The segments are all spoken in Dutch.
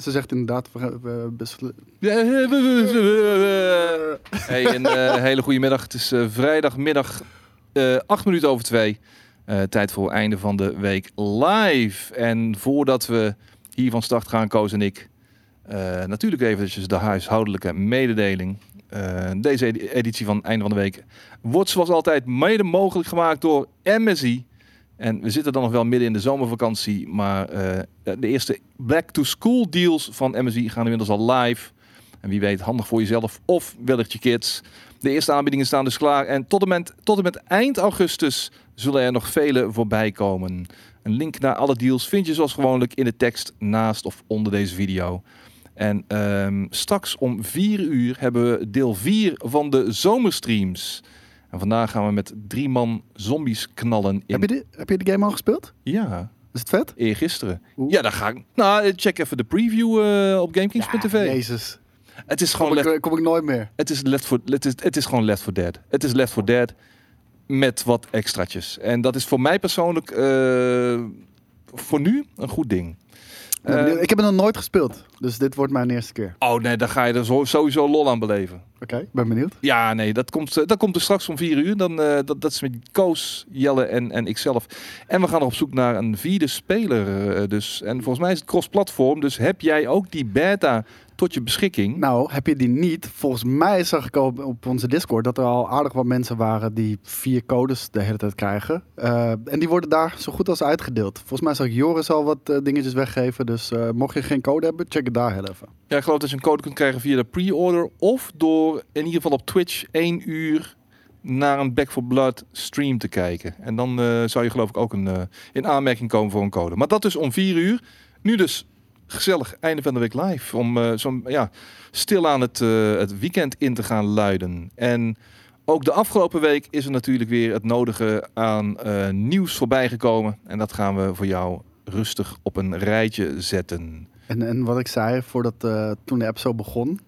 Ze zegt inderdaad, we, we Hey, een eh, hele goede middag. Het is eh, vrijdagmiddag, eh 8 minuten over 2. tijd voor einde van de week live. En voordat we hier van start gaan, Koos en ik, eh, natuurlijk eventjes de huishoudelijke mededeling. Eh, deze edi- editie van Einde van de Week wordt zoals altijd mede mogelijk gemaakt door MSI. En we zitten dan nog wel midden in de zomervakantie, maar eh, de eerste back-to-school deals van MSI gaan inmiddels al live. En wie weet, handig voor jezelf of wellicht je kids. De eerste aanbiedingen staan dus klaar. En tot en met, tot en met eind augustus zullen er nog vele voorbij komen. Een link naar alle deals vind je zoals gewoonlijk in de tekst naast of onder deze video. En ehm, straks om 4 uur hebben we deel 4 van de zomerstreams. En vandaag gaan we met drie man zombies knallen in... Heb, je de, heb je de game al gespeeld? Ja, Is het vet? eergisteren. Hoe? Ja, daar ga ik. Nou, check even de preview eh, op GameKings.tv. Jezus. het is Kom gewoon ik, Left, kom ik nooit meer. het is Left for, het is, het is gewoon Left for Dead. Het is Left for Dead met wat extraatjes. En dat is voor mij persoonlijk eh, voor nu een goed ding. Eh, ik heb het nog nooit gespeeld. Dus dit wordt mijn eerste keer. oh nee, dan ga je er sowieso lol aan beleven. Oké, ik ben benieuwd. Ja, nee, dat komt, eh, dat komt er straks om vier uur. Dan, eh, dat, dat is met Koos, Jelle en, en ikzelf. En we gaan op zoek naar een vierde speler. dus. En volgens mij is het cross-platform. Dus heb jij ook die beta tot je beschikking? Nou, heb je die niet? Volgens mij zag ik op, op onze Discord dat er al aardig wat mensen waren die vier codes de hele tijd krijgen. Eh, en die worden daar zo goed als uitgedeeld. Volgens mij zag ik Joris al wat eh, dingetjes weggeven. Dus eh, mocht je geen code hebben, check het daar heel even. Ja, ik geloof dat je een code kunt krijgen via de pre-order. Of door in ieder geval op Twitch één uur naar een Back for Blood stream te kijken. En dan zou je geloof ik ook een, in aanmerking komen voor een code. Maar dat dus om vier uur. Nu dus gezellig einde van de week live. Om zo'n ja, stilaan het, eh, het weekend in te gaan luiden. En ook de afgelopen week is er natuurlijk weer het nodige aan eh, nieuws voorbij gekomen. En dat gaan we voor jou rustig op een rijtje zetten. En, en wat ik zei voordat toen de app zo begon.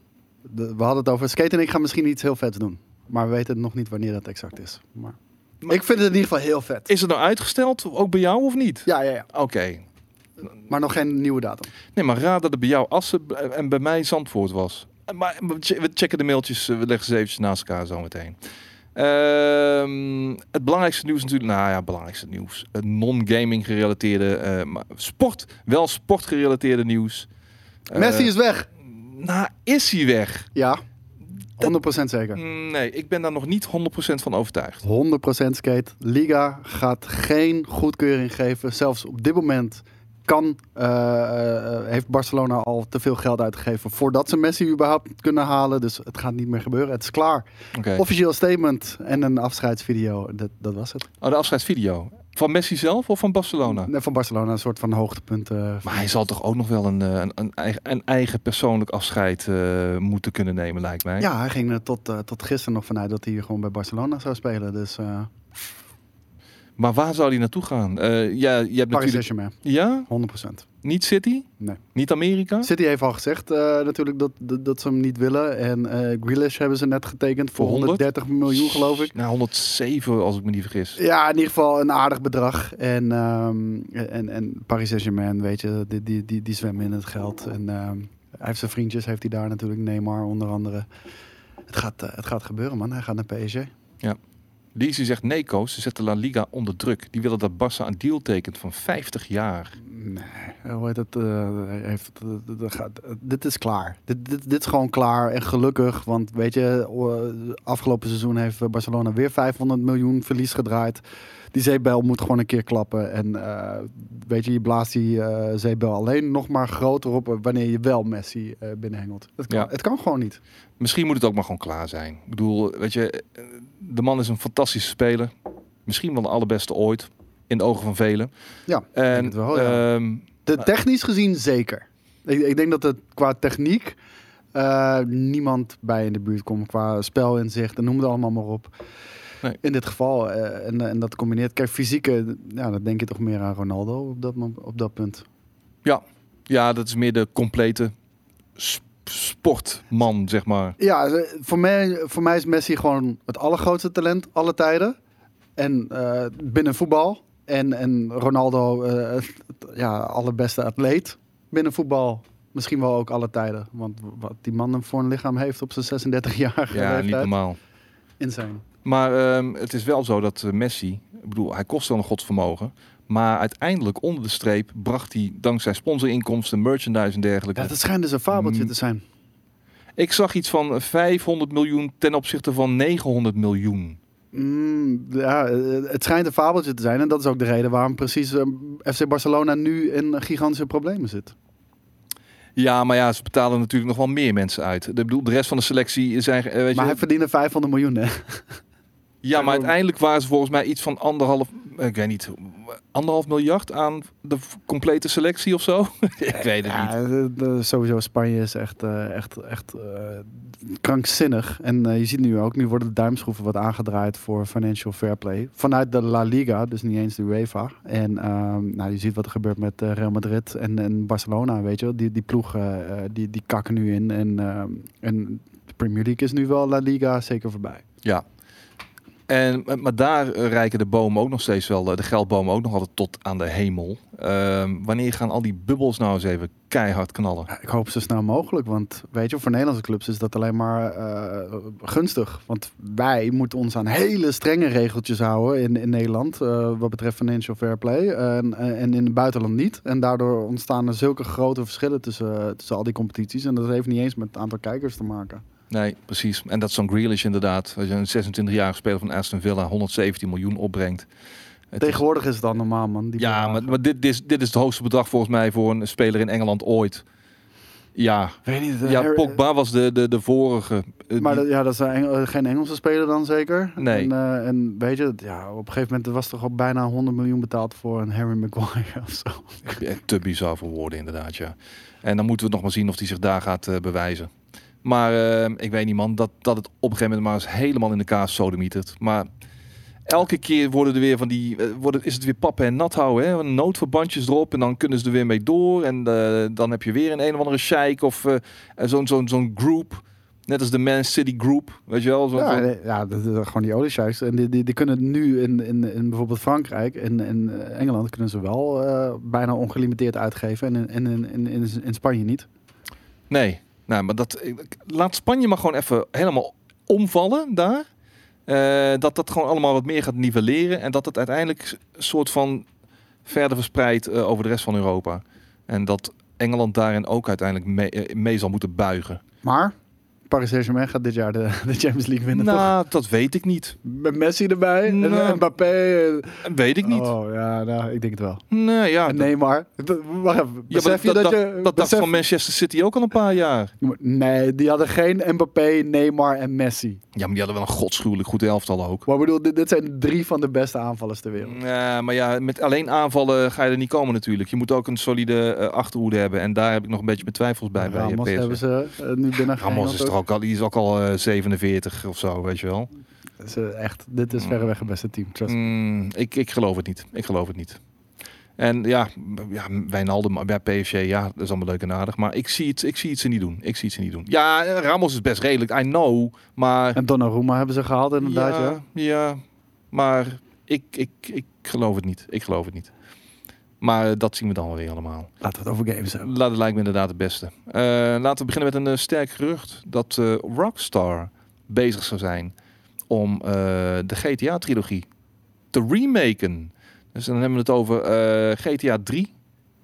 de- we hadden het over Skate en ik ga misschien iets heel vets doen. Maar we weten nog niet wanneer dat exact is. Maar, ik vind het in ieder geval heel vet. Is het nou uitgesteld, ook bij jou of niet? Ja, ja, ja. Oké. Maar nog geen nieuwe datum. Nee, maar raad dat het bij jou Assen en bij mij Zandvoort was. Maar we che- we checken de mailtjes, eh, we leggen ze eventjes naast elkaar zo meteen. Ehm, het belangrijkste nieuws natuurlijk, nou ja, belangrijkste nieuws. Het non-gaming gerelateerde, eh, maar sport, wel sportgerelateerde nieuws. Eh, Messi is weg. Nou, is hij weg? Ja, 100% zeker. Mm, Nee, ik ben daar nog niet 100% van overtuigd. 100% skate. Liga gaat geen goedkeuring geven. Zelfs op dit moment kan, eh, eh, heeft Barcelona al te veel geld uitgegeven voordat ze Messi überhaupt kunnen halen. Dus het gaat niet meer gebeuren. Het is klaar. Officieel statement en een afscheidsvideo. Dat, dat was het. Oh, de afscheidsvideo. Van Messi zelf of van Barcelona? Nee, Van Barcelona een soort van hoogtepunt. eh, Maar hij zal toch ook nog wel een, een, een, eigen, een eigen persoonlijk afscheid moeten kunnen nemen, lijkt mij. ja, hij ging er tot, tot gisteren nog vanuit dat hij hier gewoon bij Barcelona zou spelen. Dus Maar waar zou hij naartoe gaan? Eh, ja, je hebt Paris natuurlijk... Ja? 100%. Niet City? Nee. Niet Amerika? City heeft al gezegd eh, natuurlijk dat, dat, dat ze hem niet willen. En eh Grealish hebben ze net getekend voor Voor 100? 130 miljoen, geloof ik. Nou, 107 als ik me niet vergis. Ja, in ieder geval een aardig bedrag. En, ehm, en, en Paris Saint-Germain, weet je, die, die, die, die zwemmen in het geld. En ehm, hij heeft zijn vriendjes, heeft hij daar natuurlijk, Neymar onder andere. Het gaat, het gaat gebeuren, man. Hij gaat naar PSG. Lizzie zegt nee, Koos, ze zetten La Liga onder druk. Die willen dat Barça een deal tekent van 50 jaar. Nee, hoe heet het? eh, hij heeft, het- het gaat- dit is klaar. Dit, dit, dit is gewoon klaar en gelukkig. Want weet je, eh, afgelopen seizoen heeft Barcelona weer 500 miljoen verlies gedraaid. Die zeepbel moet gewoon een keer klappen. En eh, weet je, je blaast die eh, zeepbel alleen nog maar groter op wanneer je wel Messi eh binnenhengelt. Het kan, Ja. het kan gewoon niet. Misschien moet het ook maar gewoon klaar zijn. Ik bedoel, weet je, eh, de man is een fantastische speler. Misschien wel de allerbeste ooit. In de ogen van velen. Ja, En wel, ja. ehm, De, technisch gezien zeker. Ik, ik denk dat het qua techniek eh, niemand bij in de buurt komt. Qua spelinzicht en noem het allemaal maar op. Nee. In dit geval. eh, en, en dat combineert. Kijk, fysieke, ja, dan denk je toch meer aan Ronaldo op dat, op dat punt. ja, dat is meer de complete sp- sportman, zeg maar. Ja, voor mij, voor mij is Messi gewoon het allergrootste talent alle tijden. En eh, binnen voetbal. En, en Ronaldo, het- ja, allerbeste atleet binnen voetbal. Misschien wel ook alle tijden. Want wat die man voor een lichaam heeft op zijn 36-jarige Ja, niet leeftijd. normaal. Insane. Maar ehm, het is wel zo dat eh, Messi, ik bedoel, hij kost wel een godsvermogen. Maar uiteindelijk onder de streep bracht hij dankzij sponsorinkomsten, merchandise en dergelijke. Ja, dat schijnt dus een fabeltje Mm. te zijn. Ik zag iets van 500 miljoen ten opzichte van 900 miljoen. Mm, ja, eh, het schijnt een fabeltje te zijn. En dat is ook de reden waarom precies eh, FC Barcelona nu in gigantische problemen zit. Ja, maar ja, ze betalen natuurlijk nog wel meer mensen uit. Ik bedoel, de rest van de selectie zijn, eh, weet Maar je, hij verdiende 500 miljoen, hè? Ja, maar uiteindelijk waren ze volgens mij iets van anderhalf, eh, ik weet niet, anderhalf miljard aan de complete selectie of zo. ik weet het niet. Ja, de- de- sowieso Spanje is echt, eh, echt, echt eh, krankzinnig. En eh, je ziet nu ook, nu worden de duimschroeven wat aangedraaid voor financial fair play. Vanuit de La Liga, dus niet eens de UEFA. En ehm, nou, je ziet wat er gebeurt met eh, Real Madrid en, en Barcelona, weet je wel. Die, die ploegen, eh, die, die kakken nu in. En, ehm, en de Premier League is nu wel La Liga zeker voorbij. Ja. En, eh, maar daar eh, reiken de bomen ook nog steeds wel, eh, de geldbomen ook nog altijd tot aan de hemel. Ehm, wanneer gaan al die bubbels nou eens even keihard knallen? Ik hoop zo snel mogelijk, want weet je, voor Nederlandse clubs is dat alleen maar gunstig. Want wij moeten ons aan hele strenge regeltjes houden in, in Nederland, wat betreft financial fair play. En, en in het buitenland niet. En daardoor ontstaan er zulke grote verschillen tussen, tussen al die competities. En dat heeft niet eens met het aantal kijkers te maken. Nee, precies. En dat zo'n Grealish inderdaad, als je een 26-jarige speler van Aston Villa 117 miljoen opbrengt. Het is- Tegenwoordig is het dan normaal, man. Die ja, bedragen. maar, maar dit, dit, is, dit is het hoogste bedrag volgens mij voor een speler in Engeland ooit. Ja, Weet niet, eh, ja Harry- Pogba was de, de, de vorige. Eh, Maar die- ja, dat is Engel- eh, geen Engelse speler dan zeker. Nee. En, eh, en weet je, ja, op een gegeven moment was toch al bijna 100 miljoen betaald voor een Harry Maguire of zo. Echt te bizar voor woorden, inderdaad, ja. En dan moeten we nog maar zien of hij zich daar gaat eh, bewijzen. Maar eh, ik weet niet, man, dat, dat het op een gegeven moment maar eens helemaal in de kaas sodemietert. Maar elke keer worden er weer van die, eh, worden, is het weer pappen en nat houden. Hè? Noodverbandjes erop en dan kunnen ze er weer mee door. En eh, dan heb je weer een een of andere sheik of zo'n zo'n zo'n group. Net als de Man City Group, weet je wel? Zo, Ja, ja dat is gewoon die olieshuis. En die, die, die kunnen nu in, in, in bijvoorbeeld Frankrijk en in eh, Engeland kunnen ze wel bijna ongelimiteerd uitgeven. En in, in, in, in, in Spanje niet. Nee, nou, maar dat, laat Spanje maar gewoon even helemaal omvallen daar. Eh, dat dat gewoon allemaal wat meer gaat nivelleren. En dat het uiteindelijk een soort van verder verspreidt eh, over de rest van Europa. En dat Engeland daarin ook uiteindelijk mee, eh, mee zal moeten buigen. Maar Paris Saint-Germain gaat dit jaar de, de Champions League winnen, toch? nou, dat weet ik niet. Met Messi erbij en. Mbappé. en- Weet ik niet. Oh ja, nou, ik denk het wel. Nee, ja. en dat- Neymar. Dat- Wacht even. ja, besef je dat, dat, dat, je... dat dacht van Manchester City ook al een paar jaar. Nee, die hadden geen Mbappé, Neymar en Messi. Ja, maar die hadden wel een godschuwelijk goed elftal ook. Maar bedoel, dit, dit zijn drie van de beste aanvallers ter wereld. Ja, maar ja, met alleen aanvallen ga je er niet komen natuurlijk. Je moet ook een solide eh, achterhoede hebben. En daar heb ik nog een beetje mijn twijfels bij. bij Ramos PSV. hebben ze eh, nu binnen Ramos is toch ook al, die is ook al eh, 47 of zo, weet je wel. Ze echt, dit is verreweg het beste team. Trust. Mm, ik, ik geloof het niet. Ik geloof het niet. En ja, ja Wijnaldum bij PSG, ja, dat is allemaal leuk en aardig. Maar ik zie het, ik zie het ze niet doen. Ik zie het ze niet doen. Ja, eh, Ramos is best redelijk, I know. Maar En Donnarumma hebben ze gehaald inderdaad, ja. ja, ja, maar ik, ik, ik geloof het niet. Ik geloof het niet. Maar eh, dat zien we dan wel weer allemaal. Laten we het over games hebben. Dat lijkt me inderdaad het beste. Eh, laten we beginnen met een eh, sterk gerucht dat Rockstar bezig zou zijn om de GTA-trilogie te remaken. Dus dan hebben we het over GTA 3,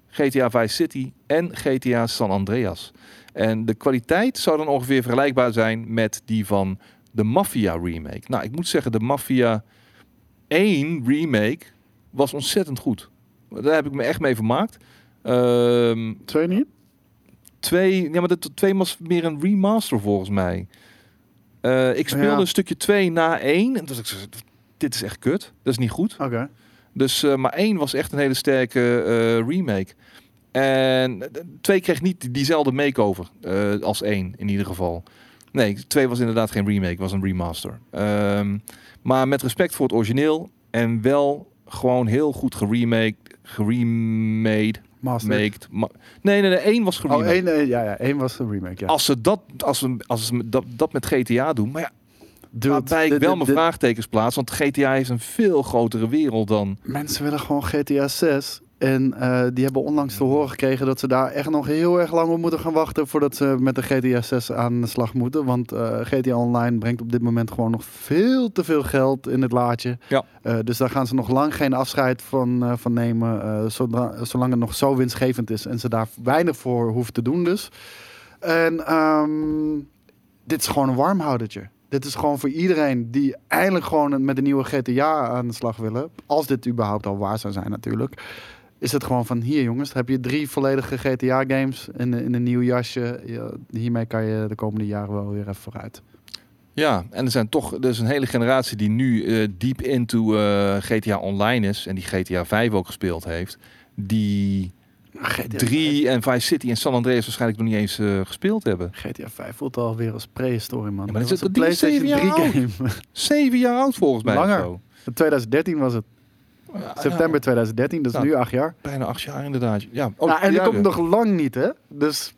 GTA Vice City en GTA San Andreas. En de kwaliteit zou dan ongeveer vergelijkbaar zijn met die van de Mafia remake. Nou, ik moet zeggen, de Mafia 1 remake was ontzettend goed. Daar heb ik me echt mee vermaakt. Ehm Twee niet? twee, ja, maar de twee was meer een remaster volgens mij. Eh, ik speelde Ja. een stukje 2 na 1 en toen dacht ik, dit is echt kut. Dat is niet goed. Oké. Dus, eh, maar 1 was echt een hele sterke eh, remake. En 2 kreeg niet die- diezelfde makeover als 1 in ieder geval. Nee, 2 was inderdaad geen remake, was een remaster. Ehm, maar met respect voor het origineel en wel gewoon heel goed geremake, geremade, Master. maked. Ma- nee, nee, nee, 1 was geremade. Oh, één, eh, ja, ja, één was een remake, ja. Als ze dat, als ze, als ze dat, dat met GTA doen, maar ja, Dude, waarbij ik wel mijn vraagtekens plaats, want GTA is een veel grotere wereld dan. Mensen willen gewoon GTA 6 En eh, die hebben onlangs te horen gekregen dat ze daar echt nog heel erg lang op moeten gaan wachten voordat ze met de GTA 6 aan de slag moeten. Want eh, GTA Online brengt op dit moment gewoon nog veel te veel geld in het laadje. Ja. Eh, dus daar gaan ze nog lang geen afscheid van, van nemen, zodra- zolang het nog zo winstgevend is en ze daar weinig voor hoeven te doen dus. En ehm, dit is gewoon een warmhoudertje. Dit is gewoon voor iedereen die eindelijk gewoon met een nieuwe GTA aan de slag willen. Als dit überhaupt al waar zou zijn natuurlijk. Is het gewoon van hier jongens, heb je drie volledige GTA games in, in een nieuw jasje. Ja, hiermee kan je de komende jaren wel weer even vooruit. Ja, en er zijn toch er is een hele generatie die nu eh diep into eh, GTA Online is en die GTA 5 ook gespeeld heeft. Die GTA 3 en Vice City en San Andreas waarschijnlijk nog niet eens eh, gespeeld hebben. GTA 5 voelt alweer als prehistorie man. Ja, maar dat is- is PlayStation 3 zeven game. Zeven jaar oud volgens mij. Langer. zo. 2013 was het. Ja, September 2013, dat is Ja. nu acht jaar. bijna acht jaar inderdaad. Ja, oh, nou, en die komt nog lang niet hè. Dus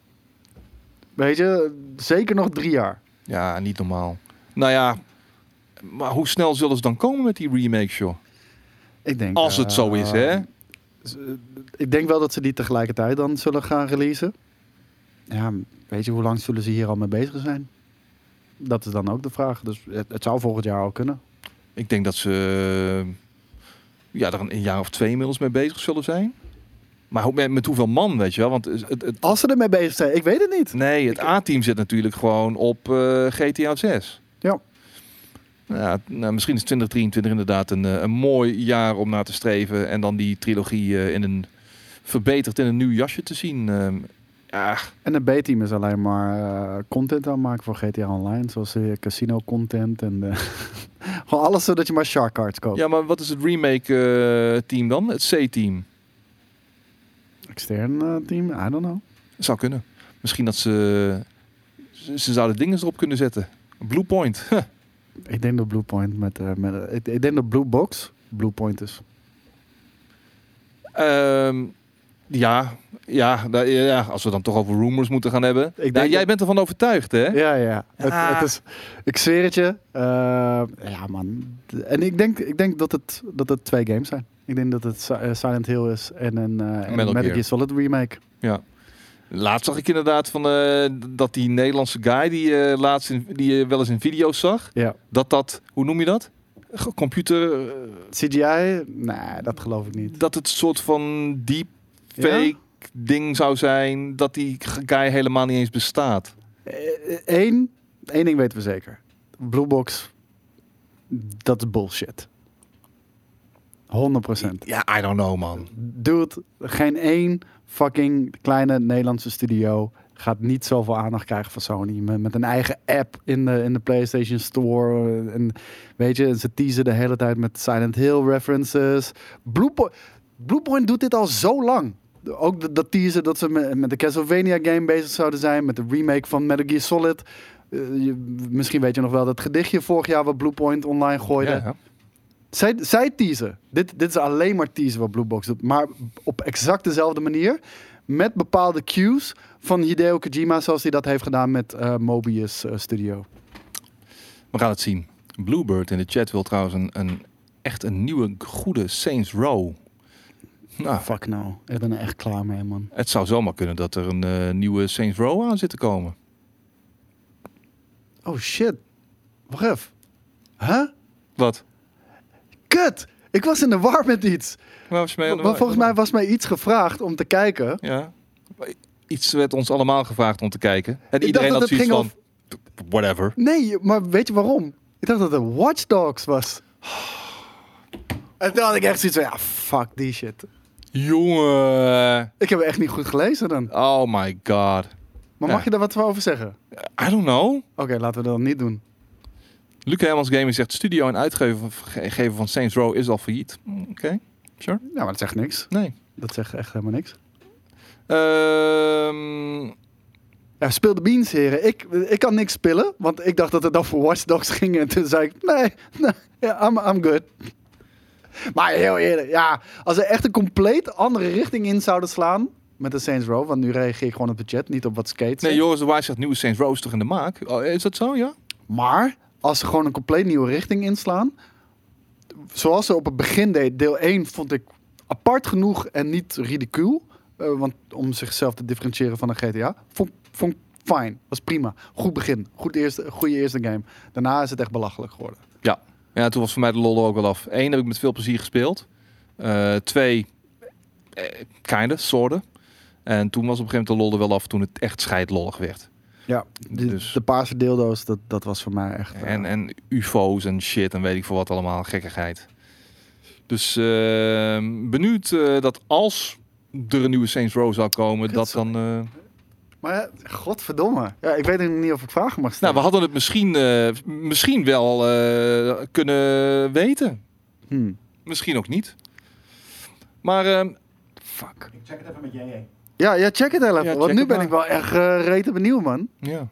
weet je, zeker nog drie jaar. Ja, niet normaal. Nou ja, maar hoe snel zullen ze dan komen met die remakes, joh? Ik denk, Als het zo is, hè? eh, z- Ik denk wel dat ze die tegelijkertijd dan zullen gaan releasen. Ja, weet je, hoe lang zullen ze hier al mee bezig zijn? Dat is dan ook de vraag. Dus het, het zou volgend jaar al kunnen. Ik denk dat ze ja, er een, een jaar of twee inmiddels mee bezig zullen zijn. Maar met, met hoeveel man, weet je wel? Want het, het, Als ze ermee bezig zijn, ik weet het niet. nee, het A-team zit natuurlijk gewoon op eh, GTA 6. Ja. Ja, nou, misschien is 2023 inderdaad een, eh, een mooi jaar om naar te streven. En dan die trilogie eh, in een verbeterd in een nieuw jasje te zien. Ehm, ja, En de B-team is alleen maar eh, content aanmaken voor GTA Online. Zoals eh, casino content en de gewoon alles zodat je maar shark cards koopt. ja, maar wat is het remake eh, team dan? Het C-team. Extern eh, team, I don't know. Zou kunnen. Misschien dat ze, ze, ze zouden dingen erop kunnen zetten. Bluepoint. Ik denk dat Bluepoint met, eh, met eh, ik, ik denk dat Blue Box Bluepoint is. Ehm, ja, ja, da- ja, als we dan toch over rumors moeten gaan hebben. denk Ja, jij dat- bent ervan overtuigd, hè? Ja, ja. Het, Ah. het is, ik zweer het je. Eh, ja, man. En ik denk, ik denk dat, het, dat het twee games zijn. Ik denk dat het eh, Silent Hill is en een, eh, en Metal Gear. Solid remake. Ja. Laatst zag ik inderdaad van eh, dat die Nederlandse guy die eh, laatst in, die je wel eens in video's zag, Ja. dat dat, hoe noem je dat? Computer, CGI? Nee, dat geloof ik niet. dat het soort van deepfake ding zou zijn, dat die guy helemaal niet eens bestaat. Eén, één ding weten we zeker. Blue Box, dat is bullshit. 100%. Ja, I don't know man. Dude, geen één fucking kleine Nederlandse studio gaat niet zoveel aandacht krijgen van Sony. Met, met een eigen app in de, in de PlayStation Store. eh, En weet je, en ze teasen de hele tijd met Silent Hill references. Bluepoint, Bluepoint doet dit al zo lang. Ook dat- teasen dat ze met, met de Castlevania game bezig zouden zijn. Met de remake van Metal Gear Solid. Eh, je- misschien weet je nog wel dat gedichtje vorig jaar wat Bluepoint online gooide. Ja, ja. Zij, zij teasen. Dit, dit is alleen maar teasen wat Bluebox doet. Maar op exact dezelfde manier. Met bepaalde cues van Hideo Kojima. Zoals hij dat heeft gedaan met eh, Mobius eh, Studio. We gaan het zien. Bluebird in de chat wil trouwens een, een echt een nieuwe goede Saints Row. Nou, Fuck no. Ik ben er echt klaar mee, man. het zou zomaar kunnen dat er een eh, nieuwe Saints Row aan zit te komen. Oh shit. Wacht even. Huh? Wat? Kut! Ik was in de war met iets. Waar was je mee aan de Maar war? volgens mij was mij iets gevraagd om te kijken. Ja. Iets werd ons allemaal gevraagd om te kijken. En Ik iedereen dacht had dat het zoiets ging van... Whatever. Nee, maar weet je waarom? Ik dacht dat het Watch Dogs was. En toen had ik echt zoiets van, ja, fuck die shit. Jongen. Ik heb het echt niet goed gelezen dan. Oh my god. Maar Ja. mag je daar wat over zeggen? I don't know. Oké, laten we dat niet doen. Luc Hermans Gaming zegt... Studio en uitgever van Saints Row is al failliet. Mm, Oké. Sure. Ja, maar dat zegt niks. Nee. Dat zegt echt helemaal niks. Ehm Ja, speel de beans, heren. Ik, ik kan niks spillen, want ik dacht dat het dan voor Watch Dogs ging. En toen zei ik, nee, nee ja, I'm, I'm good. Maar heel eerlijk, ja, als er echt een compleet andere richting in zouden slaan met de Saints Row, want nu reageer ik gewoon op de chat, niet op wat Skate nee. Joris de Waai zegt... Nieuwe Saints Row is toch in de maak? Oh, is dat zo, ja? Maar als ze gewoon een compleet nieuwe richting inslaan, zoals ze op het begin deed, deel 1 vond ik apart genoeg en niet ridicuul. eh, want om zichzelf te differentiëren van een GTA. Vond, vond ik fijn. Was prima. Goed begin. Goed eerste, goede eerste game. Daarna is het echt belachelijk geworden. Ja, toen was voor mij de lol ook wel af. Eén heb ik met veel plezier gespeeld. Eh, twee, eh, kinda, soorten. En toen was op een gegeven moment de lol er wel af toen het echt scheidlollig werd. Ja, de, Dus- de paarse deeldoos, dat, dat was voor mij echt... eh, En, en ufo's en shit en weet ik voor wat allemaal, gekkigheid. Dus eh, benieuwd dat als er een nieuwe Saints Row zou komen, dat dan... eh, Maar godverdomme. Ja, ik weet niet of ik vragen mag nou, stellen. we hadden het misschien, eh, misschien wel eh, kunnen weten. Hmm. Misschien ook niet. Maar ehm, Fuck. Ik check het even met JJ. Ja, ja, check het even. Ja, want nu ben maar. ik wel echt uh, rete benieuwd, man. Ja.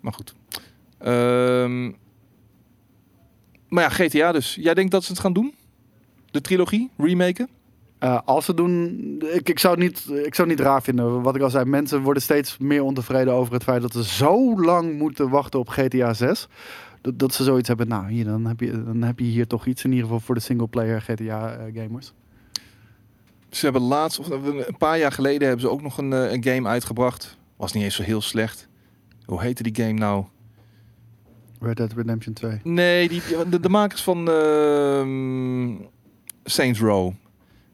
Maar goed. Ehm, maar ja, GTA dus. Jij denkt dat ze het gaan doen? De trilogie? Remaken? Uh, als ze doen, ik, ik, zou het niet, ik zou het niet raar vinden. Wat ik al zei, mensen worden steeds meer ontevreden over het feit dat ze zo lang moeten wachten op GTA 6. Dat, dat ze zoiets hebben, nou hier, dan heb, je, dan heb je hier toch iets in ieder geval voor de singleplayer GTA uh, gamers. Ze hebben laatst, of een paar jaar geleden, hebben ze ook nog een, een game uitgebracht. Was niet eens zo heel slecht. Hoe heette die game nou? Red Dead Redemption 2. Nee, die, de, de makers van uh, Saints Row.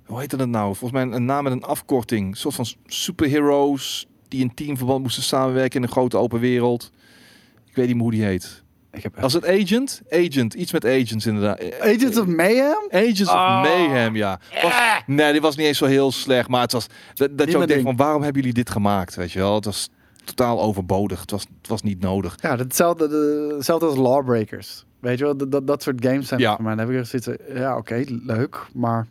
Hoe heette dat nou? Volgens mij een naam met een afkorting. Een soort van superheroes die in teamverband moesten samenwerken in een grote open wereld. Ik weet niet meer hoe die heet. Ik heb Als het Agent? Agent. Iets met Agents inderdaad. Agents of Mayhem? Agents of Oh. Mayhem, ja. Was, nee, die was niet eens zo heel slecht. Maar het was dat, dat je ook denkt van waarom hebben jullie dit gemaakt? Weet je wel? Het was totaal overbodig. Het was, het was niet nodig. Ja, hetzelfde, de, hetzelfde als Lawbreakers. Weet je wel, dat, dat, dat soort games zijn Ja. voor mij. Dan heb ik er zoiets van, ja oké, leuk. Maar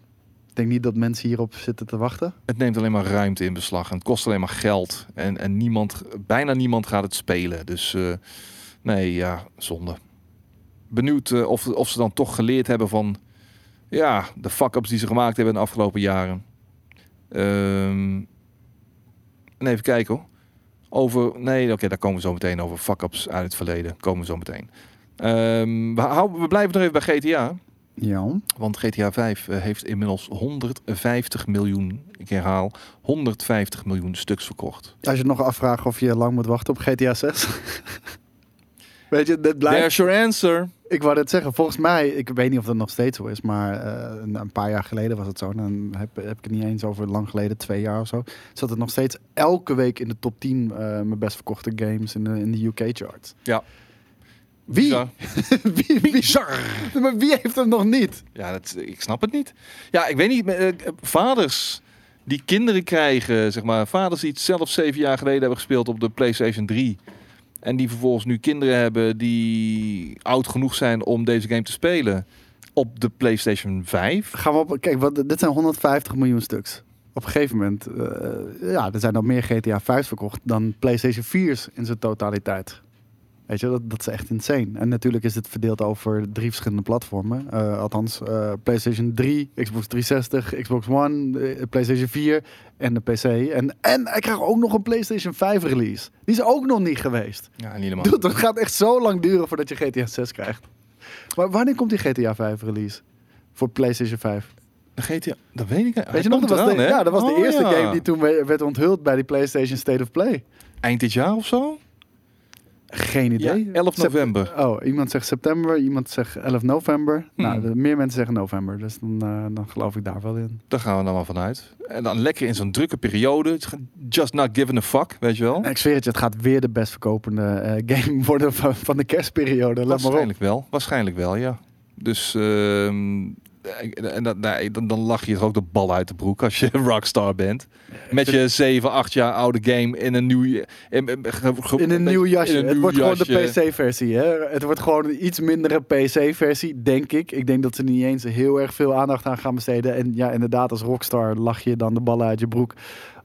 denk niet dat mensen hierop zitten te wachten. Het neemt alleen maar ruimte in beslag en het kost alleen maar geld. En, en niemand, bijna niemand gaat het spelen. Dus eh, nee, ja, zonde. Benieuwd eh, of, of ze dan toch geleerd hebben van ja, de fuck-ups die ze gemaakt hebben in de afgelopen jaren. Ehm, en even kijken hoor. Over, nee, oké, daar komen we zo meteen over. Fuck-ups uit het verleden komen we zo meteen. Ehm, we, houden, we blijven nog even bij GTA. Ja. Want GTA 5 eh, heeft inmiddels 150 miljoen, ik herhaal, 150 miljoen stuks verkocht. Als je nog afvraagt of je lang moet wachten op GTA 6. Weet je, dit blijft... There's your answer. Ik wou het zeggen, volgens mij, ik weet niet of dat nog steeds zo is, maar eh, een, paar jaar geleden was het zo. Dan heb, heb ik het niet eens over lang geleden, twee jaar of zo. Zat het nog steeds elke week in de top 10 eh, mijn best verkochte games in de, in de UK-charts. Ja. Wie? Bizar. wie, wie? Maar wie heeft hem nog niet? Ja, dat, ik snap het niet. Ja, ik weet niet. eh, vaders die kinderen krijgen, zeg maar. Vaders die het zelf zeven jaar geleden hebben gespeeld op de PlayStation 3. En die vervolgens nu kinderen hebben die oud genoeg zijn om deze game te spelen. Op de PlayStation 5. Gaan we op, kijk, wat, dit zijn 150 miljoen stuks. Op een gegeven moment, eh, ja, er zijn al meer GTA 5 verkocht dan PlayStation 4's in zijn totaliteit. Weet je, dat, dat is echt insane. En natuurlijk is het verdeeld over drie verschillende platformen. Eh, althans, eh, PlayStation 3, Xbox 360, Xbox One, eh, PlayStation 4 en de PC. En, en hij krijgt ook nog een PlayStation 5 release. Die is ook nog niet geweest. Ja, niet helemaal. Dude, dat gaat echt zo lang duren voordat je GTA 6 krijgt. Maar wanneer komt die GTA 5 release? Voor PlayStation 5? De GTA, dat weet ik. Hij Weet je nog, dat was, de, ja, dat was de Oh, eerste ja. game die toen we- werd onthuld bij die PlayStation State of Play. Eind dit jaar of zo? Geen idee. Ja, 11 Sep- november. Oh, iemand zegt september, iemand zegt 11 november. Hmm. Nou, meer mensen zeggen november, dus dan, eh, dan geloof ik daar wel in. Daar gaan we dan maar vanuit. En dan lekker in zo'n drukke periode. Just not giving a fuck, weet je wel? En ik zweer het je, het gaat weer de best verkopende eh, game worden van, van de kerstperiode. Let maar op. Waarschijnlijk wel. Waarschijnlijk wel, ja. Dus ehm, en dat, dan, dan lach je toch ook de bal uit de broek als je rockstar bent. Met je 7, 8 jaar oude game in een nieuw... In, in, In een nieuw jasje. een het nieuw wordt gewoon de. PC-versie. hè? Het wordt gewoon een iets mindere PC-versie, denk ik. Ik denk dat ze niet eens heel erg veel aandacht aan gaan besteden. En ja, inderdaad, als rockstar lach je dan de ballen uit je broek.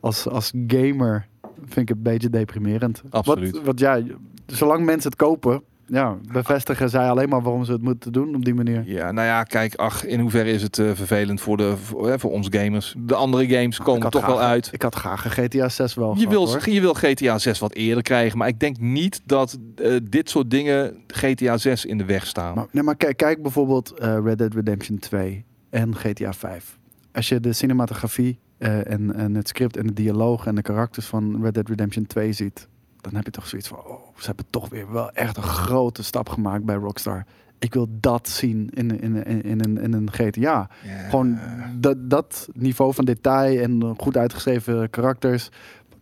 Als, als gamer vind ik het een beetje deprimerend. Absoluut. Wat ja, zolang mensen het kopen, ja, bevestigen zij alleen maar waarom ze het moeten doen op die manier. Ja, nou ja, kijk, ach, in hoeverre is het eh, vervelend voor, de, voor, hè, voor ons gamers. De andere games komen toch wel uit. Ik had graag een GTA 6 wel Je wil, je wil GTA 6 wat eerder krijgen, maar ik denk niet dat eh, dit soort dingen GTA 6 in de weg staan. Maar, nee, maar kijk, kijk bijvoorbeeld eh, Red Dead Redemption 2 en GTA 5. als je de cinematografie en, en het script en de dialoog en de karakters van Red Dead Redemption 2 ziet, dan heb je toch zoiets van, oh, ze hebben toch weer wel echt een grote stap gemaakt bij Rockstar. Ik wil dat zien in, in, in, in, een, in een GTA. Gewoon dat, dat niveau van detail en goed uitgeschreven karakters.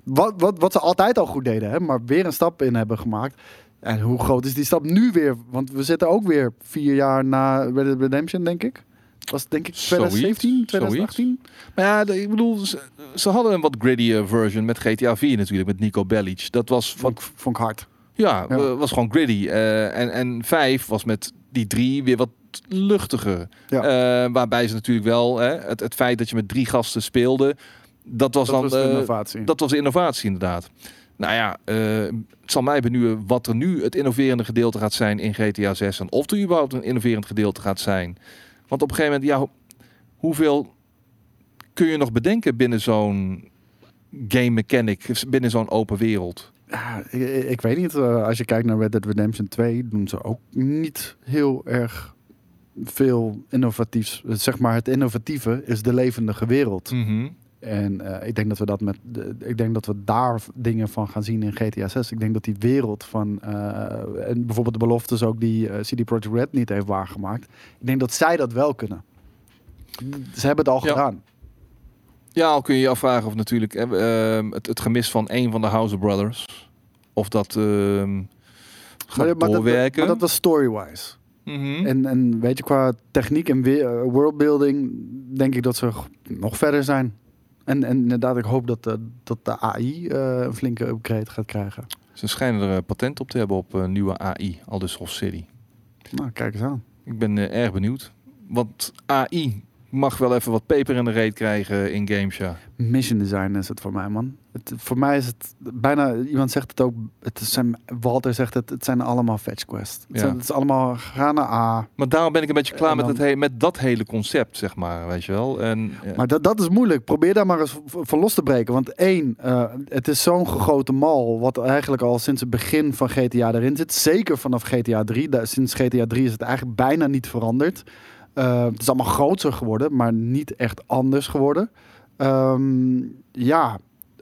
Wat, wat, wat ze altijd al goed deden, hè? maar weer een stap in hebben gemaakt. En hoe groot is die stap nu weer? Want we zitten ook weer vier jaar na Red Dead Redemption, denk ik. Was denk ik Zoiets, 2017, 2018? Maar ja, de- ik bedoel, ze, ze hadden een wat grittier version met GTA 4 natuurlijk, met Nico Bellic. Dat was van, Vond, ik- vond ik hard. ja, Ja. eh, was gewoon gritty. Eh, en, en 5 was met die drie weer wat luchtiger. Ja. Eh, waarbij ze natuurlijk wel, hè, het, het feit dat je met drie gasten speelde, dat was Dat dan was de eh, innovatie. dat was de innovatie inderdaad. Nou ja, eh, het zal mij benieuwen wat er nu het innoverende gedeelte gaat zijn in GTA 6. En of er überhaupt een innoverend gedeelte gaat zijn. Want op een gegeven moment, ja, ho- hoeveel kun je nog bedenken binnen zo'n game mechanic, binnen zo'n open wereld? Ja, ik, ik weet niet. eh, als je kijkt naar Red Dead Redemption 2, doen ze ook niet heel erg veel innovatiefs. Zeg maar, het innovatieve is de levendige wereld. Mhm. En eh, ik denk dat we dat met. de- ik denk dat we daar dingen van gaan zien in GTA 6. Ik denk dat die wereld van. eh, en bijvoorbeeld de beloftes ook die eh, CD Projekt Red niet heeft waargemaakt. Ik denk dat zij dat wel kunnen. Ze hebben het al Ja. gedaan. Ja, al kun je je afvragen of natuurlijk eh, ehm, het, het gemis van een van de House Brothers, of dat ehm gaat Maar, maar dat, doorwerken. maar dat was story-wise. Mhm. En, en weet je, qua techniek en worldbuilding denk ik dat ze nog verder zijn. En, en inderdaad, ik hoop dat, de dat de AI eh, een flinke upgrade gaat krijgen. Ze schijnen er eh, patent op te hebben op eh, nieuwe AI, al dus City. Nou, kijk eens aan. Ik ben eh, erg benieuwd. Want AI mag wel even wat peper in de reet krijgen in games, ja. Mission design is het voor mij, man. Het, voor mij is het bijna, iemand zegt het ook, het zijn, Walter zegt het, het zijn allemaal fetch quests. Het, Ja. zijn, het is allemaal, ga naar A. Maar daarom ben ik een beetje klaar met, het he- met dat hele concept, zeg maar, weet je wel. En, ja. Maar dat, dat is moeilijk. Probeer daar maar eens van los te breken. Want één, eh, het is zo'n gegoten mal. Wat eigenlijk al sinds het begin van GTA erin zit. Zeker vanaf GTA 3. Da- sinds GTA 3 is het eigenlijk bijna niet veranderd. Eh, het is allemaal groter geworden, maar niet echt anders geworden. Ehm, ja,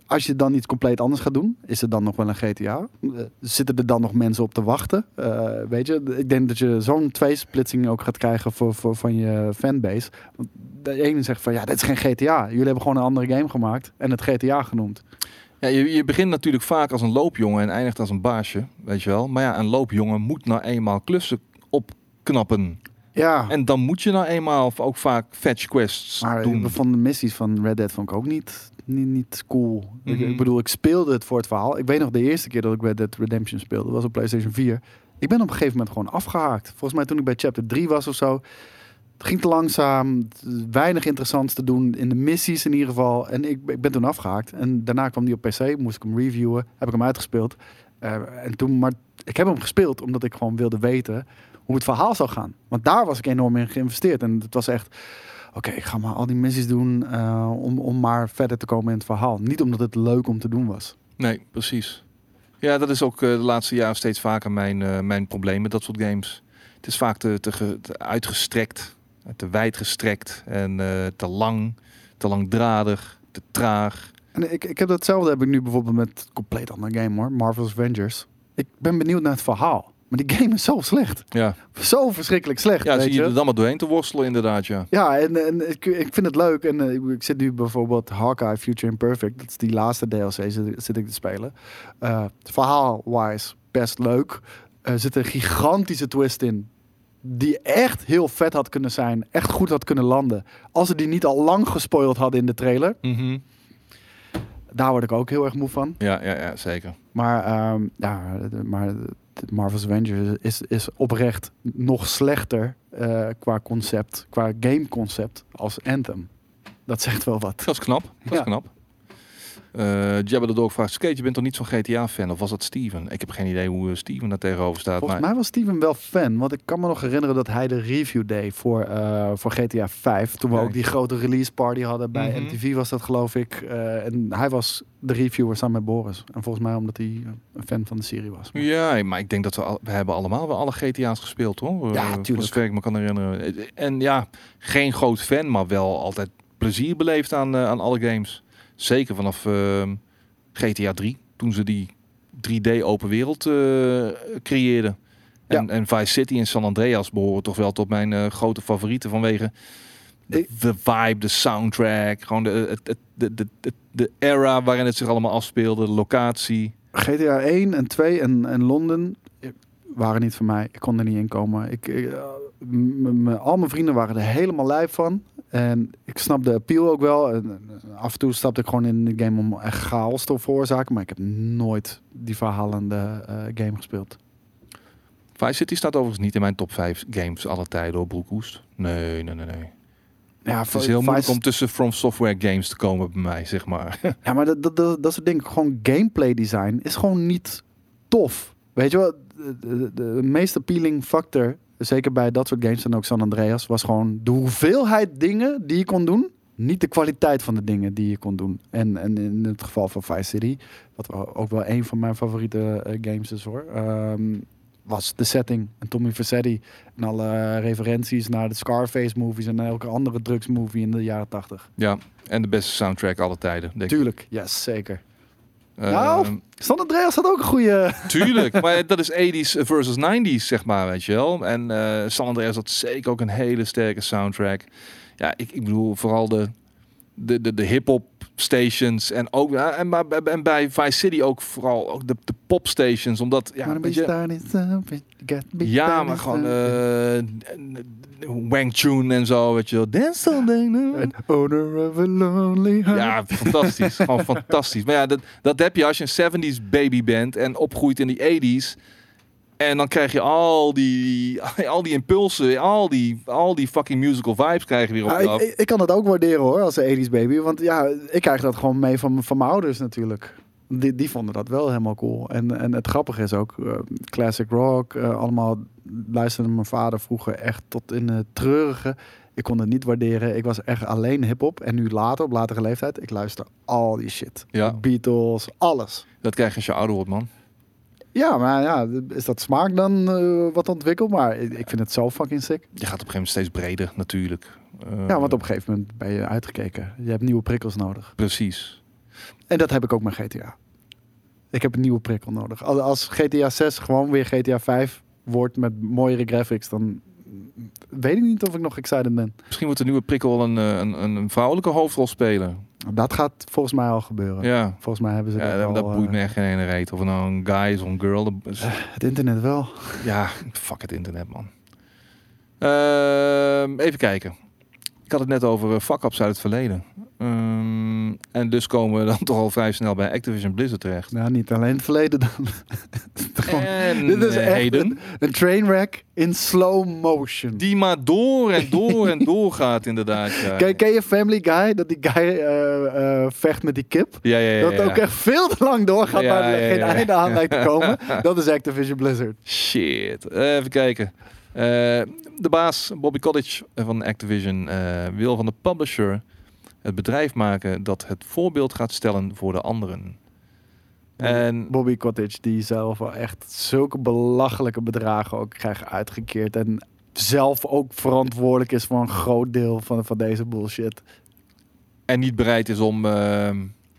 als je dan iets compleet anders gaat doen, is het dan nog wel een GTA? Eh, zitten er dan nog mensen op te wachten? Eh, weet je, ik denk dat je zo'n tweesplitsing ook gaat krijgen voor, voor, van je fanbase. Want de ene zegt van ja, dit is geen GTA. Jullie hebben gewoon een andere game gemaakt en het GTA genoemd. Ja, je, je begint natuurlijk vaak als een loopjongen en eindigt als een baasje, weet je wel. Maar ja, een loopjongen moet nou eenmaal klussen opknappen. Ja, En dan moet je nou eenmaal ook vaak fetch quests maar doen. vond de missies van Red Dead vond ik ook niet, niet, niet cool. Ik, Mhm. ik bedoel, ik speelde het voor het verhaal. Ik weet nog de eerste keer dat ik Red Dead Redemption speelde, was op PlayStation 4. Ik ben op een gegeven moment gewoon afgehaakt. Volgens mij toen ik bij chapter 3 was of zo. Het ging te langzaam, weinig interessants te doen in de missies in ieder geval. En ik, ik ben toen afgehaakt. En daarna kwam die op PC, moest ik hem reviewen, heb ik hem uitgespeeld. Eh, en toen, maar ik heb hem gespeeld omdat ik gewoon wilde weten hoe het verhaal zou gaan. Want daar was ik enorm in geïnvesteerd. En het was echt, oké, ik ga maar al die missies doen eh, om, om maar verder te komen in het verhaal. Niet omdat het leuk om te doen was. Nee, precies. Ja, dat is ook eh, de laatste jaren steeds vaker mijn, eh, mijn probleem met dat soort games. Het is vaak te, te, ge- te uitgestrekt, te wijd gestrekt en te lang, te langdradig, te traag. En ik, ik heb datzelfde heb ik nu bijvoorbeeld met een compleet andere game hoor, Marvel's Avengers. Ik ben benieuwd naar het verhaal. Maar die game is zo slecht. Ja, Zo verschrikkelijk slecht. ja weet zie je je? er dan maar doorheen te worstelen inderdaad, ja. Ja, en, en ik, ik vind het leuk. En eh, ik, zit nu bijvoorbeeld Hawkeye Future Imperfect. Dat is die laatste DLC zit, zit ik te spelen. Eh, Verhaal-wise best leuk. Er zit een gigantische twist in. Die echt heel vet had kunnen zijn. Echt goed had kunnen landen. Als ze die niet al lang gespoild hadden in de trailer. Mhm. Daar word ik ook heel erg moe van. Ja, ja, ja, zeker. Maar, ehm, ja, maar Marvel's Avengers is, is oprecht nog slechter eh, qua concept, qua gameconcept als Anthem. Dat zegt wel wat. Dat is knap, dat is Ja. knap. Eh Jabba de Dog vraagt, Skate, je bent toch niet zo'n GTA-fan? Of was dat Steven? Ik heb geen idee hoe eh, Steven daar tegenover staat. Volgens maar... mij was Steven wel fan, want ik kan me nog herinneren dat hij de review deed voor, eh, voor GTA 5. Toen we ook die grote release party hadden bij Mhm. MTV was dat geloof ik. Eh, en hij was de reviewer samen met Boris. En volgens mij omdat hij een fan van de serie was. Ja, maar ik denk dat we, al, we hebben allemaal wel alle GTA's gespeeld, hoor. Ja, voor tuurlijk. zover ik me kan herinneren. En ja, geen groot fan, maar wel altijd plezier beleefd aan, aan alle games. Zeker vanaf ehm, GTA 3, toen ze die 3D open wereld eh, creëerden. En, en Vice City en San Andreas behoren toch wel tot mijn eh, grote favorieten vanwege de, de vibe, de soundtrack, gewoon de, de, de, de, de era waarin het zich allemaal afspeelde, de locatie. GTA 1 en 2 en, en Londen waren niet voor mij. Ik kon er niet in komen. Ik, ik, eh, al mijn vrienden waren er helemaal lijf van. En ik snap de appeal ook wel. En, af en toe stapte ik gewoon in de game om echt chaos te veroorzaken. Maar ik heb nooit die verhalende eh, game gespeeld. Vice City staat overigens niet in mijn top 5 games alle tijden door Broekhoest. Nee, nee, nee, nee. Ja, Het is heel moeilijk om tussen From Software games te komen bij mij, zeg maar. Ja, maar dat, dat, dat, dat soort dingen, gewoon gameplay design, is gewoon niet tof. Weet je wel, de, de, meest appealing factor, zeker bij dat soort games en ook San Andreas, was gewoon de hoeveelheid dingen die je kon doen, niet de kwaliteit van de dingen die je kon doen. En, en in het geval van Vice City, wat ook wel een van mijn favoriete eh, games is hoor, ehm, was de setting. En Tommy Vercetti en alle referenties naar de Scarface movies en elke andere drugsmovie in de jaren tachtig. ja, en de beste soundtrack alle tijden, denk. Tuurlijk, yes, zeker. Nou, San Andreas had ook een goede. Tuurlijk, maar dat is 80s versus 90s, zeg maar, weet je wel. En eh San Andreas had zeker ook een hele sterke soundtrack. Ja, ik, ik bedoel vooral de, de, de, de hip-hop stations en ook en, maar- en bij Vice City ook vooral ook de, de pop stations, omdat ja, Maar dan weet ben je je, staan in something, you got to be ja, maar gewoon. Wang Chun en zo, weet je wel. Dance of a lonely heart. Ja, fantastisch. Gewoon fantastisch. Maar ja, dat, dat heb je als je een 70s baby bent en opgroeit in die 80s. En dan krijg je al die, al die impulsen, al die, al die fucking musical vibes krijg je weer op Ja, je ik, ik, kan het ook waarderen hoor, als een 80s baby. Want ja, ik krijg dat gewoon mee van, van mijn ouders natuurlijk. Die, die vonden dat wel helemaal cool. En, en het grappige is ook, eh, classic rock, eh, allemaal luisterde mijn vader vroeger echt tot in het treurige. Ik kon het niet waarderen. Ik was echt alleen hip-hop. En nu later, op latere leeftijd, ik luister al die shit. Ja. Beatles, alles. Dat krijg je als je ouder wordt, man. Ja, maar ja, is dat smaak dan eh, wat ontwikkeld? Maar ik vind het zo fucking sick. Je gaat op een gegeven moment steeds breder, natuurlijk. Ja, want op een gegeven moment ben je uitgekeken. Je hebt nieuwe prikkels nodig. Precies. En dat heb ik ook met GTA. Ik heb een nieuwe prikkel nodig. Als, GTA 6 gewoon weer GTA 5 wordt met mooiere graphics, dan weet ik niet of ik nog excited ben. Misschien moet de nieuwe prikkel een, eh, een, een, een vrouwelijke hoofdrol spelen. Dat gaat volgens mij al gebeuren. Ja. Volgens mij hebben ze Ja, dat, al, dat boeit eh, me echt geen ene reet. Of nou een guy is of een girl. is- Het internet wel. Ja, fuck het internet, man. Ehm, even kijken. Ik had het net over fuck-ups uit het verleden. Ehm, en dus komen we dan toch al vrij snel bij Activision Blizzard terecht. Nou, niet alleen het verleden dan. En Dit is eh, echt een trainwreck in slow motion. Die maar door en door en door gaat, inderdaad. Ja, Ken, ken je Family Guy? Dat die guy eh, eh, vecht met die kip? ja, ja. ja, Dat ook echt veel te lang doorgaat, Ja, maar er geen einde aan lijkt te komen. Dat is Activision Blizzard. Shit. Even kijken. De baas, Bobby Cottage van Activision, wil van de publisher het bedrijf maken dat het voorbeeld gaat stellen voor de anderen. En Bobby Cottage, die zelf wel echt zulke belachelijke bedragen ook krijgt uitgekeerd. En zelf ook verantwoordelijk is voor een groot deel van, van deze bullshit. en niet bereid is om. eh,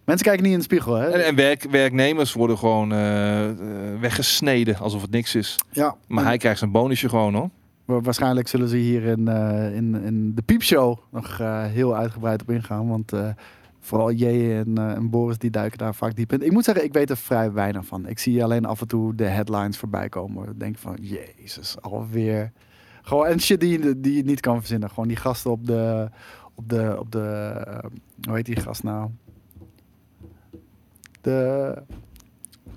Mensen kijken niet in de spiegel, hè? en en werk, werknemers worden gewoon eh, eh, weggesneden alsof het niks is. ja, Maar en hij krijgt zijn bonusje gewoon hoor. Wa- waarschijnlijk zullen ze hier in, eh, in, in de piepshow nog eh, heel uitgebreid op ingaan. Want eh, vooral J en, en Boris die duiken daar vaak diep in. Ik moet zeggen, ik weet er vrij weinig van. Ik zie alleen af en toe de headlines voorbij komen. Ik denk van, jezus, alweer. Gewoon, en shit die, je- die je niet kan verzinnen. Gewoon die gasten op de... Op de, op de hoe heet die gast nou? De...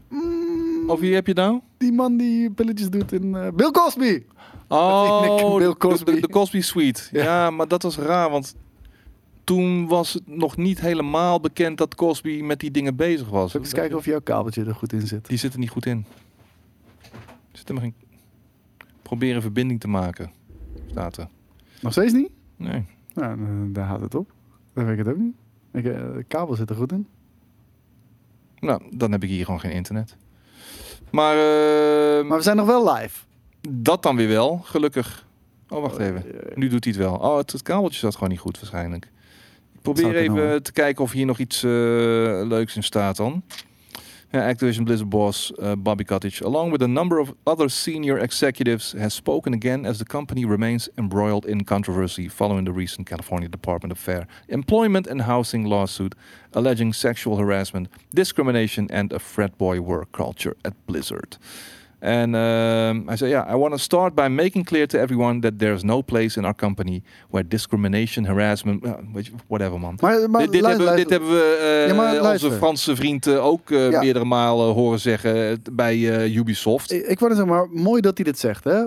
Mm, Of wie heb je nou? die man die pilletjes doet in... Bill Cosby! Oh, Bill de- Cosby. De, de Cosby Suite. Ja. Ja. maar dat was raar, want toen was het nog niet helemaal bekend dat Cosby met die dingen bezig was. Ik eens kijken of jouw kabeltje er goed in zit? Die zit er niet goed in. Zit er maar geen... Proberen verbinding te maken. Staat er. Nog steeds niet? Nee. Nou, daar houdt het op. Dan weet ik het ook niet. Ik, eh, de kabel zit er goed in. Nou, dan heb ik hier gewoon geen internet. Maar, eh, Maar we zijn nog wel live. Dat dan weer wel, gelukkig. Oh, wacht even. Eh, Nu doet hij het wel. Oh, het, het kabeltje zat gewoon niet goed waarschijnlijk. Ik Probeer even te kijken of hier nog iets eh, leuks in staat dan. Activision Blizzard boss uh, Bobby Kotick, along with a number of other senior executives, has spoken again as the company remains embroiled in controversy following the recent California Department of Fair Employment and Housing lawsuit alleging sexual harassment, discrimination, and a frat boy work culture at Blizzard. And um, I say, yeah, I want to start by making clear to everyone that there's no place in our company where discrimination, harassment, uh, whatever man. Maar, maar dit, hebben, we- dit hebben we Ja, maar onze. Franse vriend eh, ook eh, Ja. meerdere malen horen zeggen bij Ubisoft. Ik, ik wou zeggen, maar mooi dat hij dit zegt. Hè?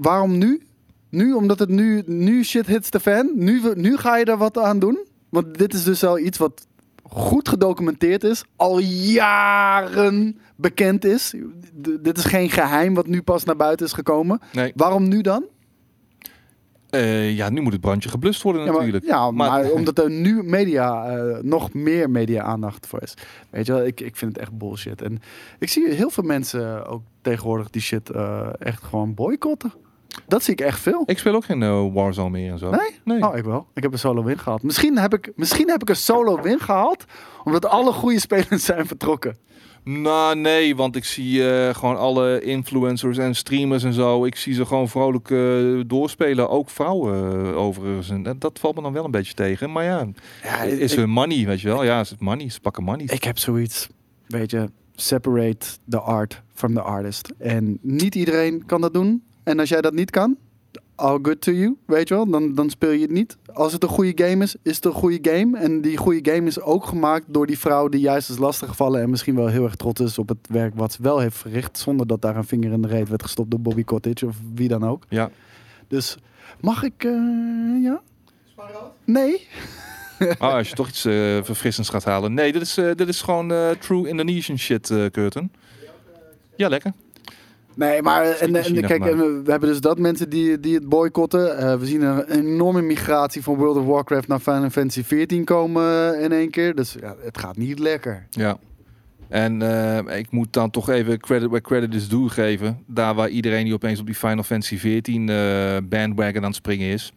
Waarom nu? Nu, omdat het nu, nu shit hits the fan. Nu, nu ga je er wat aan doen. Want dit is dus al iets wat goed gedocumenteerd is. Al jaren bekend is. D- dit is geen geheim wat nu pas naar buiten is gekomen. Nee. Waarom nu dan? Eh, ja, nu moet het brandje geblust worden Ja, maar, natuurlijk. ja, maar, Maar- omdat er nu media, eh, nog meer media-aandacht voor is. Weet je wel, ik, ik vind het echt bullshit. En ik zie heel veel mensen ook tegenwoordig die shit eh, echt gewoon boycotten. Dat zie ik echt veel. Ik speel ook geen eh, Warzone meer en zo. Nee? Nee. Oh, ik wel. Ik heb een solo win gehaald. Misschien heb ik, misschien heb ik een solo win gehaald, omdat alle goede spelers zijn vertrokken. Nou, nee, want ik zie eh, gewoon alle influencers en streamers en zo. Ik zie ze gewoon vrolijk eh, doorspelen. Ook vrouwen overigens. En dat, dat valt me dan wel een beetje tegen. Maar ja, Ja, is ik, hun money, weet je wel? Ja, is het money. Ze pakken money. ik heb zoiets, weet je, separate the art from the artist. En niet iedereen kan dat doen. En als jij dat niet kan, all good to you, weet je wel. Dan, dan speel je het niet. Als het een goede game is, is het een goede game. En die goede game is ook gemaakt door die vrouw die juist is lastiggevallen en misschien wel heel erg trots is op het werk wat ze wel heeft verricht. Zonder dat daar een vinger in de reet werd gestopt door Bobby Cottage of wie dan ook. Ja. Dus mag ik, eh, ja? Nee. Oh, als je toch iets eh, verfrissends gaat halen. Nee, dit is, eh, dit is gewoon true Indonesian shit, Curtin. Ja, lekker. Nee, maar en, en, kijk, en we, hebben dus dat mensen die, die het boycotten. Eh, we zien een enorme migratie van World of Warcraft naar Final Fantasy 14 komen eh, in één keer. Dus ja, het gaat niet lekker. Ja. En eh, ik moet dan toch even credit where credit is due geven. Daar waar iedereen die opeens op die Final Fantasy 14 eh, bandwagon aan het springen is.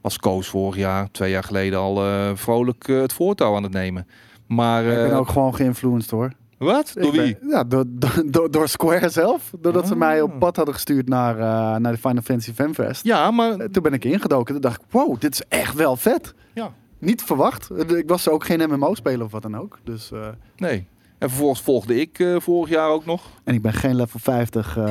Was Koos vorig jaar, twee jaar geleden al vrolijk het voortouw aan het nemen. Maar ik ben ook gewoon geïnfluenced hoor. Wat? Door ben- wie? ja, door, door, door, Square zelf. Doordat ze Ah. mij op pad hadden gestuurd naar, eh, naar de Final Fantasy Fanfest. Ja, maar Eh, Toen ben ik ingedoken. Toen dacht ik, wow, dit is echt wel vet. ja, Niet verwacht. Eh, Ik was ook geen MMO-speler of wat dan ook. Dus, nee. En vervolgens volgde ik eh, vorig jaar ook nog. En ik ben geen level 50 eh,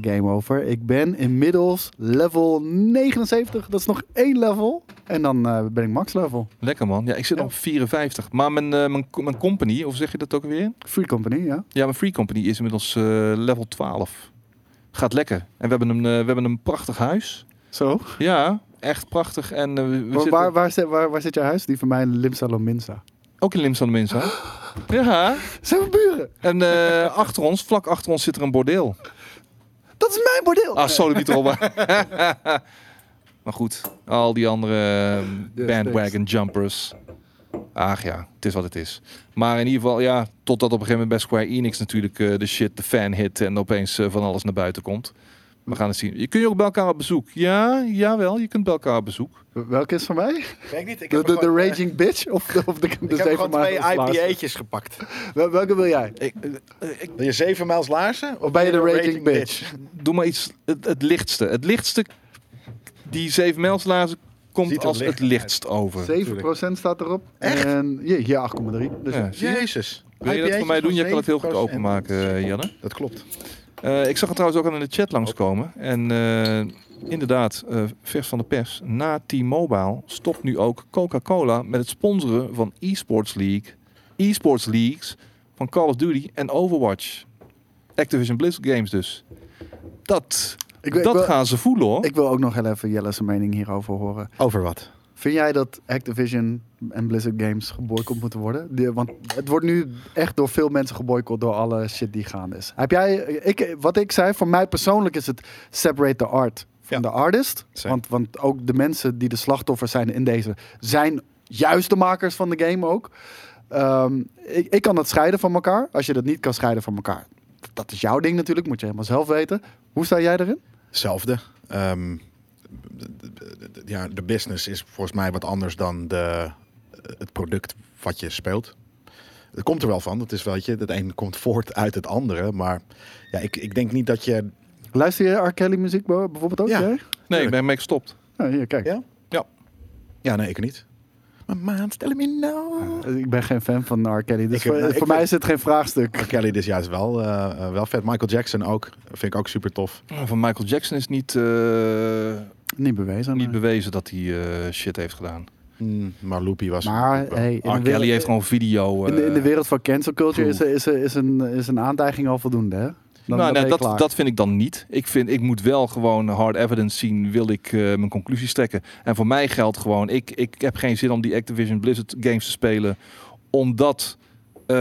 game over. Ik ben inmiddels level 79. Dat is nog één level. En dan eh, ben ik max level. Lekker man. Ja, ik zit Ja. op 54. Maar mijn, mijn, mijn company, of zeg je dat ook weer? Free company, ja. Ja, mijn free company is inmiddels level 12. Gaat lekker. En we hebben een, we hebben een prachtig huis. Zo. Ja, echt prachtig. En we, Waar, zitten waar, waar, zit, waar, waar zit je huis? Die van mij in Limsa Lominsa. ook in Limsan de Minsa. Ja. Zijn we buren? En eh, achter ons, vlak achter ons, zit er een bordeel. Dat is mijn bordeel. Ah, sorry, niet erop. maar goed, al die andere eh, bandwagon jumpers. Ach ja, het is wat het is. Maar in ieder geval, ja, totdat op een gegeven moment bij Square Enix natuurlijk eh, de shit, de fan hit en opeens van alles naar buiten komt. We gaan het zien. Je kun je ook bij elkaar op bezoek? Ja, jawel, je kunt bij elkaar op bezoek. Welke is van mij? Weet niet. Ik De, heb de, de gewoon, eh, Raging Bitch? Of de, of de, de Ik heb zeven gewoon twee mijls laarzen? IPA'tjes gepakt. Wel- Welke wil jij? Ik, eh, ik, Wil je zeven mijls laarzen? Of ben je de Raging Bitch? doe maar iets, het, het lichtste. Het lichtste, die zeven mijlslaarzen komt Ziet er als licht het lichtst over. 7% staat erop. Echt? En hier 8,3. Dus Ja. je? Jezus. Wil je dat voor mij doen? Jij kan het heel goed 7%. openmaken, eh, Janne. Dat klopt. Eh, ik zag het trouwens ook al in de chat langskomen. En eh, inderdaad, eh, vers van de pers. Na T-Mobile stopt nu ook Coca-Cola met het sponsoren van eSports League, eSports Leagues van Call of Duty en Overwatch. Activision Blizzard Games dus. Dat, Ik, dat ik, wil, gaan ze voelen hoor. ik wil ook nog heel even Jelle's mening hierover horen. Over wat? Vind jij dat Activision en Blizzard Games geboycott moeten worden? Want het wordt nu echt door veel mensen geboycott door alle shit die gaande is. Heb jij, ik, wat ik zei, voor mij persoonlijk is het separate the art Ja. the artist. Want, want ook de mensen die de slachtoffers zijn in deze, zijn juist de makers van de game ook. Ehm, ik, ik kan dat scheiden van elkaar. Als je dat niet kan scheiden van elkaar, dat is jouw ding natuurlijk, moet je helemaal zelf weten. Hoe sta jij erin? Hetzelfde. Ehm, ja, de business is volgens mij wat anders dan de het product wat je speelt. Het komt er wel van. Het is wel, je, het een komt voort uit het andere. Maar ja, ik, ik denk niet dat je... Luister je R. Kelly muziek bijvoorbeeld ook? Ja. jij? Nee, ik ben mee gestopt. Oh, hier, kijk. Ja? Ja, nee, ik niet. Maar man, stel me nou. Ik ben geen fan van R. Kelly. Dus Ik heb- voor, nou, vind- mij is het geen vraagstuk. R. Kelly dus juist wel, eh, eh, wel vet. Michael Jackson ook. Vind ik ook super tof. Van Michael Jackson is niet, eh, Niet bewezen. niet bewezen dat hij eh, shit heeft gedaan. Hmm, maar Loopy was... Maar hey, R. Kelly wereld, heeft gewoon video. in, de, in de eh, wereld van cancel culture is, is, is, een, is een aantijging al voldoende. Hè? Dan, nou, dan nee, dat, dat vind ik dan niet. Ik, vind, ik moet wel gewoon hard evidence zien, wil ik eh, mijn conclusies trekken. En voor mij geldt gewoon, ik, ik heb geen zin om die Activision Blizzard games te spelen, omdat eh,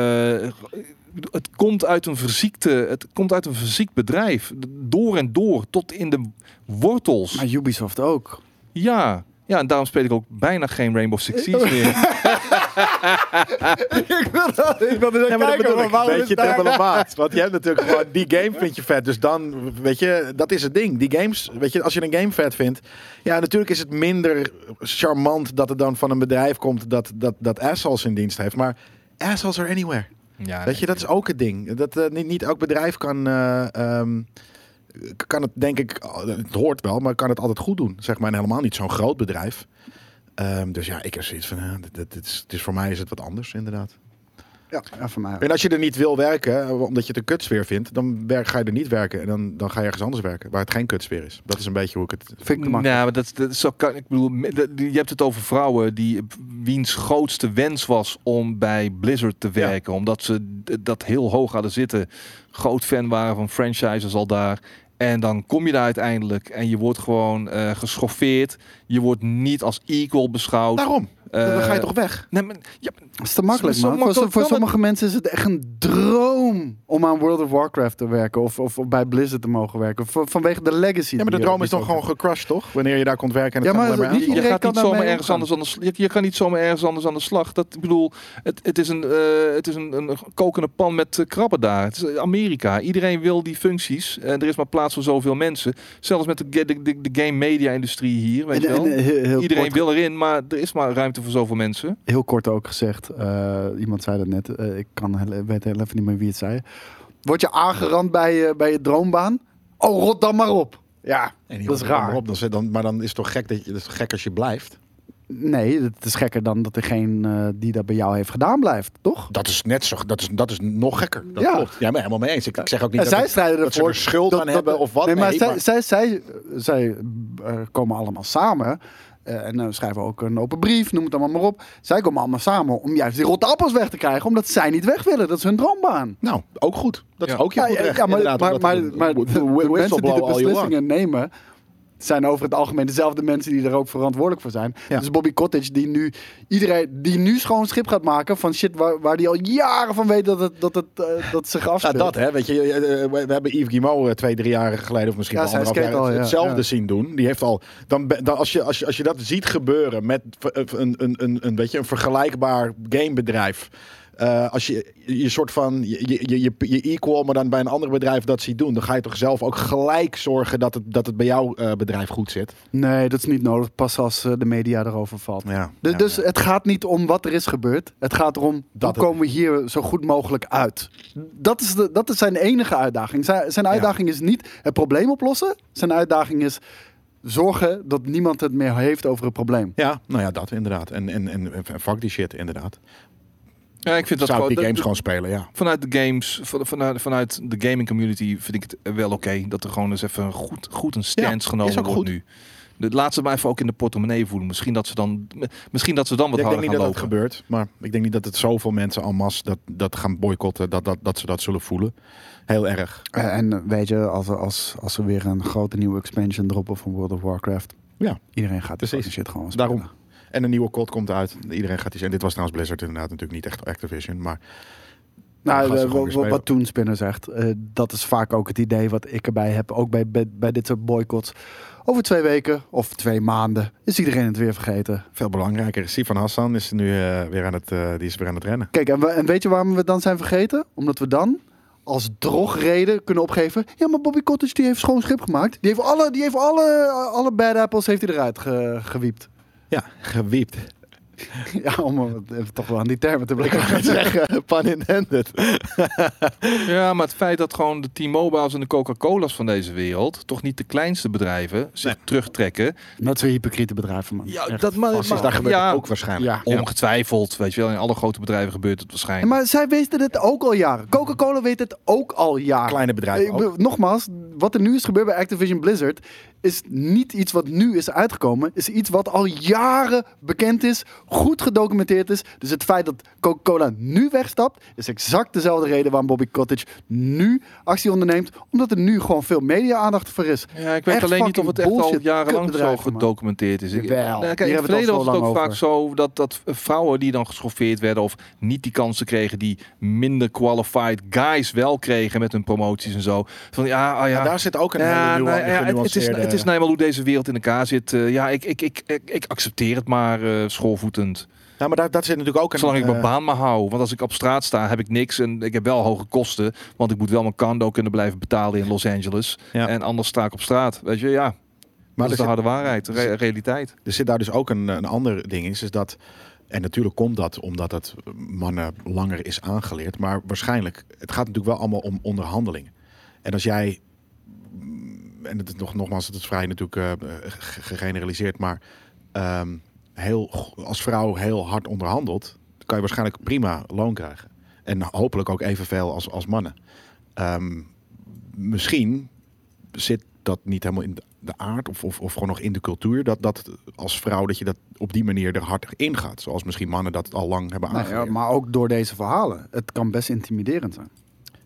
het komt uit een verziekte, het komt uit een verziekt bedrijf, door en door, tot in de wortels. Maar Ubisoft ook. Ja, ja, en daarom speel ik ook bijna geen Rainbow Six Siege meer. ik wil dat, ik wil er Ja, maar dat bedoel ik. Weet je, dubbele maat. Want je hebt natuurlijk gewoon die game vind je vet. Dus dan, weet je, dat is het ding. Die games, weet je, als je een game vet vindt. Ja, natuurlijk is het minder charmant dat het dan van een bedrijf komt dat, dat, dat assholes in dienst heeft. Maar assholes are anywhere. Ja, Weet je, dat is ook het ding. Dat eh, niet, niet elk bedrijf kan, eh, ehm, kan het, denk ik, het hoort wel, maar kan het altijd goed doen. Zeg maar, en helemaal niet zo'n groot bedrijf. Ehm, dus ja, ik heb zoiets van, eh, dit, is voor mij is het wat anders, inderdaad. Ja, ja, voor mij ook. En als je er niet wil werken, omdat je het een kutsfeer vindt, dan werk, ga je er niet werken. En dan, dan ga je ergens anders werken, waar het geen kutsfeer is. Dat is een beetje hoe ik het... Vind ik makkelijk. Nou, maar dat, dat zo kan, ik bedoel, dat- je hebt het over vrouwen die wiens grootste wens was om bij Blizzard te werken, omdat ze dat heel hoog hadden zitten, groot fan waren van franchises al daar. En dan kom je daar uiteindelijk en je wordt gewoon eh, geschoffeerd. Je wordt niet als equal beschouwd. Daarom, dan ga je Eh, toch weg? Nee, maar, ja, Dat is te makkelijk, man. voor sommige mensen is het echt een droom om aan World of Warcraft te werken. Of, of bij Blizzard te mogen werken. Van- vanwege de legacy. Ja, maar de droom is dan gewoon gecrushed, toch? Wanneer je daar komt werken en het Ja, maar maar niet je gaat kan niet zomaar ergens anders aan de slag. Je, je kan niet zomaar ergens anders aan de slag. Dat, ik bedoel, het, het is, een, eh, het is een, een kokende pan met eh, krabben daar. Het is eh, Amerika. Iedereen wil die functies. En er is maar plaats voor zoveel mensen. Zelfs met de, de, de, de game media industrie hier, weet En- je wel. en heel, heel Iedereen kort, wil erin, maar er is maar ruimte voor zoveel mensen. heel kort ook gezegd. eh, iemand zei dat net. eh, ik kan, heel- weet heel even niet meer wie het zei. Word je aangerand bij, je bij je droombaan? Oh, rot dan maar op. Ja, En dat is raar. maar Op, dan, dan, maar dan is het toch gek dat je, dat is toch gek als je blijft? Nee, het is gekker dan dat degene eh, die dat bij jou heeft gedaan blijft, toch? Dat is net zo, dat is, dat is nog gekker. Dat Ja. klopt. Ja, maar helemaal mee eens. Ik, ik zeg ook niet En dat, zij strijden dat ze er schuld aan hebben of wat. Nee, maar nee, zij, maar- zij, zij, zij eh, komen allemaal samen. Eh, en dan schrijven ook een open brief, noem het allemaal maar op. Zij komen allemaal samen om juist die rotte appels weg te krijgen. Omdat zij niet weg willen. Dat is hun droombaan. Nou, ook goed. Dat is Ja. ook je Ja, goed ja, recht, ja, maar, maar, omdat- maar, maar de, de mensen die de beslissingen nemen... zijn over het algemeen dezelfde mensen die er ook verantwoordelijk voor zijn. Ja. Dus Bobby Cottage, die nu, iedereen, die nu schoon schip gaat maken van shit waar, waar die al jaren van weet dat het, dat het, eh, dat zich Ja, afspeelt. dat hè, weet je, eh, we we hebben Yves eh, twee, drie jaar geleden of misschien Ja, zij anderhalf jaar al, ja, hetzelfde ja. zien doen. Die heeft al, dan, dan als, je, als, je, als je dat ziet gebeuren met een, een, een, een, weet je, een vergelijkbaar gamebedrijf. Eh, als je je soort van je, je, je, je equal, maar dan bij een ander bedrijf dat ziet doen, dan ga je toch zelf ook gelijk zorgen dat het, dat het bij jouw eh, bedrijf goed zit. Nee, dat is niet nodig. Pas als eh, de media erover valt. Ja, Dus, ja, dus ja. het gaat niet om wat er is gebeurd. Het gaat erom Dat hoe het- komen we hier zo goed mogelijk uit. Dat is, de, dat is zijn enige uitdaging. Zijn, zijn uitdaging is niet het probleem oplossen. Zijn uitdaging is zorgen dat niemand het meer heeft over het probleem. Ja, nou ja, dat inderdaad. En, en, en, en fuck die shit, inderdaad. Ja, ik vind dat Zou ik die games gewoon spelen, ja. vanuit de games, van- vanuit, vanuit de gaming community vind ik het wel oké dat er gewoon eens even goed, goed een stance Ja, is genomen ook wordt goed. nu. De, laat ze maar even ook in de portemonnee voelen. Misschien dat ze dan, misschien dat ze dan wat ik denk harder niet gaan dat dat lopen. gebeurt, maar ik denk niet dat het zoveel mensen en masse dat, dat gaan boycotten, dat, dat, dat ze dat zullen voelen. Heel erg. Eh, en eh, weet je, als, als, als we weer een grote nieuwe expansion droppen van World of Warcraft. Ja, Iedereen gaat Precies. shit gewoon spelen. daarom. En een nieuwe COD komt uit. Iedereen gaat die. En dit was trouwens Blizzard inderdaad natuurlijk niet echt Activision, maar Nou, eh, wat Toen Spinner zegt, eh, dat is vaak ook het idee wat ik erbij heb. Ook bij, bij, bij dit soort boycotts. Over twee weken of twee maanden is iedereen het weer vergeten. veel belangrijker. Sifan Hassan is nu eh, weer aan het, die is weer aan het rennen. Kijk, en, we- en weet je waarom we het dan zijn vergeten? Omdat we dan als drogreden kunnen opgeven. Ja, maar Bobby Cottage die heeft schoon schip gemaakt. Die heeft alle, die heeft alle, alle bad apples heeft hij eruit ge, gewiept. Ja, gewiept. Ja, om even toch wel aan die termen te blijven. zeggen, pun intended. Ja, maar het feit dat gewoon de T-Mobiles en de Coca-Cola's van deze wereld, toch niet de kleinste bedrijven, zich Nee. terugtrekken. Dat zijn hypocriete bedrijven, man. Ja, Echt. dat maar, daar gebeurt ja, het ook waarschijnlijk. Ja. ongetwijfeld, weet je wel, in alle grote bedrijven gebeurt het waarschijnlijk. Maar zij weten het ook al jaren. Coca-Cola weet het ook al jaren. Kleine bedrijven ook. Nogmaals, wat er nu is gebeurd bij Activision Blizzard is niet iets wat nu is uitgekomen. Is iets wat al jaren bekend is, goed gedocumenteerd is. Dus het feit dat Coca-Cola nu wegstapt, is exact dezelfde reden waarom Bobby Cottage nu actie onderneemt. Omdat er nu gewoon veel media-aandacht voor is. Ja, ik weet Echt alleen niet of het echt al bullshit jarenlang zo gedocumenteerd is. Ik- Jawel, Nou, hier kijk, in het hebben we het verleden al was het ook vaak zo dat, dat vrouwen die dan geschoffeerd werden of niet die kansen kregen die minder qualified guys wel kregen met hun promoties en zo. Van ja, ah, ja. Ja, daar zit ook een Ja, hele nou ja, het, het, is, genuanceerde... het is nou eenmaal hoe deze wereld in elkaar zit. Eh, ja, ik, ik, ik, ik, ik accepteer het maar eh, schoolvoetend. Ja, maar daar, dat zit natuurlijk ook een... Zolang ik mijn eh, baan maar hou. Want als ik op straat sta, heb ik niks. En ik heb wel hoge kosten. Want ik moet wel mijn condo kunnen blijven betalen in Los Angeles. Ja. En anders sta ik op straat. Weet je, ja. Maar dat is de zit- harde waarheid, de re- realiteit. Er zit daar dus ook een, een ander ding in. Is dat, en natuurlijk komt dat omdat het mannen langer is aangeleerd. Maar waarschijnlijk, het gaat natuurlijk wel allemaal om onderhandelingen. En als jij, en het is nog, nogmaals, het is vrij natuurlijk eh, ge- gegeneraliseerd. Maar ehm, heel, als vrouw heel hard onderhandelt, kan je waarschijnlijk prima loon krijgen. En hopelijk ook evenveel als, als mannen. Ehm, misschien zit dat niet helemaal in de aard of, of, of gewoon nog in de cultuur. Dat, dat als vrouw dat je dat op die manier er hard in gaat. Zoals misschien mannen dat al lang hebben Nou aangeleerd. ja, maar ook door deze verhalen. Het kan best intimiderend zijn.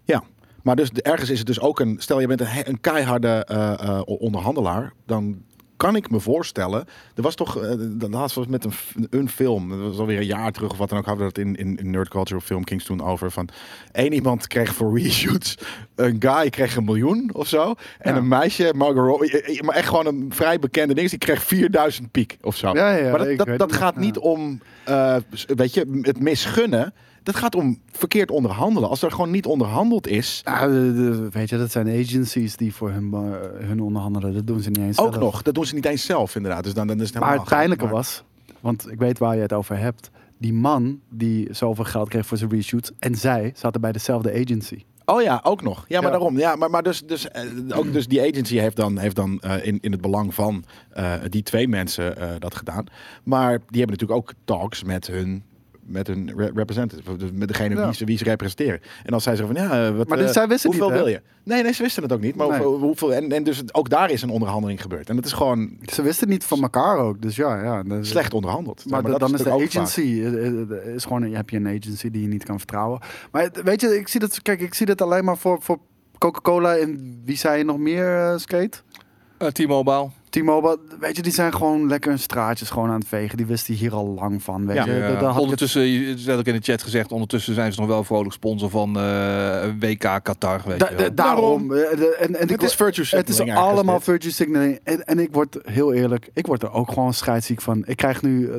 Ja, maar dus ergens is het dus ook een... Stel, je bent een, een keiharde eh, eh, onderhandelaar. Dan kan ik me voorstellen... Er was toch... eh, de laatste was met een, een film. Dat was alweer een jaar terug of wat dan ook. Hadden we dat in, in, in Nerd Culture of Film Kings toen over. Van één iemand kreeg voor reshoots... Een guy kreeg een miljoen of zo. En Ja. een meisje, eh, Maar echt gewoon een vrij bekende ding. Die kreeg 4000 piek of zo. Ja, ja, maar dat, dat, gaat niet om... weet je, het misgunnen. Dat gaat om verkeerd onderhandelen. Als er gewoon niet onderhandeld is... De- de- weet je, dat zijn agencies die voor hun, eh, hun onderhandelen. Dat doen ze niet eens Ook zelf. nog, dat doen ze niet eens zelf inderdaad. Dus dan, dan is het Maar het pijnlijke was, want ik weet waar je het over hebt. Die man die zoveel geld kreeg voor zijn reshoots en zij zaten bij dezelfde agency. Oh ja, ook nog. Ja, maar Ja. daarom. Ja, maar, maar dus, dus, eh, ook dus die agency heeft dan, heeft dan eh, in, in het belang van die twee mensen dat gedaan. Maar die hebben natuurlijk ook talks met hun met hun re- representative, dus met degene Ja. wie, ze, wie ze representeren. En als zij zeggen van ja, eh, wat, Maar dit- eh, zij wisten het hoeveel niet, wil je? Nee, nee, ze wisten het ook niet. Maar Nee. hoeveel, hoeveel, en, en dus ook daar is een onderhandeling gebeurd. En dat is gewoon Ze wisten niet van elkaar ook, dus ja. ja slecht onderhandeld. Maar, dat dan is de agency, eh, eh, is gewoon, een- heb je een agency die je niet kan vertrouwen. Maar het- weet je, ik zie dat, kijk, ik zie dat alleen maar voor, voor Coca-Cola en wie zei je nog meer, Skate? Eh, T-Mobile. T-Mobile, weet je, die zijn gewoon lekker hun straatjes gewoon aan het vegen. Die wisten hier al lang van, weet Ja, je. Ja, Daar- daar had ik het- ondertussen, je het werd ook in de chat gezegd, ondertussen zijn ze nog wel vrolijk sponsor van eh, WK Qatar. Weet Da- je da- daarom. eh, En, en Het ik- is virtue Het is allemaal virtue signaling. En, en ik word heel eerlijk, ik word er ook gewoon scheidsziek van. Ik krijg nu, eh,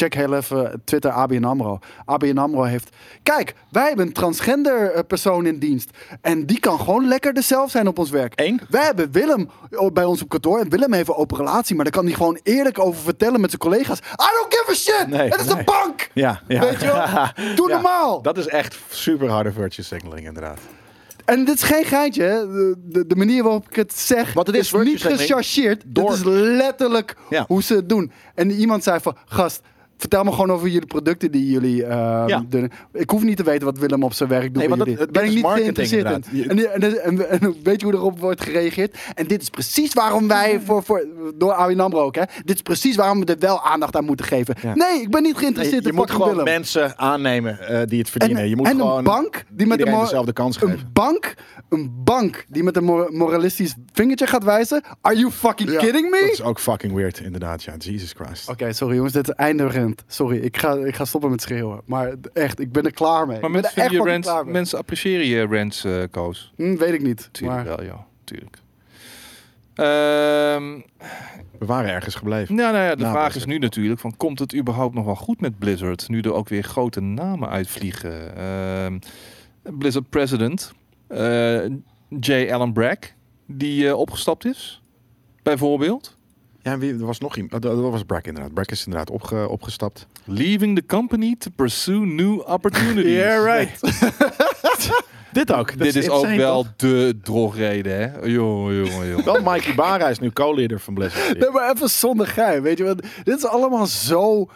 check heel even Twitter ABN AMRO. ABN AMRO heeft, kijk, wij hebben een transgender eh, persoon in dienst. En die kan gewoon lekker er zelf zijn op ons werk. Eén? Wij hebben Willem o- bij ons op kantoor. En Willem heeft een open relatie, maar daar kan hij gewoon eerlijk over vertellen met zijn collega's. I don't give a shit! Nee, Het is nee. een bank! Ja, ja. Weet je wel? Doe Ja, normaal! Dat is echt super harde virtue signaling inderdaad. En dit is geen geintje. De, de, de manier waarop ik het zeg, Want het is niet gechargeerd. door- Dit is letterlijk Ja. hoe ze het doen. En iemand zei van, gast, vertel me gewoon over jullie producten die jullie eh, Ja. doen. Ik hoef niet te weten wat Willem op zijn werk doet. Nee, want dat- ben ik niet geïnteresseerd in. En, en, en, en weet je hoe erop wordt gereageerd? En dit is precies waarom wij, voor, voor, door ABN AMRO ook, hè. Dit is precies waarom we er wel aandacht aan moeten geven. Ja. Nee, ik ben niet Nee, geïnteresseerd je in moet fucking gewoon Willem. mensen aannemen eh, die het verdienen. En, je moet en gewoon een bank die met een, dezelfde kans een bank, een bank die met een mor- moralistisch vingertje gaat wijzen. Are you fucking Ja, kidding me? Dat is ook fucking weird, inderdaad. Ja, Jesus Christ. Oké, sorry jongens, dit is Sorry, ik ga, ik ga stoppen met schreeuwen. Maar echt, ik ben er klaar mee. Maar ik ben mensen, echt vinden je fucking rants, klaar mee. mensen appreciëren je rants, eh Koos. Hm, weet ik niet. Tuurlijk Maar, wel, ja. Tuurlijk. Ehm, We waren ergens gebleven. nou, nou ja, de Nou, vraag is nu natuurlijk: van, komt het überhaupt nog wel goed met Blizzard? Nu er ook weer grote namen uitvliegen. Ehm, Blizzard President eh, J. Allen Bragg, die eh, opgestapt is, bijvoorbeeld. Ja, en wie, er was nog iemand. Dat was Brack inderdaad. Brack is inderdaad opge, opgestapt. Leaving the company to pursue new opportunities. Dit ook. Dit is ook wel toch? de drogreden, hè? Jongen, jongen, jongen. Wel Mikey Bara is nu co-leader van Blizzard. Nee, maar even zonder gein, weet je wat? Dit is allemaal zo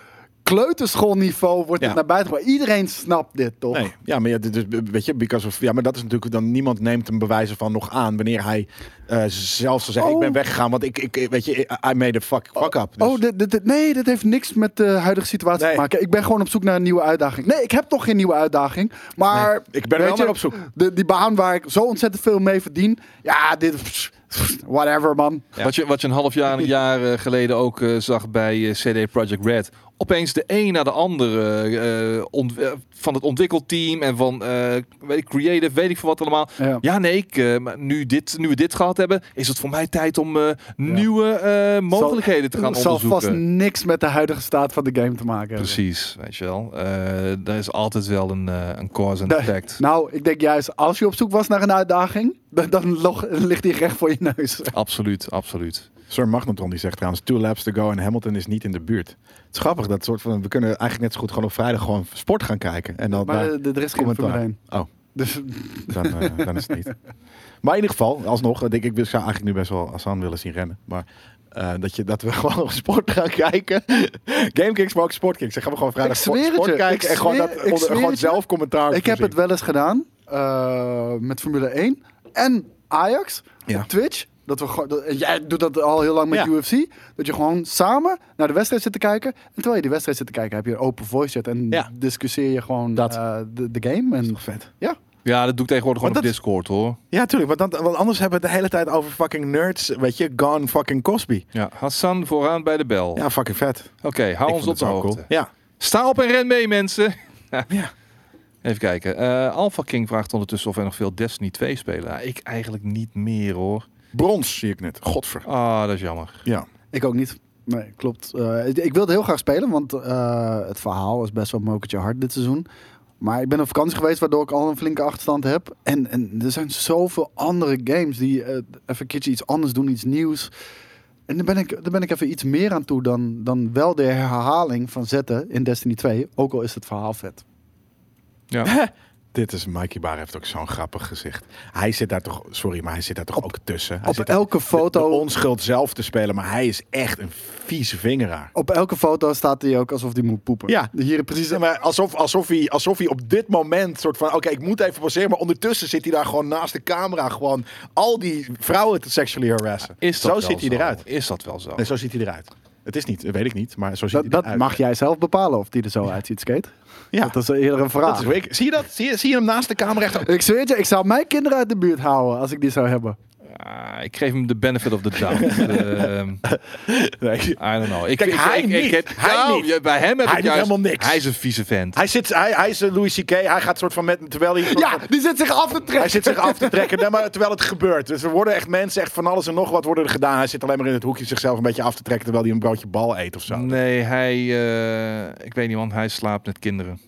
kleuterschoolniveau wordt Ja. het naar buiten gebracht. Iedereen snapt dit, toch? Nee, ja, maar ja, dit is, weet je, because of, ja, maar dat is natuurlijk dan niemand neemt hem bewijzen van nog aan wanneer hij eh, zelf zou zeggen: Oh. ik ben weggegaan, want ik, ik, weet je, I made a fuck, fuck up. Dus- Oh, dit, dit, dit- nee, dit heeft niks met de huidige situatie Nee. te maken. Ik ben gewoon op zoek naar een nieuwe uitdaging. Nee, ik heb toch geen nieuwe uitdaging. Maar Nee, ik ben wel je, op zoek. De, die baan waar ik zo ontzettend veel mee verdien. Ja, dit... Whatever, man. Ja. Wat, je, wat je een half jaar, een jaar geleden ook eh, zag bij eh, CD Projekt Red. Opeens de een na de andere eh, ont- eh, van het ontwikkelteam en van eh, weet ik, creative, weet ik veel wat allemaal. Ja. Ja, nee, ik, nu, dit, nu we dit gehad hebben, is het voor mij tijd om nieuwe mogelijkheden te gaan Het zal onderzoeken. vast niks met de huidige staat van de game te maken hebben. Precies, weet je wel. Daar is altijd wel een, een cause and Nee. effect. Nou, ik denk juist, als je op zoek was naar een uitdaging, dan, dan ligt die recht voor je neus. Absoluut, absoluut. Sir Magnetron die zegt trouwens: two laps to go en Hamilton is niet in de buurt. Het is grappig dat soort van. We kunnen eigenlijk net zo goed gewoon op vrijdag gewoon sport gaan kijken. En dan Maar eh, er is geen commentaar. Formule 1. Oh, Dus dan, eh, dan is het niet. Maar in ieder geval, alsnog, denk ik, ik zou eigenlijk nu best wel Hassan willen zien rennen. Maar eh, dat, je, dat we gewoon op sport gaan kijken. GameKings, maar ook SportKings. Dan gaan we gewoon vrijdag sport, sport kijken ik en gewoon, dat, onder- gewoon zelf commentaar ik heb het wel eens gedaan met Formule 1 en Ajax Ja. op Twitch. Dat we gewoon, dat- jij doet dat al heel lang met Ja. UFC. Dat je gewoon samen naar de wedstrijd zit te kijken. En terwijl je die wedstrijd zit te kijken, heb je een open voice chat. En Ja. discussieer je gewoon Dat. eh, de, de game. En, Toch vet. ja. Ja, dat doe ik tegenwoordig gewoon Maar op dat- Discord hoor. Ja, tuurlijk. Want, dan, want anders hebben we het de hele tijd over fucking nerds. Weet je, gone fucking Cosby. Ja, Hassan vooraan bij de bel. Ja, fucking vet. Oké, hou Ik ons op de zo hoogte. cool. Ja. Sta op en ren mee, mensen. Ja. Even kijken. Eh Alpha King vraagt ondertussen of wij nog veel Destiny 2 spelen. Ja, ik eigenlijk niet meer hoor. Brons zie ik net. Godver. Ah, dat is jammer. Ja. Ik ook niet. Nee, klopt. Eh, ik, ik wilde heel graag spelen, want eh, het verhaal is best wel mokertje hard dit seizoen. Maar ik ben op vakantie geweest, waardoor ik al een flinke achterstand heb. En, en er zijn zoveel andere games die eh, even een keertje iets anders doen, iets nieuws. En daar ben ik, daar ben ik even iets meer aan toe dan, dan wel de herhaling van zetten in Destiny 2. Ook al is het verhaal vet. Ja. Dit is, Mikey Bar heeft ook zo'n grappig gezicht. Hij zit daar toch, sorry, maar hij zit daar toch ook tussen. Hij Op zit elke de- foto... de onschuld zelf te spelen, maar hij is echt een vieze vingeraar. Op elke foto staat hij ook alsof hij moet poepen. Ja. Hier precies. Ja, maar alsof, alsof, hij, alsof hij op dit moment soort van, oké, ik moet even passeren, maar ondertussen zit hij daar gewoon naast de camera gewoon al die vrouwen te sexually harassen. Is dat zo ziet hij eruit. Is dat wel zo? Nee, zo ziet hij eruit. Het is niet, dat weet ik niet, maar zo ziet dat dat mag jij zelf bepalen of die er zo uitziet, Skate. Ja, Dat is eerder een vraag. dat is. Zie je dat? Zie je, zie je hem naast de camera echt? Ik zweer je, ik zou mijn kinderen uit de buurt houden als ik die zou hebben. Ah, ik geef hem de benefit of the doubt. Ehm, Nee. I don't know. Ik, Kijk, ik, hij ik, ik, niet. heb- Hij nou, niet. Bij hem heb Hij ik juist... helemaal niks. Hij is een vieze vent. Hij, zit, hij, hij is een Louis C.K. Hij gaat soort van met, terwijl hij... Ja, van- die zit zich af te trekken. Hij zit zich af te trekken nee, maar terwijl het gebeurt. Dus er worden echt mensen, echt van alles en nog wat worden er gedaan. Hij zit alleen maar in het hoekje zichzelf een beetje af te trekken terwijl hij een broodje bal eet of zo. Nee, hij... eh, ik weet niet, want hij slaapt met kinderen.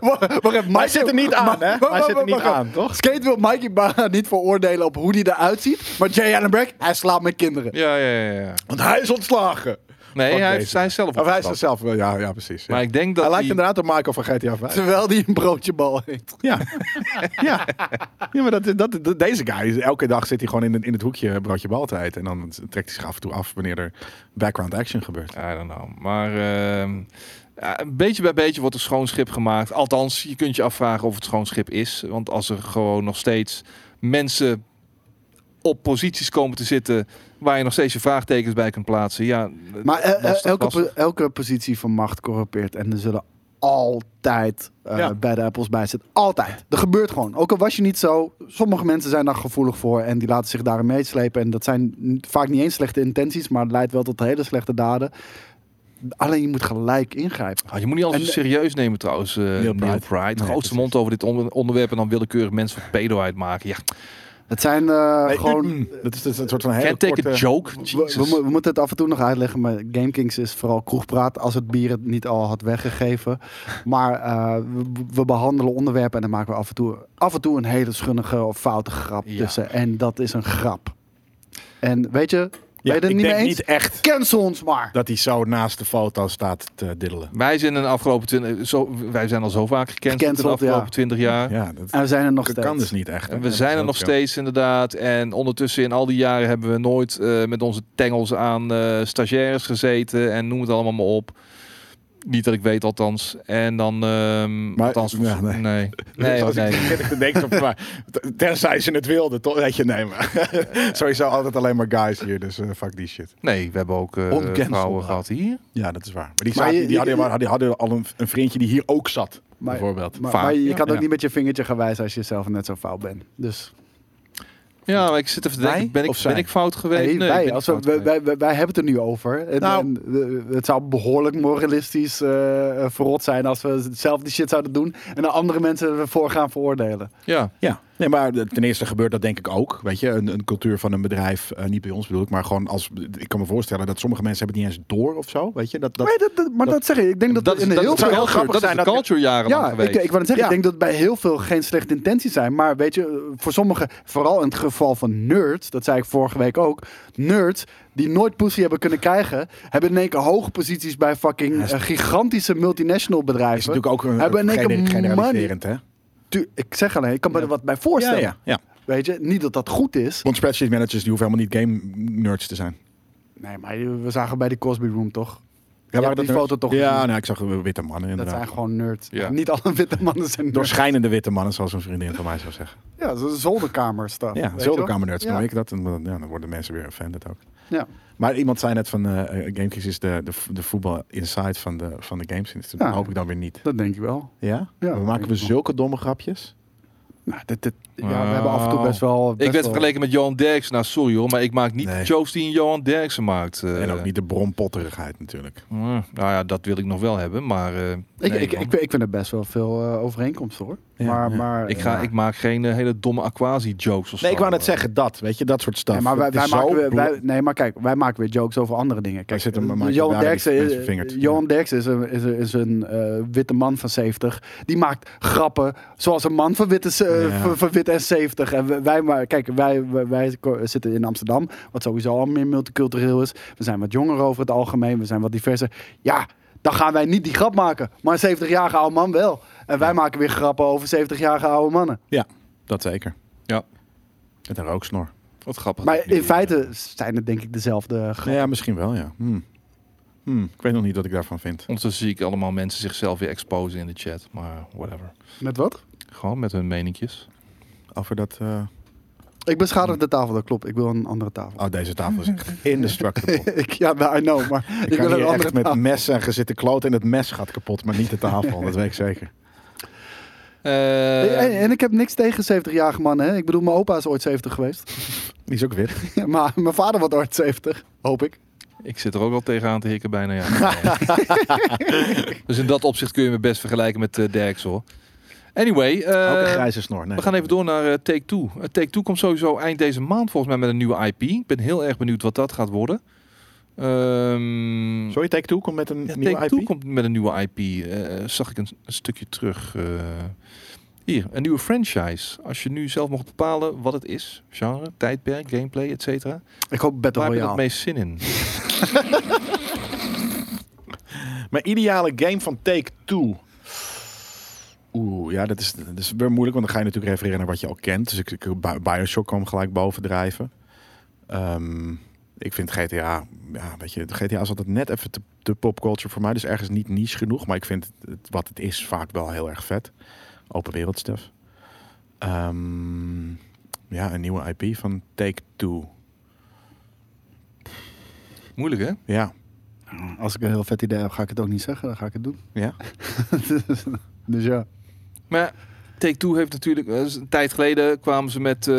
Wacht, hij zit er niet aan, hè? Hij zit er niet aan, toch? Skate wil Mikey Barra niet veroordelen op hoe hij eruit ziet. Maar Jay Allen Brack, hij slaapt met kinderen. Ja, ja, ja. ja. Want hij is ontslagen. Nee, hij, heeft, hij is zelf Of hij is er zelf wel, ja, ja precies. ja. Maar ik denk dat hij lijkt die- inderdaad op Michael van GTA 5. Terwijl hij een broodje bal eet. Ja. ja. ja, maar dat, dat, dat- deze guy, elke dag zit hij gewoon in, het- in het hoekje een broodje bal te eten. En dan trekt hij zich af en toe af wanneer er background action gebeurt. I don't know. Maar ehm, ja, beetje bij beetje wordt een schoon schip gemaakt. Althans, je kunt je afvragen of het schoon schip is. Want als er gewoon nog steeds mensen op posities komen te zitten waar je nog steeds je vraagtekens bij kunt plaatsen. Ja, Maar eh, eh, elke, lastig. elke positie van macht corrumpeert. En er zullen altijd Ja. bij de appels bij zitten. Altijd. Er gebeurt gewoon. Ook al was je niet zo. Sommige mensen zijn daar gevoelig voor. En die laten zich daarin meeslepen. En dat zijn vaak niet eens slechte intenties. Maar het leidt wel tot hele slechte daden. Alleen je moet gelijk ingrijpen. Ah, je moet niet alles En- zo serieus nemen trouwens, eh Neil Neil Pride. Pride. Nee, Grootste precies. mond over dit onder- onderwerp en dan willekeurig mensen van pedo uitmaken. Ja, Het zijn eh, Nee, gewoon... mm, dat is dus een soort van hele can't take korte... a joke. We, Jesus. we, mo- we moeten het af en toe nog uitleggen, maar GameKings is vooral kroegpraat als het bier het niet al had weggegeven. Maar eh, we, we behandelen onderwerpen en dan maken we af en toe, af en toe een hele schunnige of foute grap Ja. tussen. En dat is een grap. En weet je, ben je Ja, het er ik niet mee denk eens? niet echt Cancel ons maar. dat hij zo naast de foto staat te diddelen. Wij zijn in de afgelopen 20, zo, wij zijn al zo vaak gecanceld in de afgelopen ja. 20 jaar. Ja, dat, En we zijn er nog dat steeds. kan dus niet echt. En we Dat zijn is er ook nog zo. steeds inderdaad. En ondertussen in al die jaren hebben we nooit eh, met onze tengels aan eh, stagiaires gezeten. En noem het allemaal maar op. Niet dat ik weet althans. En dan... ehm Maar- althans, ja, nee. nee. Nee, Als nee. ik ik denk op, maar, tenzij ze het wilden, toch? Weet je, nee, maar sowieso altijd alleen maar guys hier, dus eh, fuck die shit. Nee, we hebben ook eh, Oncancelbaar. vrouwen gehad hier. Ja, dat is waar. Maar die, Maar zaten- je- die, hadden, je- die hadden al een, een vriendje die hier ook zat, Maar- bijvoorbeeld. Maar, maar je kan ook Ja. niet met je vingertje gaan wijzen als je zelf net zo fout bent. Dus Ja, maar ik zit even te denken. Ben ik, ben ik fout geweest? nee, wij, als we, wij, geweest. wij, wij hebben het er nu over. En, Nou. en, het zou behoorlijk moralistisch eh, verrot zijn als we zelf die shit zouden doen. En dan andere mensen ervoor gaan veroordelen. Ja, Ja, nee, maar ten eerste gebeurt dat denk ik ook. Weet je, een, een cultuur van een bedrijf, eh, niet bij ons bedoel ik, maar gewoon als. Ik kan me voorstellen dat sommige mensen hebben het niet eens door of zo. Weet je, dat, dat, Nee, dat, dat- maar dat, dat- zeg ik. Ik denk dat, dat, dat is, in dat heel is veel... de heel culture, grappig dat is zijn de dat- culture jarenlang Ja, geweest. ik, ik wou net zeggen, Ja. ik denk dat bij heel veel geen slechte intenties zijn. Maar weet je, voor sommigen, vooral in het geval van nerds, dat zei ik vorige week ook. Nerds die nooit pussy hebben kunnen krijgen, hebben in één keer hoge posities bij fucking is- eh, gigantische multinational is bedrijven. natuurlijk ook een, Hebben in één keer generaliserend, hè? Ik zeg alleen, ik kan me er wat bij voorstellen. ja, ja. Weet je, niet dat dat goed is. Want spreadsheet managers die hoeven helemaal niet game nerds te zijn. Nee, maar we zagen bij die Cosby Room toch? Ja, die foto toch Ja, nou, ik zag witte mannen Dat inderdaad. zijn gewoon nerds. Ja. Niet alle witte mannen zijn nerds. Doorschijnende witte mannen, zoals een vriendin van mij zou zeggen. Ja, dat is zolderkamer stuff. Ja, zolderkamernerds noem ik dat. En dan- ja, dan worden mensen weer offended ook. Ja. Maar iemand zei net van, GameKings is de, de, de voetbal inside van de, van de games. industrie. Dat Ja. hoop ik dan weer niet. Dat denk ik wel. Ja? Ja, we maken we zulke domme grapjes? Nou, dit, dit, ja, we hebben af en toe best wel... Ik werd wel- vergeleken met Johan Derksen. Nou, sorry hoor, maar ik maak niet Nee. de jokes die een Johan Derksen maakt. eh. en ook niet de bronpotterigheid natuurlijk. Eh, nou ja, dat wil ik nog wel hebben, maar... eh, Ik, nee, ik, ik, ik vind er best wel veel eh, overeenkomsten hoor. Ja, maar, ja. maar, ik, ga, ja. ik maak geen hele domme aquasi-jokes of Nee, ik zo. wou net zeggen dat. Weet je, dat soort stuff. Nee, maar wij, zo maken weer, wij, nee, maar kijk, wij maken weer jokes over andere dingen. Kijk, Michael Johan Derksen. Johan Derksen is een, is is een witte man van 70. Die maakt grappen zoals een man van witte, Ja. van, witte en 70. En wij- maar, kijk, wij, wij, zitten in Amsterdam, wat sowieso al meer multicultureel is. We zijn wat jonger over het algemeen, we zijn wat diverser. Ja, dan gaan wij niet die grap maken. Maar een 70-jarige oude man wel. En wij maken weer grappen over 70-jarige oude mannen. Ja, dat zeker. Ja. Met een rooksnor. Wat grappig. Maar in feite zijn het denk ik dezelfde grappen. Ja, misschien wel, ja. Hmm, Ik weet nog niet wat ik daarvan vind. Ondertussen zie ik allemaal mensen zichzelf weer exposen in de chat. Maar whatever. Met wat? Gewoon met hun meninkjes. Over dat... eh, Ik beschadig de tafel, dat klopt. Ik wil een andere tafel. Oh, deze tafel is indestructible. ik, ja, nou, I know, maar ik, Ik kan wil een andere echt met messen en gezitten kloten en het mes gaat kapot, maar niet de tafel. dat weet ik zeker. Eh, en, en ik heb niks tegen 70-jarige mannen. Hè? Ik bedoel, mijn opa is ooit 70 geweest. Die is ook wit. maar mijn vader wordt ooit 70, hoop ik. Ik zit er ook al tegenaan te hikken bijna, ja. dus in dat opzicht kun je me best vergelijken met uh, Derks, hoor. Anyway, eh, ook een grijze snor. Nee. we gaan even door naar eh, Take-Two. Uh, Take-Two komt sowieso eind deze maand volgens mij met een nieuwe IP. Ik ben heel erg benieuwd wat dat gaat worden. Ehm Sorry, Take-Two komt met een ja, nieuwe IP? komt met een nieuwe IP. Eh, zag ik een, een stukje terug. eh. hier, een nieuwe franchise. Als je nu zelf mocht bepalen wat het is. Genre, tijdperk, gameplay, et cetera. Ik hoop Battle Waar heb je het Royale. meest zin in? Mijn ideale game van Take-Two. Oeh, ja, dat is, dat is weer moeilijk, want dan ga je natuurlijk refereren naar wat je al kent. Dus ik, ik Bi- Bioshock kwam gelijk bovendrijven. Ehm ik vind GTA, ja, weet je, GTA is altijd net even te, te popculture voor mij. Dus ergens niet niche genoeg, maar ik vind het, wat het is vaak wel heel erg vet. Open wereld stuff. Ehm, ja, een nieuwe IP van Take-Two. Moeilijk, hè? Ja, Als ik een heel vet idee heb, ga ik het ook niet zeggen. Dan ga ik het doen. ja. dus, dus ja. Maar Take-Two heeft natuurlijk... eh, Een tijd geleden kwamen ze met eh,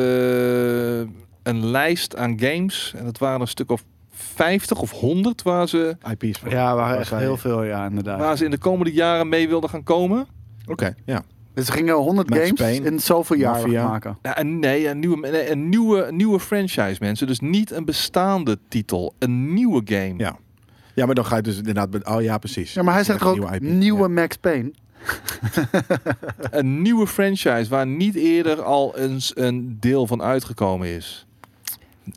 een lijst aan games. En dat waren een stuk of 50 of 100 waar ze, IP's. van- Ja, waren waar echt heel veel, ja, inderdaad. waar ze in de komende jaren mee wilden gaan komen. Oké, ja. Dus ze gingen 100 Max games Payne, in zoveel jaar maken. Ja, nee, een nieuwe, nee, een, nieuwe, een nieuwe franchise, mensen. Dus niet een bestaande titel. Een nieuwe game. Ja. Ja, maar dan ga je dus inderdaad... Oh ja, precies. Ja, maar hij zegt ook nieuwe IP. nieuwe Ja. Max Payne? Een nieuwe franchise waar niet eerder al eens een deel van uitgekomen is.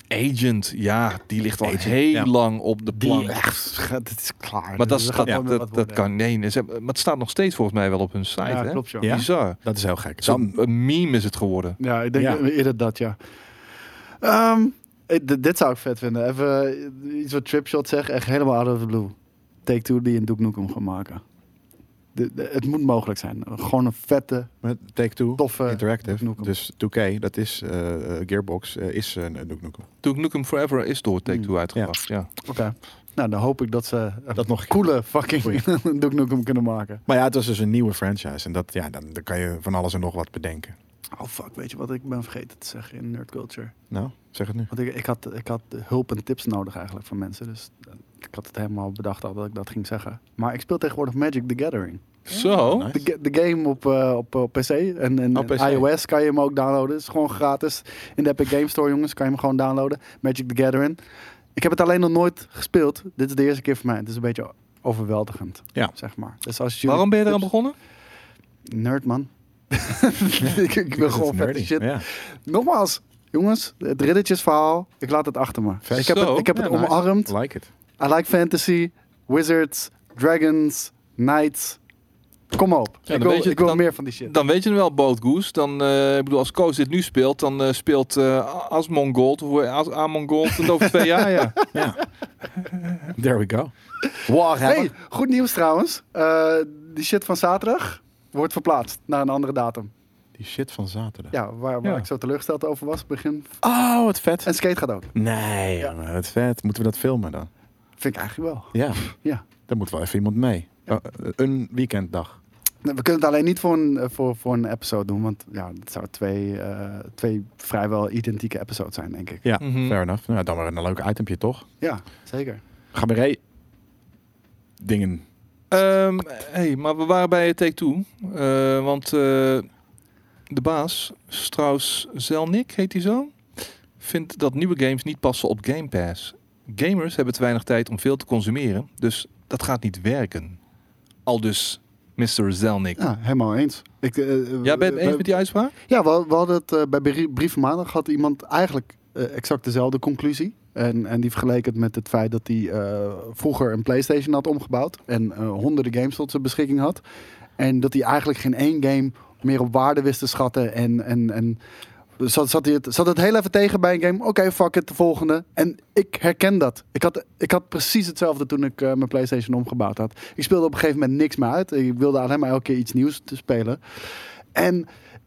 Agent, ja, die ligt al Agent, heel ja. lang op de plank. Die echt, het is klaar. maar dat, Dus dat, gaat dat, dat kan, nee, maar het staat nog steeds volgens mij wel op hun site, Ja, hè? klopt. Ja? Bizar. Dat is heel gek. Zo'n Dan, een meme is het geworden. Ja, ik denk Ja. eerder dat, ja. Ehm, eh, dit zou ik vet vinden. Even iets wat Tripshot zegt, echt helemaal out of the blue. Take-Two die een Duke Nukem gaan maken. De- de- het moet mogelijk zijn. Gewoon een vette, met Take-Two, toffe... Interactive, dus 2K, dat is eh, eh, Gearbox, eh, is uh, Duke Nukem. Duke Nukem Forever is door Take-Two Mm, uitgebracht, ja. Oké. Nou, dan hoop ik dat ze een Dat nog coole fucking Duke Nukem kunnen maken. Maar ja, het was dus een nieuwe franchise. En dat, ja, dan, dan kan je van alles en nog wat bedenken. Oh fuck, weet je wat ik ben vergeten te zeggen in Nerd Culture? Nou, zeg het nu. Want ik, ik, had, ik had hulp en tips nodig eigenlijk van mensen. Dus ik had het helemaal bedacht al dat ik dat ging zeggen. Maar ik speel tegenwoordig Magic the Gathering. Zo. nice. De, de game op, eh, op, op PC en, en PC. iOS kan je hem ook downloaden. Het is gewoon gratis. In de Epic Game Store, jongens, kan je hem gewoon downloaden. Magic the Gathering. Ik heb het alleen nog nooit gespeeld. Dit is de eerste keer voor mij. Het is een beetje overweldigend, Ja. zeg maar. Dus als jullie Waarom ben je eraan begonnen? Nerd, man. ik, ik wil gewoon nerdy. shit. Ja. Nogmaals, jongens, het riddertjesverhaal, ik laat het achter me. Vet. Ik heb het, ik heb het nice. omarmd. Like it. I like fantasy, wizards, dragons, knights. Kom maar op. Ja, ik dan wil, weet je- ik wil dan- meer van die shit. Dan weet je hem wel, Boat Goose. Dan, eh, ik bedoel, als Koos dit nu speelt, dan eh, speelt eh Asmongold, of As Amongold, en over twee jaar, ja. Ja. There we go. Warhammer. Hey, goed nieuws trouwens. Eh, die shit van zaterdag wordt verplaatst naar een andere datum. Die shit van zaterdag. Ja, waar, waar Ja. ik zo teleurgesteld over was, begin. Oh, wat vet. En skate gaat ook. Nee, Ja. jongen, wat vet. Moeten we dat filmen dan? Vind ik eigenlijk wel. Ja, Ja. daar moet wel even iemand mee. Ja. Uh, een weekenddag. We kunnen het alleen niet voor een, eh, voor, voor een episode doen, want ja, het zou twee, eh, twee vrijwel identieke episodes zijn, denk ik. Ja, Mhm. fair enough. Nou, dan maar een leuk itempje, toch? Ja, zeker. Cabaret dingen. Ehm, hey, maar we waren bij Take-Two. Eh, want eh, de baas, Strauss Zelnick, heet hij zo? Vindt dat nieuwe games niet passen op Game Pass. Gamers hebben te weinig tijd om veel te consumeren, dus dat gaat niet werken. Al dus Mr. Zelnick. Ja, helemaal eens. Ik, eh, Jij bent het eens met die uitspraak? Ja, we, we hadden het eh, bij Brie- Brief Maandag had iemand eigenlijk eh, exact dezelfde conclusie. En, en die vergeleek het met het feit dat hij eh, vroeger een PlayStation had omgebouwd en eh, honderden games tot zijn beschikking had. En dat hij eigenlijk geen één game meer op waarde wist te schatten. En, en, en zat, zat, het, zat het heel even tegen bij een game. Oké, fuck it, de volgende. En ik herken dat. Ik had, ik had precies hetzelfde toen ik eh, mijn PlayStation omgebouwd had. Ik speelde op een gegeven moment niks meer uit. Ik wilde alleen maar elke keer iets nieuws te spelen. En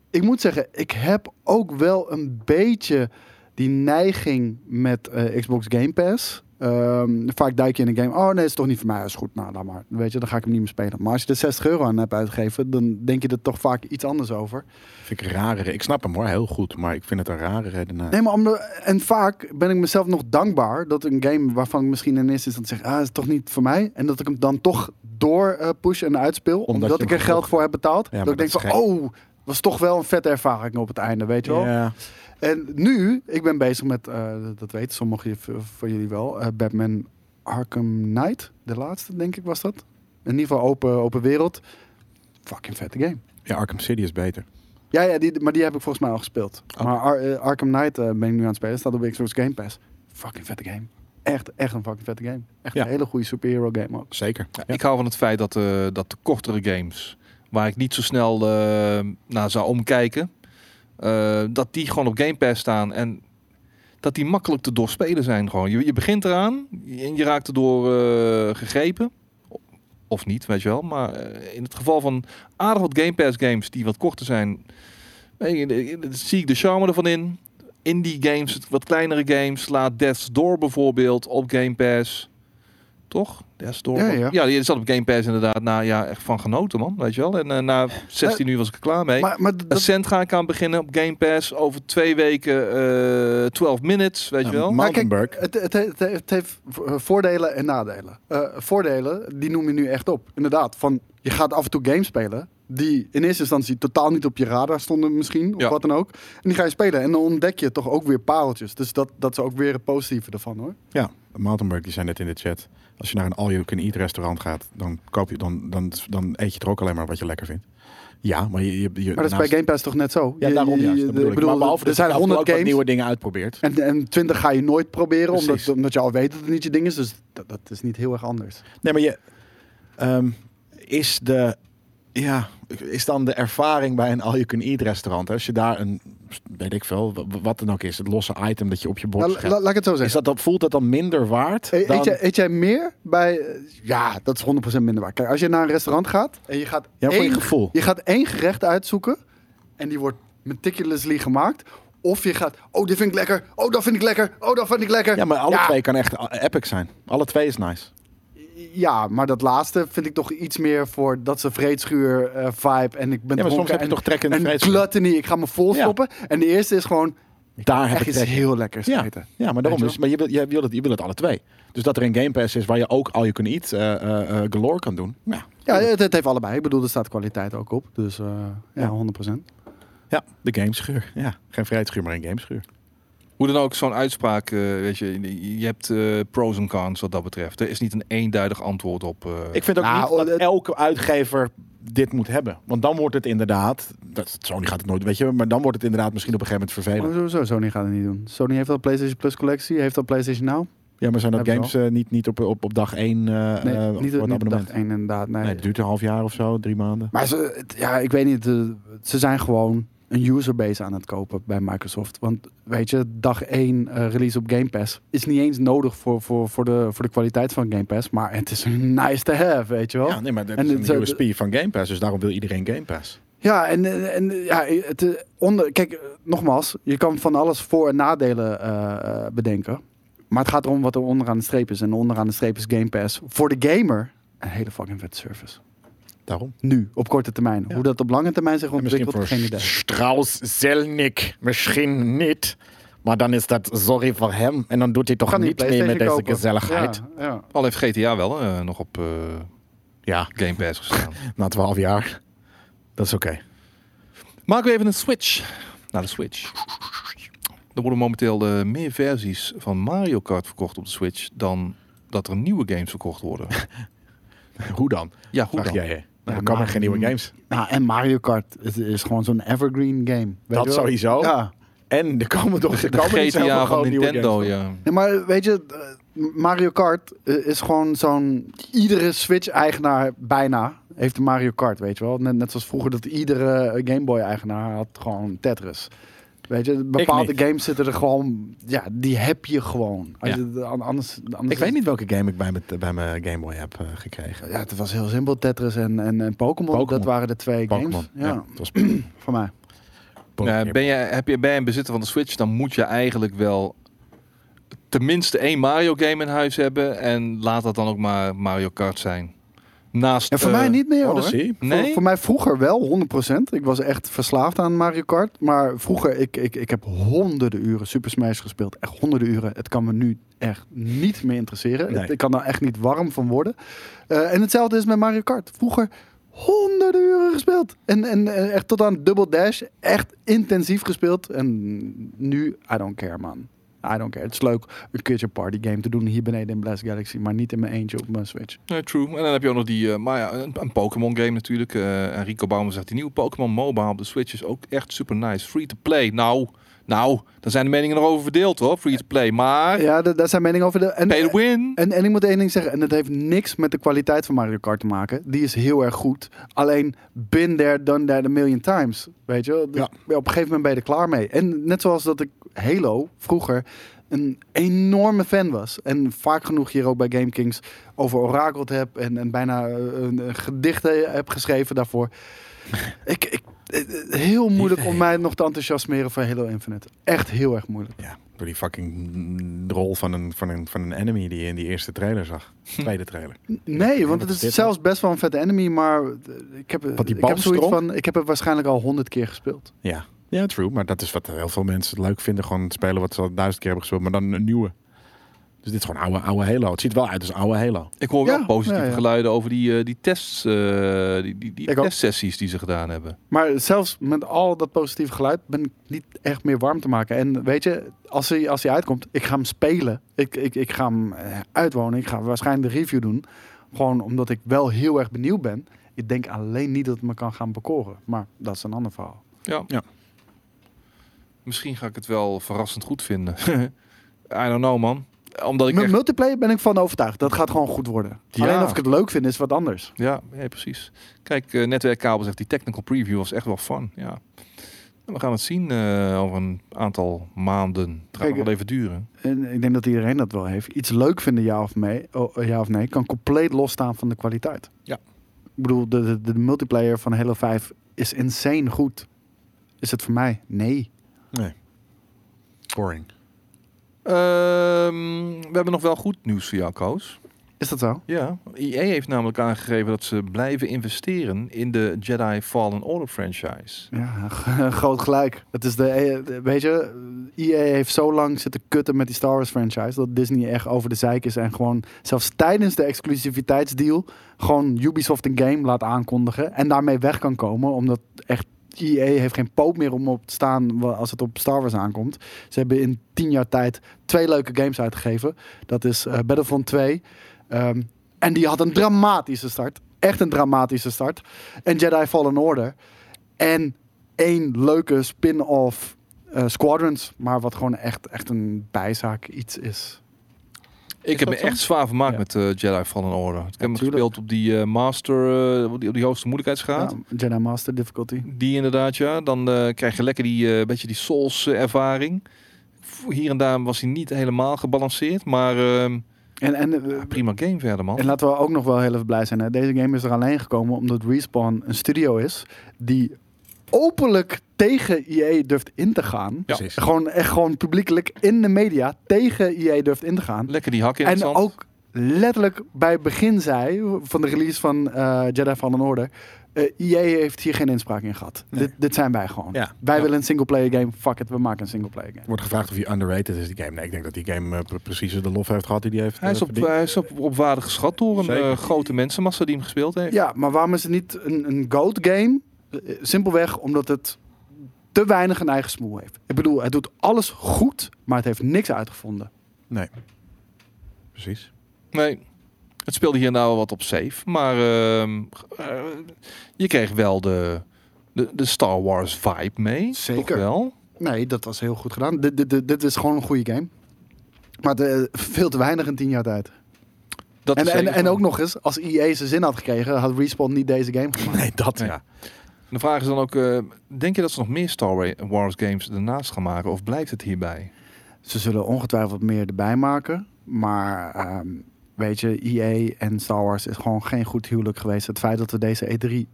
ik moet zeggen, ik heb ook wel een beetje die neiging met eh, Xbox Game Pass. Ehm, vaak duik je in een game. Oh nee, is toch niet voor mij. Dat is goed. Nou, laat maar. Weet je, dan ga ik hem niet meer spelen. Maar als je er 60 euro aan hebt uitgegeven, dan denk je er toch vaak iets anders over. Vind ik rare. Ik snap hem hoor, heel goed. Maar ik vind het een rare redenaar. Nee, maar om de- en vaak ben ik mezelf nog dankbaar dat een game waarvan ik misschien in eerste instantie zeg, ah, is toch niet voor mij. En dat ik hem dan toch door eh, push en uitspeel, omdat, ik er geld voor heb betaald. Ja, dat ik denk van, oh, was toch wel een vette ervaring op het einde, weet je wel. Ja. En nu, ik ben bezig met, eh, dat weten sommigen van jullie wel, eh, Batman Arkham Knight. De laatste, denk ik, was dat. In ieder geval open, open wereld. Fucking vette game. ja, Arkham City is beter. Ja, ja die, maar die heb ik volgens mij al gespeeld. Oh. Maar Ar- eh, Arkham Knight eh, ben ik nu aan het spelen. Staat op Xbox Game Pass. Fucking vette game. Echt, echt een fucking vette game. Echt Ja. een hele goede superhero game ook. Zeker. Ja. Ik hou van het feit dat, eh, dat de kortere games, waar ik niet zo snel eh, naar zou omkijken, eh, dat die gewoon op Game Pass staan en dat die makkelijk te doorspelen zijn. Gewoon. Je, je begint eraan en je raakt erdoor eh, gegrepen. Of niet, weet je wel. Maar eh, in het geval van aardig wat Game Pass games die wat korter zijn, zie ik de charme ervan in. Indie games, wat kleinere games, laat Death's Door bijvoorbeeld op Game Pass. Toch? Death's Door. Ja, ja. die zat op Game Pass inderdaad. Nou ja, echt van genoten man, weet je wel. En eh, na 16 uur was ik er klaar mee. Maar, maar dat, Ascent ga ik aan beginnen op Game Pass. Over twee weken eh 12 minutes, weet je Ja, wel. maar- maar kijk, het, het, het, heeft vo- voordelen en nadelen. Eh, voordelen, die noem je nu echt op. Inderdaad, van je gaat af en toe games spelen. Die in eerste instantie totaal niet op je radar stonden misschien. Of Ja. wat dan ook. En die ga je spelen. En dan ontdek je toch ook weer pareltjes. Dus dat, dat is ook weer het positieve ervan hoor. Ja, Mountainberg die zei net in de chat. Als je naar een all you can eat restaurant gaat, dan koop je dan, dan, dan eet je er ook alleen maar wat je lekker vindt. Ja, maar je, je, je Maar dat is bij Game Pass toch net zo? Ja, daarom je- Dat bedoel ik. bedoel, maar behalve er zijn je af en toe 100 ook wat games nieuwe dingen uitprobeert. en, en 20 ga je nooit proberen, omdat, omdat je al weet dat het niet je ding is. Dus dat, dat is niet heel erg anders. Nee, maar je ehm, is de ja, is dan de ervaring bij een all you can eat restaurant. Als je daar een weet ik veel, wa- wat dan ook is, het losse item dat je op je bord Nou, laat ik het zo Is zeggen. dat, dat voelt dat dan minder waard? E- dan, Eet, jij, eet jij meer bij... eh, Ja, dat is 100% minder waard. Kijk, als je naar een restaurant gaat en je gaat, ja, één, gevoel. je gaat één gerecht uitzoeken en die wordt meticulously gemaakt. Of je gaat, oh, dit vind ik lekker. Oh, dat vind ik lekker. Oh, dat vind ik lekker. Ja, maar alle Ja. twee kan echt a- epic zijn. Alle twee is nice. Ja, maar dat laatste vind ik toch iets meer voor dat ze vreedschuur eh, vibe en ik ben Ja, maar soms heb je en- toch trek in de en gluttony, ik ga me vol Ja. stoppen. En de eerste is gewoon Daar heb in. heel lekkers Ja, eten. ja, maar daarom is, maar je wil, je, wil het, je wil het alle twee. Dus dat er een Game Pass is waar je ook all you can eat eh, galore kan doen. Ja, Ja, het, het heeft allebei. Ik bedoel, er staat kwaliteit ook op. Dus eh, ja, Ja. 100%. ja de gameschuur. Ja, geen vrijheidschuur, maar een gameschuur. Hoe dan ook, zo'n uitspraak, eh, weet je, je hebt eh, pros en cons wat dat betreft. Er is niet een eenduidig antwoord op. eh, Ik vind ook Nou, niet dat elke uitgever dit moet hebben. Want dan wordt het inderdaad... Dat, Sony gaat het nooit, weet je. Maar dan wordt het inderdaad misschien op een gegeven moment Maar vervelend. sowieso, Sony gaat het niet doen. Sony heeft al PlayStation Plus collectie, heeft al PlayStation Now. Ja, maar zijn dat Hebben games niet, niet op, op, op dag één eh Nee, niet, niet het op abonnement? dag één inderdaad. Nee. Nee, het duurt een half jaar of zo, drie maanden. Maar ze, ja, ik weet niet. ze zijn gewoon een userbase aan het kopen bij Microsoft. Want weet je, dag 1 release op Game Pass is niet eens nodig voor, voor, voor, de, voor de kwaliteit van Game Pass. Maar het is een nice to have, weet je wel. Ja, nee, maar dat En is een het- USP van Game Pass. Dus daarom wil iedereen Game Pass. Ja, en, en, ja, het, eh, onder, kijk, eh, nogmaals, je kan van alles voor- en nadelen eh, eh, bedenken. Maar het gaat erom wat er onderaan de streep is. En onderaan de streep is Game Pass voor de gamer een hele fucking vette service. Daarom. Nu, op korte termijn. Ja. Hoe dat op lange termijn zich misschien ontwikkelt, voor geen idee. Strauss Zelnick misschien niet. Maar dan is dat sorry voor hem. En dan doet hij toch Kan niet mee met deze gezelligheid. Ja, ja. Al heeft GTA wel eh, nog op eh, Ja, Game Pass gestaan. na 12 jaar. Dat is oké. Maken we even een switch naar de Switch. Er worden momenteel eh, meer versies van Mario Kart verkocht op de Switch dan dat er nieuwe games verkocht worden. Hoe dan? Ja, Dacht dan. jij? Nou, dan komen er geen nieuwe games. Nou, en Mario Kart is, is gewoon zo'n evergreen game. Weet Dat je wel? sowieso. Ja. En er komen toch De, er komen niet zoveel GTA van gewoon nieuwe Nintendo, games ja. Nee, maar weet je, Mario Kart eh, is gewoon zo'n... Iedere Switch-eigenaar bijna heeft een Mario Kart, weet je wel. Net, net zoals vroeger dat iedere Game Boy-eigenaar had gewoon Tetris. Weet je, bepaalde games zitten er gewoon... Ja, die heb je gewoon. Als Ja. je, an- anders, anders Ik weet niet welke game ik bij mijn, bij mijn Game Boy heb eh, gekregen. Ja, het was heel simpel. Tetris en, en, en Pokémon. Dat waren de twee games. Ja, Ja, het was voor mij. Ben, je, heb je, ben je een bezitter van de Switch, dan moet je eigenlijk wel tenminste één Mario game in huis hebben. En laat dat dan ook maar Mario Kart zijn. Naast, Ja, voor eh, mij niet meer hoor. Odyssey? Nee? Voor, voor mij vroeger wel, 100%. Ik was echt verslaafd aan Mario Kart. Maar vroeger, ik, ik, ik heb honderden uren Super Smash gespeeld. Echt honderden uren. Het kan me nu echt niet meer interesseren. Nee. Ik kan daar echt niet warm van worden. Eh, en hetzelfde is met Mario Kart. Vroeger honderden uren gespeeld. En, en eh, echt tot aan Double Dash. Echt intensief gespeeld. En nu, I don't care man. I don't care. Het is leuk een keertje party game te doen hier beneden in Blast Galaxy. Maar niet in mijn eentje op mijn Switch. True. En dan heb je ook nog die, eh, maar ja, een, Pokémon game natuurlijk. Eh en Rico Baumer zegt, die nieuwe Pokémon Mobile op de Switch is ook echt super nice. Free to play. Nou, nou, daar zijn de meningen erover verdeeld hoor. Free to play. Maar, Ja, da- daar zijn meningen over. De, en, pay to win. En, en ik moet één ding zeggen, en het heeft niks met de kwaliteit van Mario Kart te maken. Die is heel erg goed. Alleen, been there, done that a million times. Weet je wel? Dus Ja. Op een gegeven moment ben je er klaar mee. En net zoals dat ik Halo vroeger een enorme fan was. En vaak genoeg hier ook bij Game Kings over orakeld heb. En, en bijna eh, een, een gedicht eh, heb geschreven daarvoor. ik, ik, heel moeilijk om mij nog te enthousiasmeren voor Halo Infinite. Echt heel erg moeilijk. Ja, door die fucking rol van een, van, een, van een enemy die je in die eerste trailer zag. Tweede trailer. Nee, want het is zelfs best wel een vette enemy, maar eh, ik heb, Wat die ik heb zoiets van, ik heb het waarschijnlijk al honderd keer gespeeld. Ja. Ja, true. Maar dat is wat heel veel mensen leuk vinden. Gewoon spelen wat ze al duizend keer hebben gespeeld. Maar dan een nieuwe. Dus dit is gewoon oude, oude Halo. Het ziet wel uit als oude Halo. Ik hoor wel Ja, positieve ja, ja. geluiden over die, eh, die tests, eh, die, die, die testsessies die ze gedaan hebben. Maar zelfs met al dat positieve geluid ben ik niet echt meer warm te maken. En weet je, als hij, als hij uitkomt, ik ga hem spelen. Ik, ik, ik ga hem eh, uitwonen. Ik ga waarschijnlijk de review doen. Gewoon omdat ik wel heel erg benieuwd ben. Ik denk alleen niet dat het me kan gaan bekoren. Maar dat is een ander verhaal. Ja. Ja. Misschien ga ik het wel verrassend goed vinden. I don't know, man. Omdat ik Met echt... multiplayer ben ik van overtuigd. Dat gaat gewoon goed worden. Ja. Alleen of ik het leuk vind is wat anders. Ja, ja, precies. Kijk, eh, Netwerkkabel zegt die technical preview was echt wel fun. Ja. En we gaan het zien eh, over een aantal maanden. Het gaat Kijk, nog wel even duren. En ik denk dat iedereen dat wel heeft. Iets leuk vinden, ja of, mee, oh, ja of nee, kan compleet losstaan van de kwaliteit. Ja. Ik bedoel, de, de, de multiplayer van Halo 5 is insane goed. Is het voor mij? Nee. Boring. Ehm, we hebben nog wel goed nieuws voor jou, Koos. Is dat zo? Ja, EA heeft namelijk aangegeven dat ze blijven investeren in de Jedi Fallen Order franchise. Ja, groot gelijk. Het is de, eh, de- weet je, EA heeft zo lang zitten kutten met die Star Wars franchise dat Disney echt over de zeik is en gewoon zelfs tijdens de exclusiviteitsdeal gewoon Ubisoft een game laat aankondigen en daarmee weg kan komen, omdat echt EA heeft geen poot meer om op te staan als het op Star Wars aankomt. Ze hebben in tien jaar tijd twee leuke games uitgegeven. Dat is eh, Battlefront 2. ehm, en die had een dramatische start. Echt een dramatische start. En Jedi Fallen Order. En één leuke spin-off eh, Squadrons. Maar wat gewoon echt, echt een bijzaak iets is. Ik heb me zo? echt zwaar vermaakt Ja. met eh, Jedi Fallen Order. Ik heb hem gespeeld op die eh, Master, eh, op, die, op die hoogste moeilijkheidsgraad. Ja, Jedi Master Difficulty. Die inderdaad, ja. Dan krijg je lekker die beetje die Souls eh, ervaring. Hier en daar was hij niet helemaal gebalanceerd, maar ehm, En, en, prima game verder, man. En laten we ook nog wel heel even blij zijn. Hè? Deze game is er alleen gekomen omdat Respawn een studio is die openlijk tegen EA durft in te gaan. Ja. Gewoon echt gewoon publiekelijk in de media tegen EA durft in te gaan. Lekker die hak in het En zand. ook letterlijk bij het begin zei van de release van eh, Jedi Fallen Order. eh EA heeft hier geen inspraak in gehad. Nee. Dit, dit zijn wij gewoon. Ja. Wij Ja. willen een singleplayer game. Fuck it, we maken een singleplayer game. Wordt gevraagd of hij underrated is, die game. Nee, ik denk dat die game eh, pre- precies de lof heeft gehad die hij heeft Hij is, op, hij is op, op waarde geschat door een eh, grote mensenmassa die hem gespeeld heeft. Ja, maar waarom is het niet een, een GOAT game? Eh, Simpelweg omdat het te weinig een eigen smoel heeft. Ik bedoel, het doet alles goed, maar het heeft niks uitgevonden. Nee. Precies. Nee, het speelde hier nou wat op safe. Maar ehm, eh, je kreeg wel de, de, de Star Wars vibe mee. Zeker. Toch wel? Nee, dat was heel goed gedaan. Dit, dit, dit, is gewoon een goede game. Maar de, veel te weinig in tien jaar tijd. Dat En, is en, zeker en ook nog eens, als EA zijn zin had gekregen, had Respawn niet deze game gemaakt. Nee, dat Nee. ja. De vraag is dan ook, eh, denk je dat ze nog meer Star Wa- Wars games ernaast gaan maken? Of blijft het hierbij? Ze zullen ongetwijfeld meer erbij maken. Maar ehm, weet je, EA en Star Wars is gewoon geen goed huwelijk geweest. Het feit dat we deze E3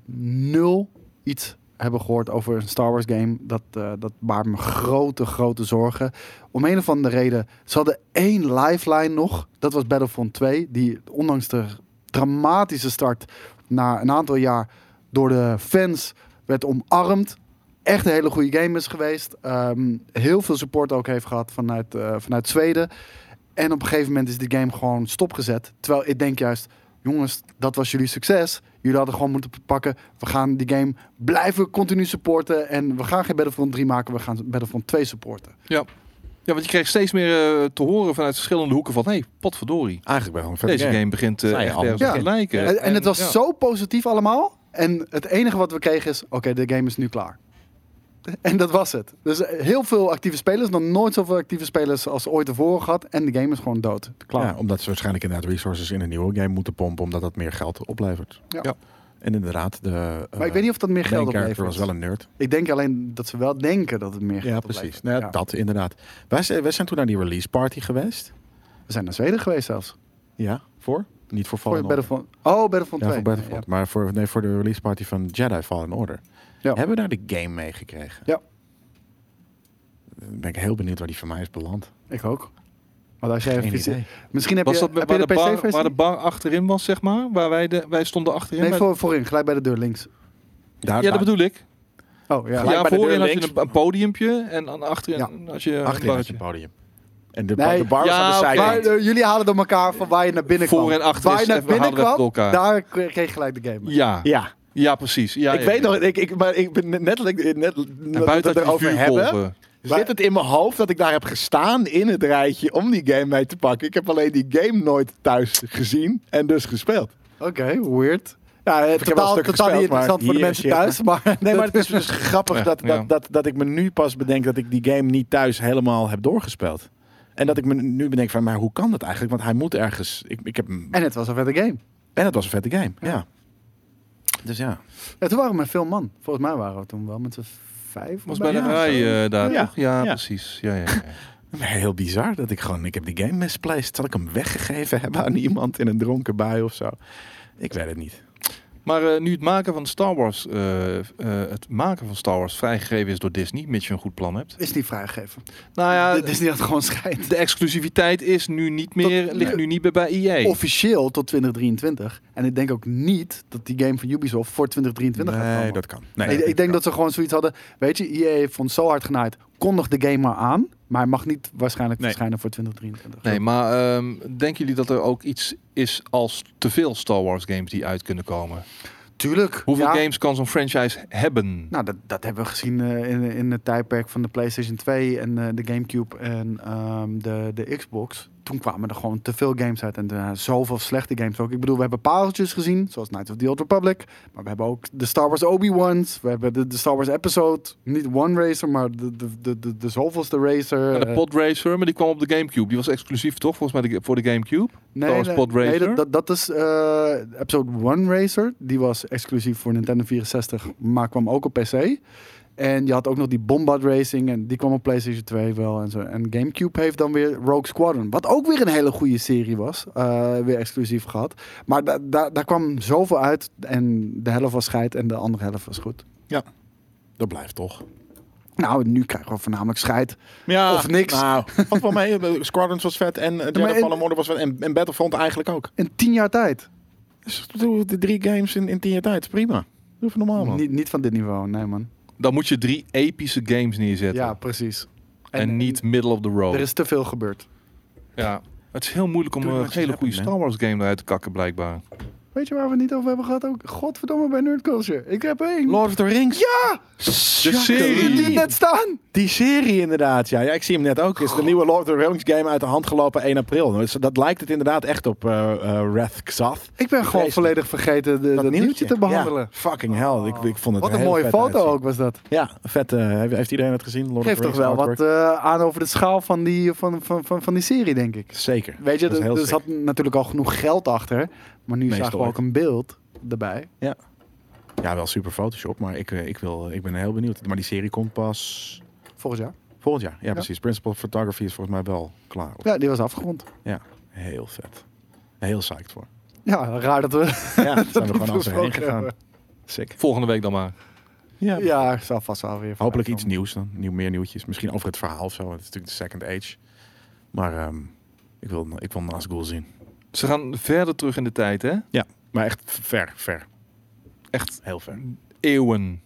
nul iets hebben gehoord over een Star Wars game, dat, eh, dat baart me grote, grote zorgen. Om een of andere reden, ze hadden één lifeline nog. Dat was Battlefront 2, die ondanks de dramatische start na een aantal jaar door de fans werd omarmd. Echt een hele goede game is geweest. Ehm, heel veel support ook heeft gehad vanuit, eh, vanuit Zweden. En op een gegeven moment is die game gewoon stopgezet. Terwijl ik denk juist, jongens, dat was jullie succes. Jullie hadden gewoon moeten pakken. We gaan die game blijven continu supporten. En we gaan geen Battlefront 3 maken. We gaan Battlefront 2 supporten. Ja, want je kreeg steeds meer eh, te horen vanuit verschillende hoeken van... hé, hey, potverdorie. Eigenlijk wel een vette Deze game begint eh, je echt ergens Ja. te lijken. En, en het was ja. zo positief allemaal. En het enige wat we kregen is, oké, de game is nu klaar. En dat was het. Dus eh, heel veel actieve spelers. Nog nooit zoveel actieve spelers als ooit tevoren gehad. En de game is gewoon dood. Klaar. Ja, omdat ze waarschijnlijk inderdaad resources in een nieuwe game moeten pompen, omdat dat meer geld oplevert. Ja. Ja. En inderdaad, de maar ik weet niet of dat meer geld oplevert. was wel een nerd. Ik denk alleen dat ze wel denken dat het meer geld Ja, oplevert. precies. Nou, ja, Ja. Dat inderdaad. Wij zijn, wij zijn toen naar die release party geweest. We zijn naar Zweden geweest zelfs. Ja, voor? Niet voor Voor Fallen Order. Battlefront. Oh, Battlefront Ja, 2. voor Battlefront. Maar voor, nee, voor de release party van Jedi Fallen Order. Ja. Hebben we daar de game meegekregen? Ja. Dan ben ik heel benieuwd waar die van mij is beland. Ik ook. Maar als jij Geen even idee. Misschien heb Was je, dat heb waar je de, de, bar, waar de bar achterin was, zeg maar? Waar wij, de, wij stonden achterin? Nee, voor, voorin. Gelijk bij de deur links. Daar, ja, dat bedoel ik. Oh, ja. Gelijk Ja, bij de voorin deur had je een, een podiumpje en dan achterin Ja. als je een achterin had je een podium. En de, Nee. de bar Ja, aan de oké. zijkant. Maar, eh, jullie halen door elkaar van waar je naar binnen Voor kwam. en achter Waar is je naar binnen kwam, daar kreeg je gelijk de game. Ja, ja. Ja, precies. Ja, ik ja, weet ja. nog, ik, ik, maar ik ben net, net, En buiten we je erover hebben. Zit het in mijn hoofd dat ik daar heb gestaan in het rijtje om die game mee te pakken? Ik heb alleen die game nooit thuis gezien en dus gespeeld. Oké, weird. Ja, eh, heb wel totaal, een stuk totaal gespeeld, niet interessant voor de mensen shit, thuis. Maar, Nee, maar het is dus grappig Ja, dat, ja. dat, dat, dat ik me nu pas bedenk dat ik die game niet thuis helemaal heb doorgespeeld. En dat ik me nu bedenk van, maar hoe kan dat eigenlijk? Want hij moet ergens... Ik, ik heb, En het was een vette game. en het was een vette game, ja. Dus ja. Ja, toen waren we met veel man. Volgens mij waren we toen wel met z'n vijf. was bij de rij eh, daar, Ja. toch? Ja, Ja. precies. Ja, ja, ja. Heel bizar dat ik gewoon... Ik heb die game misplaced. Zal ik hem weggegeven hebben aan iemand in een dronken bui of zo? Ik weet het niet. Maar eh, nu het maken van Star Wars, eh, eh, het maken van Star Wars vrijgegeven is door Disney, mits je een goed plan hebt. Is niet vrijgegeven. Nou ja, niet dat het gewoon schijnt. de exclusiviteit is nu niet meer, Tot- ligt nu niet meer bij EA. Officieel tot 2023. En ik denk ook niet dat die game van Ubisoft voor 2023 gaat Nee, komen. dat kan. Nee, ik, ik denk dat ze gewoon zoiets hadden. Weet je, EA ons zo hard genaaid. Kondig de game maar aan. Maar hij mag niet waarschijnlijk Nee. verschijnen voor 2023. Nee, maar ehm, denken jullie dat er ook iets is als te veel Star Wars games die uit kunnen komen? Tuurlijk. Hoeveel ja. games kan zo'n franchise hebben? Nou, dat, dat hebben we gezien eh, in, in het tijdperk van de PlayStation 2 en eh, de GameCube en ehm, de, de Xbox. Toen kwamen er gewoon te veel games uit en uh, zoveel slechte games ook. Ik bedoel, we hebben pareltjes gezien, zoals Knights of the Old Republic. Maar we hebben ook de Star Wars Obi-Wans. We hebben de, de Star Wars Episode. Niet One Racer, maar de, de, de, de, de zoveelste racer. En de Pod Racer, maar die kwam op de GameCube. Die was exclusief toch, volgens mij voor de GameCube? Nee, Wars nee, Pod nee, Racer? dat, dat, dat is eh, episode 1 Racer. Die was exclusief voor Nintendo 64, maar kwam ook op PC. En je had ook nog die Bombard Racing en die kwam op PlayStation 2 wel en zo. En GameCube heeft dan weer Rogue Squadron, wat ook weer een hele goede serie was, eh, weer exclusief gehad. Maar da, da- daar kwam zoveel uit en de helft was scheid en de andere helft was goed. Dat blijft toch. Nou, nu krijgen we voornamelijk scheid. Ja, Of niks. Nou, valt wel mee. Squadrons was vet en uh, Jedi Fallen Order was vet. En, en Battlefront eigenlijk ook. In tien jaar tijd. Dus de drie games in, in tien jaar tijd. Prima. Doe even normaal, man. Niet, niet van dit niveau, nee man. Dan moet je drie epische games neerzetten. Ja, precies. en, niet middle of the road. Er is te veel gebeurd. Ja. Het is heel moeilijk om Doe een hele goede. Star Wars game eruit te kakken, blijkbaar. Weet je waar we het niet over hebben gehad ook? Godverdomme bij Nerd Culture. Ik heb één. Lord of the Rings? Ja! De serie! het net staan? Die serie inderdaad, ja. ja. Ik zie hem net ook. Is de nieuwe Lord of the Rings game uit de hand gelopen 1 april. Dus dat lijkt het inderdaad echt op eh eh Wrath Xath. Ik ben gewoon volledig vergeten de, dat, nieuwtje te behandelen. Ja, fucking hell. Ik, ik vond het Wat een mooie foto uitzien. ook was dat. Ja, vet. eh, heeft, iedereen het gezien? Lord Geeft of the toch Rings wel artwork? wat aan over de schaal van die, van, van, van, van die serie, denk ik. Zeker. Weet je, Dat er, zat natuurlijk al genoeg geld achter. Maar nu we Meestal ook een beeld erbij. Ja, wel super Photoshop, maar ik, eh, ik, wil, ik ben heel benieuwd. Maar die serie komt pas Volgend jaar. volgend jaar. Ja, precies. Principal Photography is volgens mij wel klaar. Ja, die was afgerond. Heel vet. Heel psyched voor. Ja, raar dat we Ja, daar zijn we gewoon als heen gegaan. hebben. Sick. Volgende week dan maar. Ja, Ja, ik zal vast wel weer. Hopelijk iets nieuws dan. Nieuw, meer nieuwtjes. Misschien over het verhaal of zo. Het is natuurlijk de second age. Maar ehm, ik, wil, ik wil Nazgul zien. Ze gaan verder terug in de tijd, hè? Maar echt ver, ver. Echt Heel ver. eeuwen.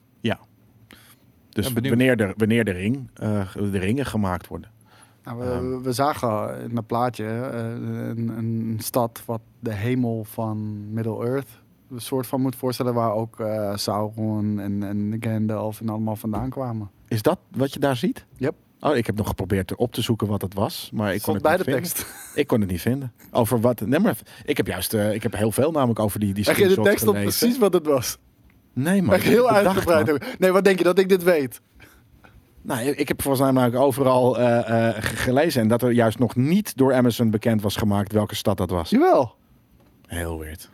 Dus Ja, benieuwd. wanneer, de, wanneer de, ring, eh, de ringen gemaakt worden. Nou, we, Ehm. we zagen in het plaatje eh, een, een stad wat de hemel van Middle-earth een soort van moet voorstellen, waar ook eh, Sauron en, en Gandalf en allemaal vandaan kwamen. Is dat wat je daar ziet? Yep. Oh, ik heb nog geprobeerd op te zoeken wat het was, maar ik kon Stond het bij niet de vinden. tekst. Ik kon het niet vinden. Over wat? Nee, maar ik heb juist, eh, ik heb heel veel namelijk over die die Echt in de tekst gelezen. precies wat het was. Nee, maar Echt heel uitgebreid. Nee, wat denk je dat ik dit weet? Nou, ik heb volgens mij namelijk overal eh, eh, ge- gelezen en dat er juist nog niet door Amazon bekend was gemaakt welke stad dat was. Jawel. Heel weird.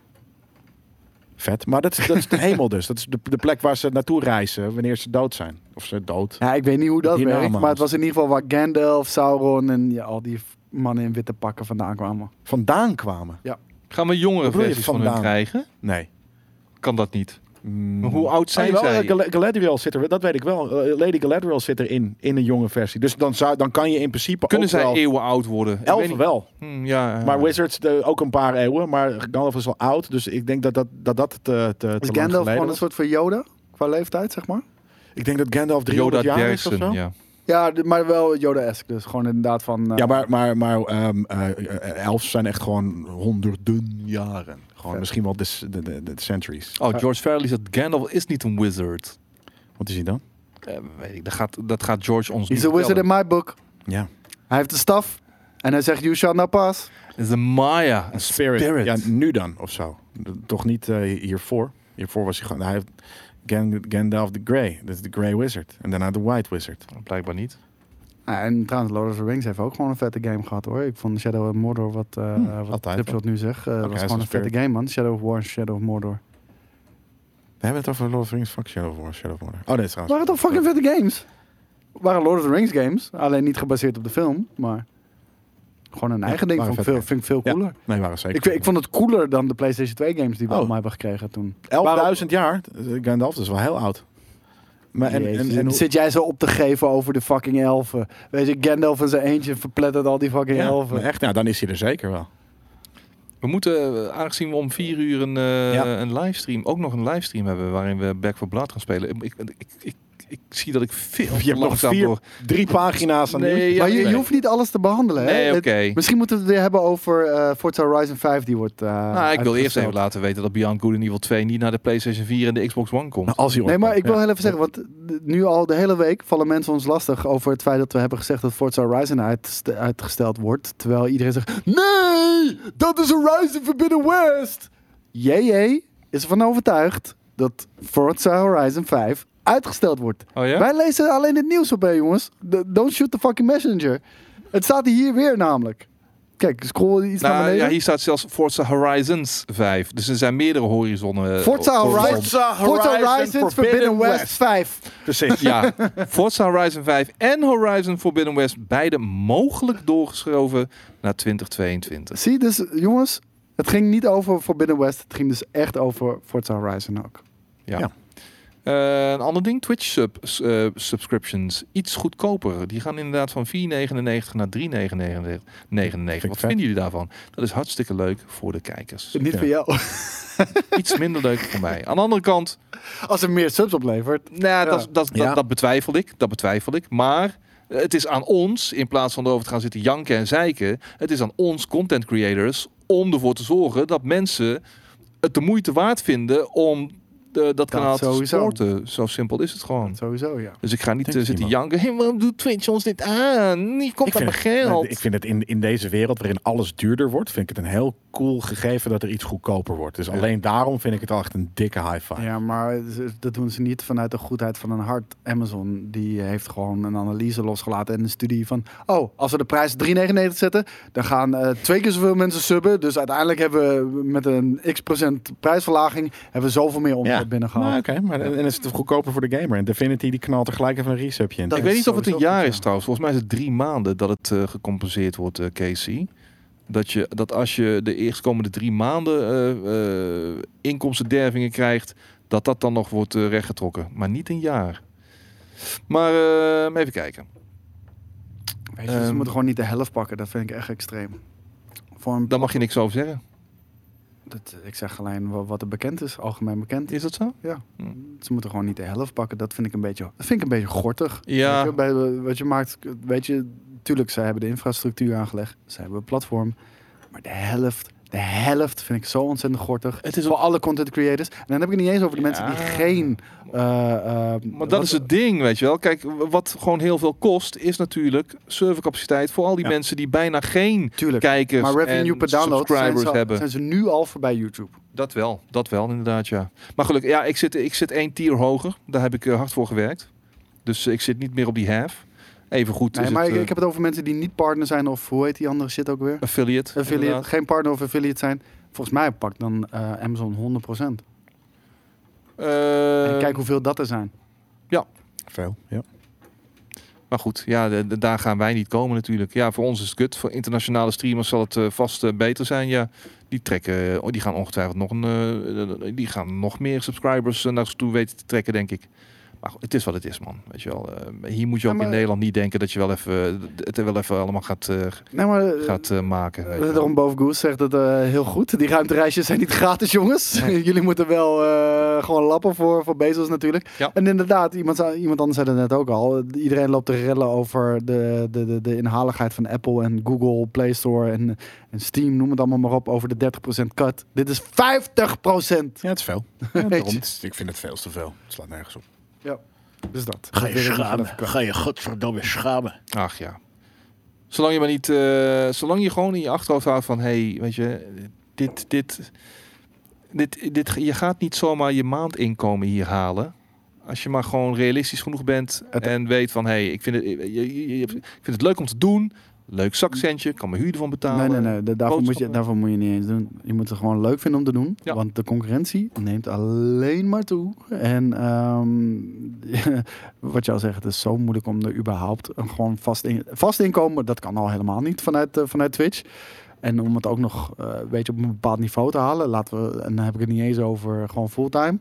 Vet. Maar dat is, dat is de hemel dus. Dat is de, de plek waar ze naartoe reizen wanneer ze dood zijn. Of ze dood. Ja, ik weet niet hoe dat werkt, maar het was in ieder geval waar Gandalf, Sauron en ja, al die mannen in witte pakken vandaan kwamen. Vandaan kwamen. Gaan we jongere versies van hun krijgen? Nee. Kan dat niet? Mm. Maar hoe oud zijn Oh, jawel, zij? eh, Gal- Galadriel zit er, dat weet ik wel. Eh, Lady Galadriel zit erin, in een jonge versie. Dus dan, zou, dan kan je in principe Kunnen ook zij wel... eeuwen oud worden? Ik weet Elfen wel. Hm, ja, eh, Maar Wizards de, ook een paar eeuwen. Maar Gandalf is wel oud. Dus ik denk dat dat, dat, dat te, te, te Is Gandalf gewoon een soort van Yoda qua leeftijd, zeg maar? Ik denk dat Gandalf 300 Yoda jaar is of zo. ja. Ja, maar wel Yoda-esque. Dus gewoon inderdaad van... eh, Ja, maar, maar, maar ehm, eh, eh, elfen zijn echt gewoon honderden jaren. Gewoon Vet. misschien wel de, s- de, de, de centuries. Oh, George Farley zegt Gandalf is niet een wizard. Wat is hij dan? Eh, weet ik, dat gaat, dat gaat George ons He's a wizard in my book. Ja. Hij heeft de staf. En hij zegt, you shall not pass. is een Maya, een Spirit. spirit. Ja, nu dan of zo. Toch niet eh, hiervoor. Hiervoor was hij gewoon. Hij heeft Gandalf the Grey. Dat is de Grey Wizard. En daarna de White Wizard. Blijkbaar niet. Ja, en trouwens, Lord of the Rings heeft ook gewoon een vette game gehad hoor. Ik vond Shadow of Mordor, wat, eh Hmm, wat nu zegt, eh, hij was is gewoon een vette game man. Shadow of War en Shadow of Mordor. We hebben het over Lord of the Rings. Fuck Shadow of War. Shadow of Mordor. Oh, nee, trouwens. Waren toch fucking vette games? Waren Lord of the Rings games. Alleen niet gebaseerd op de film, maar gewoon een Ja, eigen ding. Vond ik, veel, vind ik veel Ja. cooler. Nee, waren zeker. Ik, ik vond het cooler dan de PlayStation 2 games die we Oh. allemaal hebben gekregen toen. 11.000 jaar. Gandalf dat is wel heel oud. Maar en, en, en, zit jij zo op te geven over de fucking elfen? Weet je, Gandalf in zijn eentje verplettert al die fucking ja, elfen. maar echt, ja, dan is hij er zeker wel. We moeten, eh, aangezien we om vier uur een, eh, Ja. een livestream, ook nog een livestream hebben waarin we Back for Blood gaan spelen. Ik, ik, ik, ik, zie dat ik veel Je hebt nog vier door. Drie pagina's aan Nee, ja, maar je, je hoeft niet alles te behandelen. Hè? Nee, Het- oké. Misschien moeten we het weer hebben over eh Forza Horizon 5 die wordt eh Nou, ik wil eerst even laten weten dat Beyond Good and Evil 2 niet naar de PlayStation 4 en de Xbox One komt. Nou, als hij Nee, maar ik wil ja. heel even zeggen, want nu al de hele week vallen mensen ons lastig over het feit dat we hebben gezegd dat Forza Horizon uitgesteld wordt. Terwijl iedereen zegt, nee, dat is Horizon Forbidden West. JJ is ervan overtuigd dat Forza Horizon 5 uitgesteld wordt. Oh ja? Wij lezen alleen het nieuws op, hè, jongens. De- don't shoot the fucking messenger. Het staat hier weer namelijk. Kijk, scroll iets naar Nou, beneden. ja, hier staat zelfs Forza Horizons 5. Dus er zijn meerdere horizonnen. eh, Forza Horizon, Forza Forza Horizon Forbidden Forbidden West West. 5. Precies. Ja, Forza Horizon 5 en Horizon Forbidden West. Beide mogelijk doorgeschoven naar 2022. Zie, dus jongens, het ging niet over Forbidden West. Het ging dus echt over Forza Horizon ook. Ja. Ja. Eh, een ander ding, Twitch sub, eh, subscriptions. Iets goedkoper. Die gaan inderdaad van 4,99 naar 3,99. Wat vet. vinden jullie daarvan? Dat is hartstikke leuk voor de kijkers. Niet Ja. voor jou. Iets minder leuk voor mij. Aan de andere kant, Als er meer subs oplevert. nou, Ja. dat, dat, Ja. dat, dat betwijfel ik. Dat betwijfel ik. Maar het is aan ons, in plaats van erover te gaan zitten janken en zeiken, het is aan ons content creators om ervoor te zorgen dat mensen het de moeite waard vinden om de, dat kanaal te sowieso. supporten. Zo simpel is het gewoon. Sowieso, ja. Dus ik ga niet eh, zitten janken. Hey, waarom doet Twitch ons dit aan? Niet komt Ik aan mijn geld. ik vind het in, in deze wereld waarin alles duurder wordt, vind ik het een heel cool gegeven dat er iets goedkoper wordt. Dus alleen daarom vind ik het al echt een dikke high five. Ja, maar dat doen ze niet vanuit de goedheid van een hart. Amazon die heeft gewoon een analyse losgelaten en een studie van... Oh, als we de prijs 3,99 zetten, dan gaan eh, twee keer zoveel mensen subben. Dus uiteindelijk hebben we met een x procent prijsverlaging... hebben we zoveel meer omzet binnengehaald. Nou, Oké, maar dan dan is het goedkoper voor de gamer. En Divinity die knalt er gelijk even een resubje in. Dat ik weet niet of het een jaar is trouwens. Volgens mij is het drie maanden dat het eh, gecompenseerd wordt, eh Casey. Dat, je, dat als je de eerstkomende drie maanden eh, eh, inkomstendervingen krijgt, dat dat dan nog wordt rechtgetrokken. Maar niet een jaar. Maar eh, even kijken. Weet je, ze Ehm. moeten gewoon niet de helft pakken. Dat vind ik echt extreem. Voor een, Daar mag je niks over zeggen. Dat, ik zeg alleen wa- wat er bekend is, algemeen bekend. Is dat zo? Ja, Hm. ze moeten gewoon niet de helft pakken. Dat vind ik een beetje, dat vind ik een beetje gortig. Ja. Je, bij, wat je maakt, weet je, tuurlijk, zij hebben de infrastructuur aangelegd. Ze hebben een platform. Maar de helft, de helft vind ik zo ontzettend gortig. Het is voor alle content creators. En dan heb ik het niet eens over de mensen die geen... eh, eh, Maar dat is het ding, weet je wel. Kijk, wat gewoon heel veel kost, is natuurlijk servercapaciteit voor al die Ja. mensen die bijna geen Tuurlijk. kijkers Maar revenue en per download zijn subscribers ze, hebben. zijn ze nu al voorbij YouTube. Dat wel, dat wel inderdaad, ja. Maar gelukkig, ja, ik zit, ik zit één tier hoger. Daar heb ik eh, hard voor gewerkt. Dus ik zit niet meer op die half. Even goed Nee, is maar het, ik, eh, ik heb het over mensen die niet partner zijn of hoe heet die andere shit ook weer? affiliate. Affiliate, inderdaad. geen partner of affiliate zijn. Volgens mij pakt dan eh, Amazon 100%. Eh, en kijk hoeveel dat er zijn. Veel, ja. Maar goed, ja, de- de- daar gaan wij niet komen natuurlijk. Ja, voor ons is het kut. Voor internationale streamers zal het eh, vast eh, beter zijn. Ja, die trekken, oh, die gaan ongetwijfeld nog een, eh, die gaan nog meer subscribers eh, naar ze toe weten te trekken, denk ik. Maar goed, het is wat het is, man. Weet je wel. Eh, hier moet je Ja, ook maar- in Nederland niet denken dat je wel even het er wel even allemaal gaat, eh, Nee, maar eh, gaat eh, maken. weet Eh, wel. Daarom boven Goose zegt het eh, heel goed. Die ruimtereisjes zijn niet gratis, jongens. Jullie moeten wel eh, gewoon lappen voor, voor Bezos natuurlijk. Ja. En inderdaad, iemand, iemand anders zei het net ook al. Iedereen loopt te rellen over de, de, de, de inhaligheid van Apple en Google, Play Store en, en Steam. Noem het allemaal maar op over de 30% cut. Dit is 50%! Ja, het is veel. Ja, ik vind het veel te veel. Het slaat nergens op. Ja, dus dat. Ga je schamen. Ga je godverdomme schamen. Ach ja. Zolang je maar niet, eh, zolang je gewoon in je achterhoofd houdt van, hey, weet je, dit, dit, dit, dit, je gaat niet zomaar je maandinkomen hier halen. Als je maar gewoon realistisch genoeg bent Het- en weet van, hey, ik vind het, ik vind het leuk om te doen. Leuk zakcentje, kan mijn huur ervan betalen. Nee, nee, nee. da- Daarvoor moet, je, daarvoor moet je niet eens doen. Je moet het gewoon leuk vinden om te doen. Ja. Want de concurrentie neemt alleen maar toe. En ehm, wat je al zegt, het is zo moeilijk om er überhaupt een gewoon vast, in, vast inkomen. Dat kan al helemaal niet vanuit, eh, vanuit Twitch. En om het ook nog eh, een beetje op een bepaald niveau te halen. Laten we, en dan heb ik het niet eens over gewoon fulltime.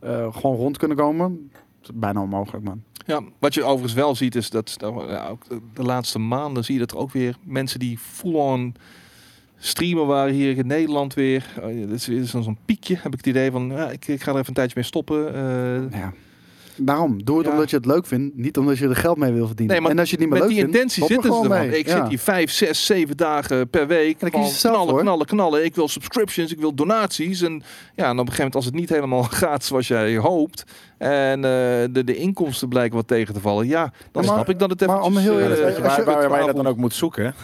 eh, gewoon rond kunnen komen. Bijna onmogelijk, man. Ja, wat je overigens wel ziet is dat ook de laatste maanden zie je dat er ook weer mensen die full-on streamen waren hier in Nederland weer. Uh, dit is zo'n piekje, heb ik het idee van, ja, ik, ik ga er even een tijdje mee stoppen. eh. Ja. Daarom, doe het Ja. omdat je het leuk vindt. Niet omdat je er geld mee wil verdienen. Nee, maar en als je het niet meer Met leuk die vindt, intentie stop er zitten ze ervan. mee. Ik Ja. zit hier vijf, zes, zeven dagen per week. dan kies je Gewoon zelf, knallen, hoor. knallen, knallen. Ik wil subscriptions, ik wil donaties. En ja, en op een gegeven moment als het niet helemaal gaat zoals jij hoopt. En eh, de, de inkomsten blijken wat tegen te vallen. Ja, dan Maar- snap ik dat het maar even... om heel eerlijk- je als waar, je- waar, waar je dat dan ook moet zoeken?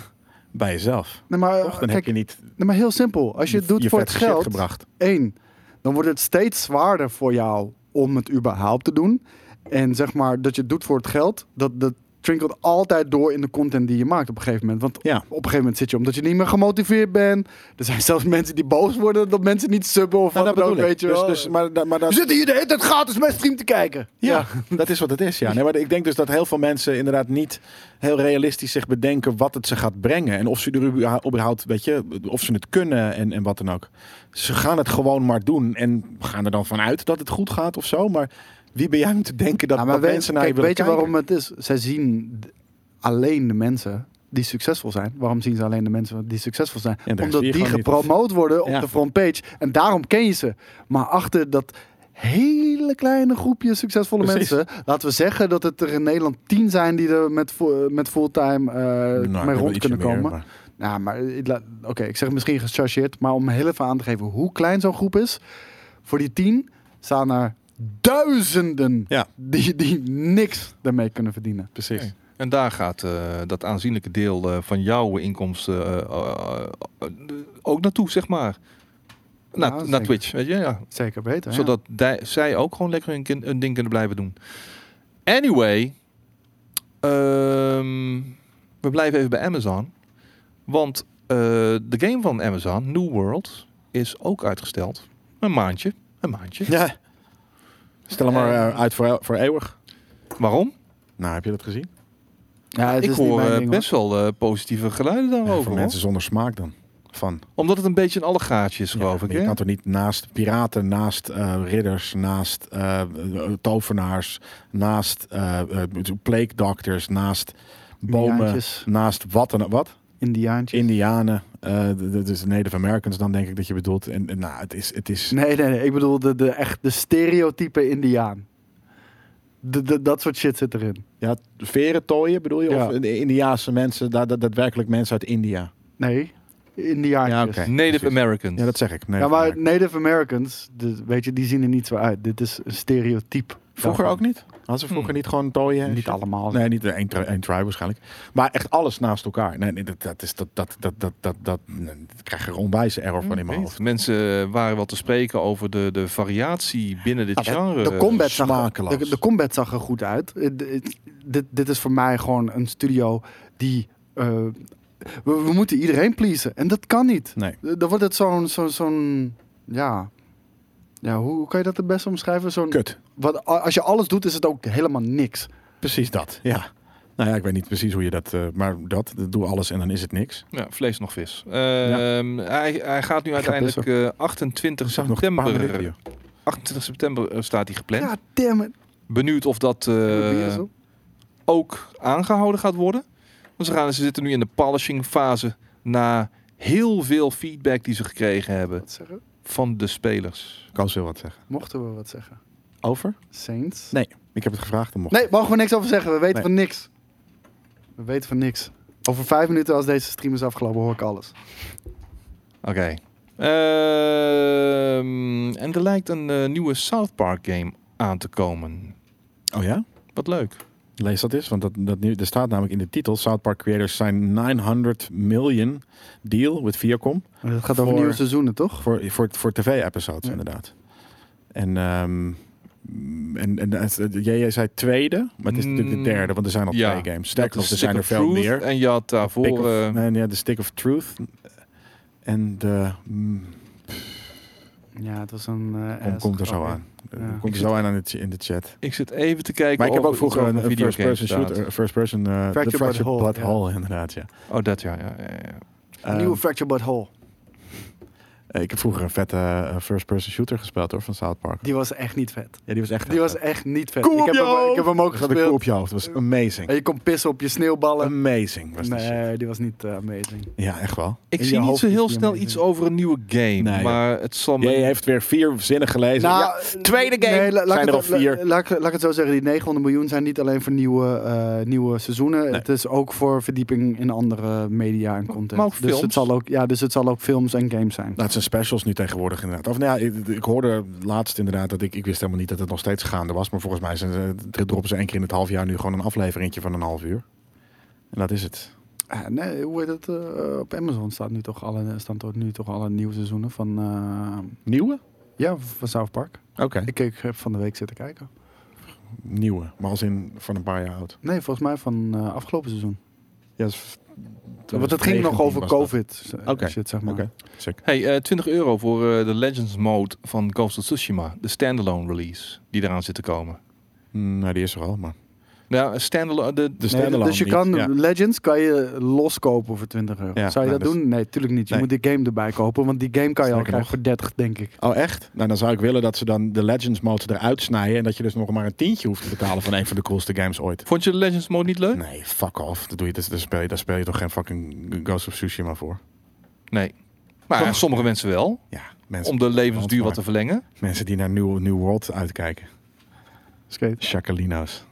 Bij jezelf. Nee, maar, Toch? Dan kijk, heb je niet nee, maar heel simpel. Als je het doet je voor het geld, gebracht. één, dan wordt het steeds zwaarder voor jou om het überhaupt te doen. En zeg maar dat je het doet voor het geld, dat, dat trinkelt altijd door in de content die je maakt op een gegeven moment. Want Ja. op een gegeven moment zit je omdat je niet meer gemotiveerd bent. Er zijn zelfs mensen die boos worden dat mensen niet subben of Nou, wat dan ook, weet je wel. Dus, dus, maar, maar dat, We zitten hier de hele tijd gratis mijn stream te kijken. Ja, dat is wat het is. Ja. Nee, maar ik denk dus dat heel veel mensen inderdaad niet heel realistisch zich bedenken wat het ze gaat brengen. En of ze er überha- überhaupt, weet je, of ze het kunnen en, en wat dan ook. Ze gaan het gewoon maar doen en gaan er dan vanuit dat het goed gaat of zo. Maar wie ben jij om te denken dat, dat weet, mensen naar kijk, je weet je kijken? waarom het is? Zij zien alleen de mensen die succesvol zijn. Waarom zien ze alleen de mensen die succesvol zijn? Ja, Omdat die niet. gepromoot worden op Ja. de frontpage. En daarom ken je ze. Maar achter dat hele kleine groepje succesvolle Precies. mensen. Laten we zeggen dat het er in Nederland tien zijn die er met, met fulltime eh Nou, mee rond kunnen meer, komen. maar- Nou, maar oké, ik zeg misschien gechargeerd, maar om heel even aan te geven hoe klein zo'n groep is. Voor die tien staan er duizenden Ja. die, die niks daarmee kunnen verdienen. Precies. En daar gaat eh, dat aanzienlijke deel eh, van jouw inkomsten eh, ook naartoe, zeg maar. Na, Ja, naar. Twitch, weet je, ja. Zeker beter. ja. Zodat zij ook gewoon lekker hun, hun ding kunnen blijven doen. Anyway, ehm, we blijven even bij Amazon. Want eh, de game van Amazon, New World, is ook uitgesteld. Een maandje. Een maandje. Ja. Stel hem maar uit voor, voor eeuwig. Waarom? Nou, heb je dat gezien? Ja, het Ik is niet hoor mijn eh, ding, hoor. best wel eh, positieve geluiden Ja, daarover. voor hoor. mensen zonder smaak dan. Van. Omdat het een beetje een allegaatje is, geloof Ja, ik. Je hè? kan toch niet naast piraten, naast eh, ridders, naast eh, eh, tovenaars, naast eh eh, plague doctors, naast bomen, naast wat dan wat? Indiaantjes. Indianen, eh, de- de- dus Native Americans dan denk ik dat je bedoelt. En, en nou, het is, het is Nee, nee, nee. Ik bedoel de, de, echt de stereotype Indiaan. De, de, dat soort shit zit erin. ja, veren tooien bedoel je? Ja. Of de Indiaanse mensen, da- da- daadwerkelijk mensen uit India? Nee, Indiaantjes. Ja, oké. Native precies. Americans. Ja, dat zeg ik. Nee, Ja, maar Native Americans, de, weet je, die zien er niet zo uit. Dit is een stereotype. Vroeger ook niet? Hadden ze vroeger Hmm. niet gewoon tooien? en Niet allemaal. Nee, niet één, tri- één tribe waarschijnlijk. Maar echt alles naast elkaar. Nee, nee dat, dat is dat dat dat dat dat dat, nee, dat krijg je er onwijze error van in mijn Weet. hoofd. Mensen waren wel te spreken over de, de variatie binnen dit Ja, genre. de, combat zag, de, de combat zag er goed uit. Eh, het- dit, dit is voor mij gewoon een studio die... eh, we, we moeten iedereen pleasen. En dat kan niet. Nee. Eh, Dan wordt het zo'n... zo'n zo'n ja... Ja, hoe, hoe kan je dat het beste omschrijven? Zo'n, Kut. wat, als je alles doet, is het ook helemaal niks. Precies dat. Ja. Nou ja, ik weet niet precies hoe je dat, eh, maar dat, dat doe alles en dan is het niks. Ja, vlees nog vis. Ehm, hij, hij gaat nu uiteindelijk eh, 28 Ik zag nog een paar minuten. september. joh. 28 september eh, staat hij gepland. Ja, damn it. Benieuwd of dat eh, ook aangehouden gaat worden. Want ze, gaan, ze zitten nu in de polishing fase na heel veel feedback die ze gekregen hebben Wat zeggen? Van de spelers. Koos wil wat zeggen. Mochten we wat zeggen? Over? Saints? Nee, ik heb het gevraagd. Dan mocht. Nee, mogen we niks over zeggen. We weten Nee. van niks. We weten van niks. Over vijf minuten als deze stream is afgelopen hoor ik alles. Oké. Ehm, en er lijkt een eh, nieuwe South Park game aan te komen. Oh ja? Wat leuk. Lees dat eens, want dat, dat nu, er staat namelijk in de titel: South Park creators zijn 900 million deal with Viacom Het gaat over Voor- nieuwe seizoenen, toch? voor, voor, voor tv-episodes, Ja. inderdaad. En, ehm, en, en, en jij, zei tweede, maar het is natuurlijk de Mm, derde, want er zijn al ja. twee games. Sterker nog, Dat er zijn er veel meer. En je had daarvoor... Eh, nee, ja, de Stick of Truth. En de. mm, Ja, het was een... eh, kom- komt er zo aan. Ja. Komt er zo aan in de, in de chat. ik zit even te kijken Maar ik heb ook er vroeger een, een first person shooter, first person, eh Fractured de Fractured But Blood Whole, Hole, ja. inderdaad, ja. Oh, dat ja. ja, ja, nieuwe Ehm, Fracture But Whole. Ik heb vroeger een vette eh, first person shooter gespeeld hoor, van South Park. Die was echt niet vet. Ja, die was echt Die was echt niet vet. Koe ik, heb je hem, ik heb hem ook ik koe gespeeld. op je hoofd. Dat was amazing. En je kon pissen op je sneeuwballen. Amazing was die shit. Nee, die was niet eh, amazing. Ja, echt wel. Ik In zie niet zo heel die snel amazing. iets over een nieuwe game. Nee, maar het zal me... Jij heeft weer vier zinnen gelezen. Nou, ja, tweede game la- zijn ik er al la- vier. Laat, ik- het zo zeggen, die 900 miljoen zijn niet alleen voor nieuwe, eh, nieuwe seizoenen. Het is ook voor verdieping in andere media en content. Maar ook dus, films. het zal ook, ja, dus het zal ook films en games zijn. Zijn specials nu tegenwoordig inderdaad. Of nou ja, ik, ik hoorde laatst inderdaad dat ik, ik wist helemaal niet dat het nog steeds gaande was. Maar volgens mij zijn droppen ze één keer in het half jaar nu gewoon een afleveringetje van een half uur. En dat is het. Ah, nee, hoe heet het? eh, op Amazon staat nu toch alle, staan toch nu toch alle nieuwe seizoenen van, eh, Nieuwe? ja, van South Park. Oké, Ik, ik heb van de week zitten kijken. nieuwe. Maar als in van een paar jaar oud. Nee, volgens mij van eh, afgelopen seizoen. Ja, Want het ging nog 2019 over. COVID. eh, Oké, Shit, zeg maar. Hey, eh 20 euro voor eh, de Legends mode van Ghost of Tsushima. De standalone release die eraan zit te komen. Mm, nou, die is er al, maar... Nou, standalone... De, De Nee, standalone dus je niet, kan ja. Legends kan je loskopen voor 20 euro. Ja, zou je nou, dat dus- doen? Nee, tuurlijk niet. Je Nee. moet die game erbij kopen, want die game kan je al krijgen voor 30, denk ik. Oh, echt? Nou, dan zou ik willen dat ze dan de Legends mode eruit snijden. En dat je dus nog maar een tientje hoeft te betalen van een van de coolste games ooit. Vond je de Legends mode niet leuk? Nee, fuck off. Dat doe je, dat, daar, speel je, daar speel je toch geen fucking Ghost of Tsushima voor? Nee. Maar ja, sommige mensen wel. Ja, mensen, Om de levensduur wat te verlengen. mensen die naar New, New World uitkijken. Skate. Chacalino's.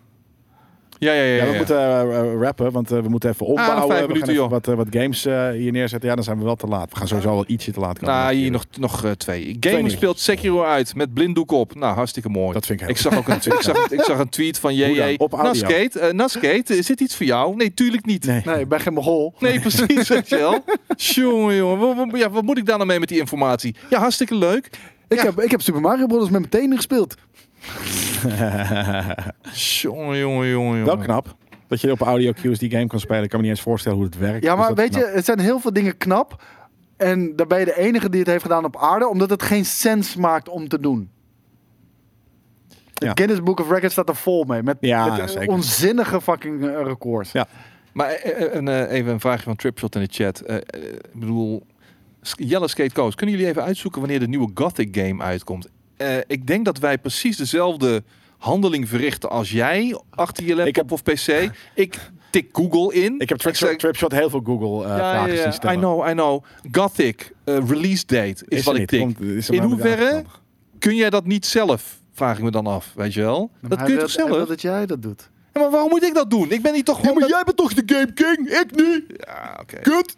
Ja, ja, ja. Ja, ja, we moeten eh, eh, rappen, want eh, we moeten even opbouwen. Ah, vijf we minuten, gaan even wat, eh, wat games eh, hier neerzetten. Ja, dan zijn we wel te laat. We gaan sowieso wel ietsje te laat komen. Nou, hier nog, nog eh, twee. Game speelt Sekiro uit met blinddoek op. Nou, hartstikke mooi. Dat vind ik heel Ik zag ook een, ik zag, ik zag een tweet van? JJ. Op audio? Naskate, eh Naskate, is dit iets voor jou? Nee, tuurlijk niet. Nee. Nee, ik ben geen mogol. Nee, precies, weet je wel. Jongen, jongen. Wat, wat- ja, wat moet ik daar nou mee met die informatie? Ja, hartstikke leuk. Ik, Ja. heb, ik heb Super Mario Bros. met mijn tenen gespeeld. Jongen, jongen, jongen, jongen. wel knap. Dat je op audio cues die game kan spelen. Ik kan me niet eens voorstellen hoe het werkt. Ja, maar weet knap. je, het zijn heel veel dingen knap. En daar ben je de enige die het heeft gedaan op aarde, omdat het geen sens maakt om te doen. Ja. Het Guinness Book of Records staat er vol mee. Met, Ja, met, zeker. onzinnige fucking eh, records. Ja. Maar eh, eh, een, eh, even een vraagje van Tripshot in de chat. Eh, eh, ik bedoel, Jelle Skate Coast, kunnen jullie even uitzoeken wanneer de nieuwe Gothic game uitkomt? Eh, ik denk dat wij precies dezelfde handeling verrichten als jij achter je laptop Ik heb- of PC. Ik tik Google in. Ik heb Tripshot, Tripshot heel veel Google eh ja, ja, vragen zien ja, I know, I know. Gothic eh, release date is, wat ik niet. tik. Komt- In maar hoeverre kun jij dat niet zelf? Vraag ik me dan af, weet je wel? Maar dat kun je wil- toch zelf? wil dat jij dat doet. Ja, maar waarom moet ik dat doen? Ik ben niet toch gewoon... met- jij bent toch de Game King? Ik niet? Ja, oké. Kut!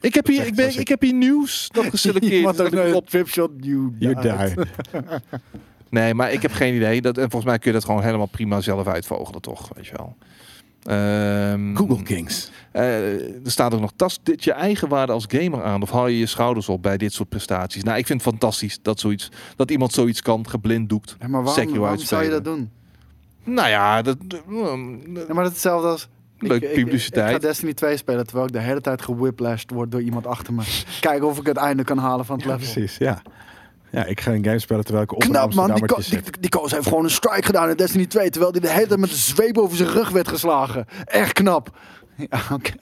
Ik heb hier, ik, ben, ik- ik heb hier nieuws dat geselecteerd is. Dat ik naar op- Tripshot, you, You died. Nee, maar ik heb geen idee. Dat, en volgens mij kun je dat gewoon helemaal prima zelf uitvogelen, toch? Weet je wel. Ehm, Google Kings. eh, er staat ook nog, tast dit je eigen waarde als gamer aan? Of haal je je schouders op bij dit soort prestaties? Nou, ik vind het fantastisch dat, zoiets, dat iemand zoiets kan, geblinddoekt. Ja, maar waarom, zou je dat doen? Nou ja, dat... Ja, maar dat is hetzelfde als... Leuk ik, publiciteit. Ik, ga Destiny 2 spelen terwijl ik de hele tijd gewhiplashed word door iemand achter me. Kijken of ik het einde kan halen van het Ja, level. precies. Ja. ja, ik ga een game spelen terwijl ik op Knap man, die, ko die, die koos heeft gewoon een strike gedaan in Destiny 2. Terwijl hij de hele tijd met een zweep over zijn rug werd geslagen. Echt knap. Ja, oké.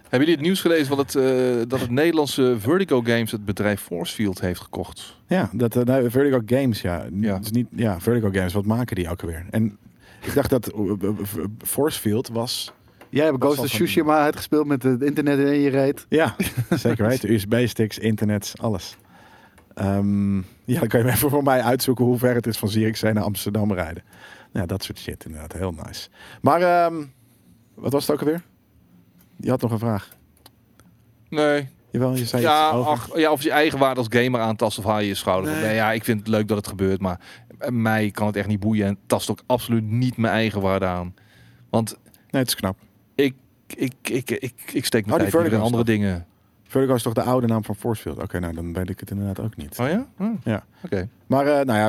Hebben jullie het nieuws gelezen van het, eh, dat het Nederlandse Vertigo Games het bedrijf Forcefield heeft gekocht? Ja, dat uh, nou, Vertigo Games, ja. Ja. Het is niet, ja, Vertigo Games, wat maken die ook alweer? En ik dacht dat uh, uh, uh, Forcefield was... Jij hebt Ghost of Tsushima uitgespeeld met het internet in je reet. Ja, zeker weten. USB-sticks, internet, alles. Ehm, ja, dan kan je even voor mij uitzoeken hoe ver het is van Zierikzee naar Amsterdam rijden. Ja, dat soort shit inderdaad. Heel nice. Maar, ehm, wat was het ook alweer? Je had nog een vraag. Nee. Jawel, je zei Ja, iets over. ach, ja, of je eigen waarde als gamer aantast of haal je je schouder. Nee. Nee. ja, ik vind het leuk dat het gebeurt, maar mij kan het echt niet boeien. En tast ook absoluut niet mijn eigen waarde aan. Want Nee, het is knap. ik, ik, ik, ik, ik steek mijn Oh, tijd in andere dingen. Vertigo is toch de oude naam van Forcefield? Oké, nou dan weet ik het inderdaad ook niet. Oh ja? Oh, Ja. Oké. Maar eh, nou ja,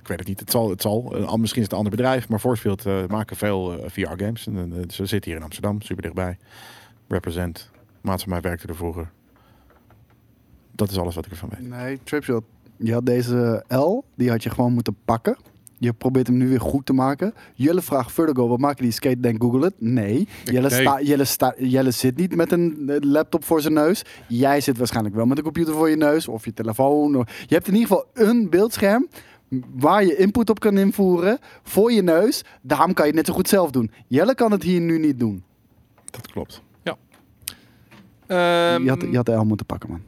ik weet het niet. Het zal, het zal. Al- misschien is het een ander bedrijf, maar Forcefield eh, maken veel eh, VR-games. En ze zitten hier in Amsterdam, super dichtbij. Represent. Maat van mij werkte er vroeger. Dat is alles wat ik ervan weet. Nee, Tripshot. Je had deze L, die had je gewoon moeten pakken. Je probeert hem nu weer goed te maken. Jelle vraagt Vertigo, wat maken die skate? Denk Google het. Nee. Jelle, sta, Jelle, sta, Jelle zit niet met een eh, laptop voor zijn neus. Jij zit waarschijnlijk wel met een computer voor je neus. Of je telefoon. Je hebt in ieder geval een beeldscherm waar je input op kan invoeren voor je neus. Daarom kan je het net zo goed zelf doen. Jelle kan het hier nu niet doen. Dat klopt. Ehm, je, had, je had de L moeten pakken, man.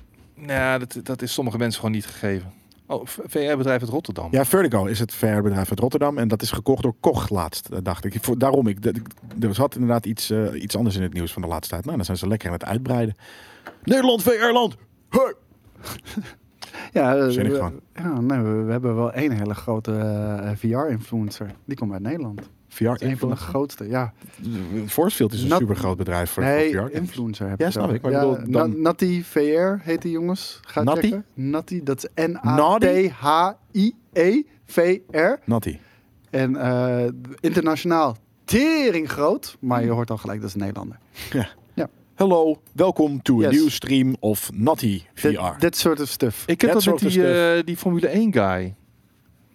Ja, dat, dat is sommige mensen gewoon niet gegeven. Oh, VR-bedrijf uit Rotterdam. Ja, Vertigo is het VR-bedrijf uit Rotterdam. En dat is gekocht door Koch laatst, eh, dacht ik. Voor, daarom, ik, er zat inderdaad iets, eh, iets anders in het nieuws van de laatste tijd. Nou, dan zijn ze lekker aan het uitbreiden. Nederland, VR-land! Hey! Ja, eh, we, ja nee, we, we hebben wel één hele grote VR-influencer. Die komt uit Nederland. VR een van de grootste, ja. Forcefield is een Nat- super groot bedrijf voor, nee, voor VR. games. influencer heb Ja, je snap ik, maar ja, ik bedoel, dan- Na- Natty VR heet die jongens. Ga Natty? checken. Natty, dat is N-A-T-H-I-E-V-R. Natty. En eh, internationaal tering groot. Maar je hoort al gelijk, dat is een Nederlander. Hello, welkom to a new stream of Natty VR. Dit, dit soort of stuff. Ik heb That dat met sort die, eh, die Formule 1 guy.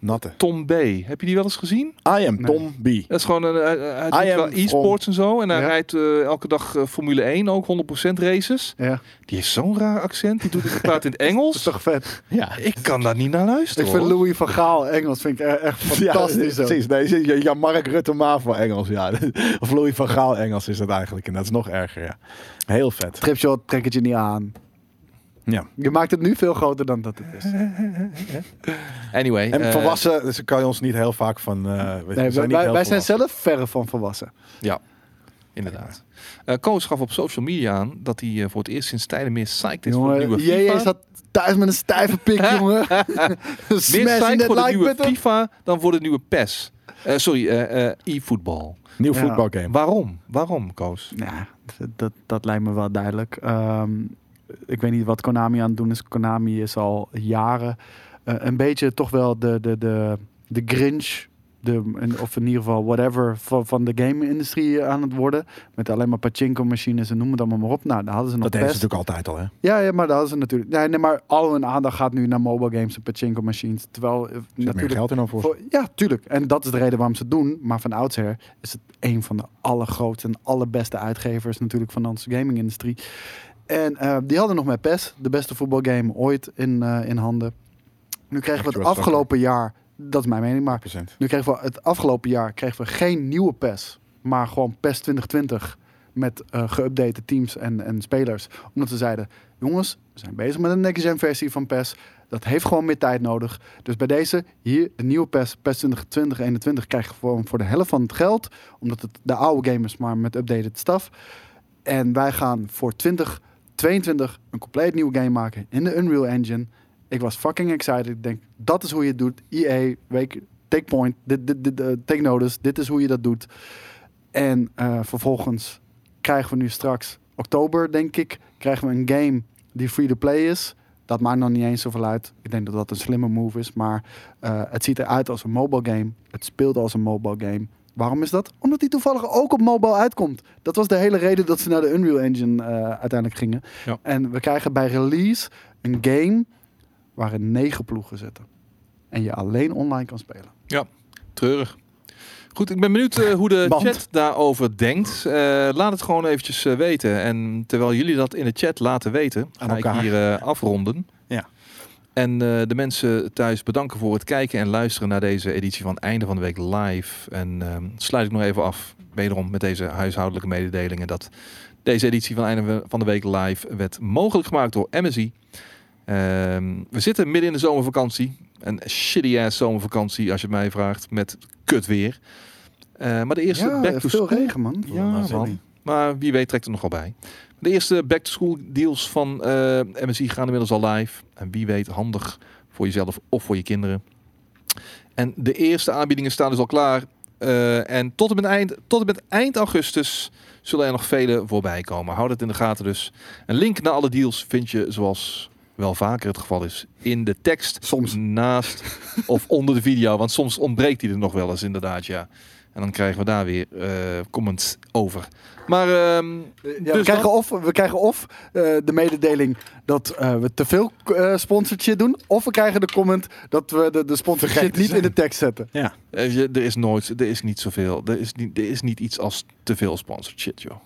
Natte. Tom B. Heb je die wel eens gezien? I am Nee. Tom B. Dat is gewoon een, hij, hij I doet am wel e-sports en zo. En hij Ja. rijdt eh, elke dag eh, Formule 1 ook, 100% races. Ja, Die heeft zo'n raar accent. Die doet het praat in het dat is Engels. toch vet. Ja. Ik kan daar niet naar luisteren. Ik vind hoor. Louis van Gaal Engels vind ik e- echt fantastisch. Ja, precies. Nee, je- je- ja, Mark Rutte Mavo Engels, ja. Of Louis van Gaal Engels is dat eigenlijk. En dat is nog erger, ja. Heel vet. Tripshot, trek het je niet aan. Ja. Je maakt het nu veel groter dan dat het is. Anyway. En eh, volwassen, dus kan je ons niet heel vaak van... eh, we Nee, zijn wij, niet wij, heel wij zijn zelf verre van volwassen. Inderdaad. Eh Koos gaf op social media aan dat hij voor het eerst sinds tijden meer psyched is voor de nieuwe jij FIFA. zat thuis met een stijve pik, jongen. meer Smash in psyched voor de like nieuwe button. FIFA dan voor de nieuwe PES. Eh, sorry, eh, eh, e-voetbal. Nieuw Ja. voetbalgame. Waarom? Waarom, Koos? Ja, dat, dat, dat lijkt me wel duidelijk. Ehm, ik weet niet wat Konami aan het doen is. Konami is al jaren eh, een beetje toch wel de, de, de, de Grinch. De, of in ieder geval whatever van, van de game-industrie aan het worden. Met alleen maar pachinko-machines en noem het allemaal maar op. Nou, daar hadden ze nog Dat deden ze natuurlijk altijd al, hè? Ja, ja, maar daar hadden ze natuurlijk... Nee, nee, maar al hun aandacht gaat nu naar mobile games en pachinko-machines. Terwijl eh, Er zit meer natuurlijk geld in dan voor. voor- ja, tuurlijk. En dat is de reden waarom ze het doen. Maar van oudsher is het een van de allergrootste en allerbeste uitgevers natuurlijk van onze gaming-industrie. En eh, die hadden nog met PES, de beste voetbalgame ooit, in, eh, in handen. Nu kregen we het afgelopen jaar, dat is mijn mening, maar 100%. nu kregen we het afgelopen jaar kregen we geen nieuwe PES, maar gewoon PES 2020 met eh geüpdate teams en, en spelers. Omdat ze zeiden, jongens, we zijn bezig met een next-gen versie van PES. Dat heeft gewoon meer tijd nodig. Dus bij deze, hier, de nieuwe PES, PES 2020 21 krijg je gewoon voor de helft van het geld. Omdat het de oude gamers maar met updated stuff. En wij gaan voor 2022 een compleet nieuwe game maken in de Unreal Engine. Ik was fucking excited. Ik denk, dat is hoe je het doet. EA, week, take point, dit, dit, dit, eh, take notice. Dit is hoe je dat doet. En eh, vervolgens krijgen we nu straks, oktober denk ik, krijgen we een game die free-to-play is. Dat maakt nog niet eens zoveel uit. Ik denk dat dat een slimme move is. Maar eh, het ziet eruit als een mobile game. Het speelt als een mobile game. Waarom is dat? Omdat die toevallig ook op mobile uitkomt. Dat was de hele reden dat ze naar de Unreal Engine eh, uiteindelijk gingen. Ja. En we krijgen bij release een game waarin negen ploegen zitten. En je alleen online kan spelen. Treurig. Goed, ik ben benieuwd eh, hoe de chat daarover denkt. Eh, laat het gewoon eventjes weten. En terwijl jullie dat in de chat laten weten, ga ik hier afronden. En eh, de mensen thuis bedanken voor het kijken en luisteren naar deze editie van Einde van de Week live. En ehm, sluit ik nog even af, wederom met deze huishoudelijke mededelingen, dat deze editie van Einde van de Week live werd mogelijk gemaakt door MSI. Ehm, we zitten midden in de zomervakantie. Een shitty ass zomervakantie, als je het mij vraagt, met kut weer. Eh, maar de eerste Ja, back to veel school... regen, man. Ja, man. Maar wie weet trekt er nog wel bij. De eerste back-to-school deals van eh, MSI gaan inmiddels al live. En wie weet handig voor jezelf of voor je kinderen. En de eerste aanbiedingen staan dus al klaar. Eh, en tot en, met eind, tot en met eind augustus zullen er nog vele voorbij komen. Houd het in de gaten dus. Een link naar alle deals vind je zoals wel vaker het geval is in de tekst. Soms. Naast of onder de video. Want soms ontbreekt die er nog wel eens inderdaad, ja. En dan krijgen we daar weer eh, comments over. Maar ehm, Ja, we, Dus krijgen of, we krijgen of eh, de mededeling dat eh, we te veel eh sponsored shit doen. Of we krijgen de comment dat we de, de sponsored Vergeten shit niet zijn. in de tekst zetten. Ja. je- er is nooit, er is niet zoveel. Er is niet, er is niet iets als te veel sponsored shit, joh.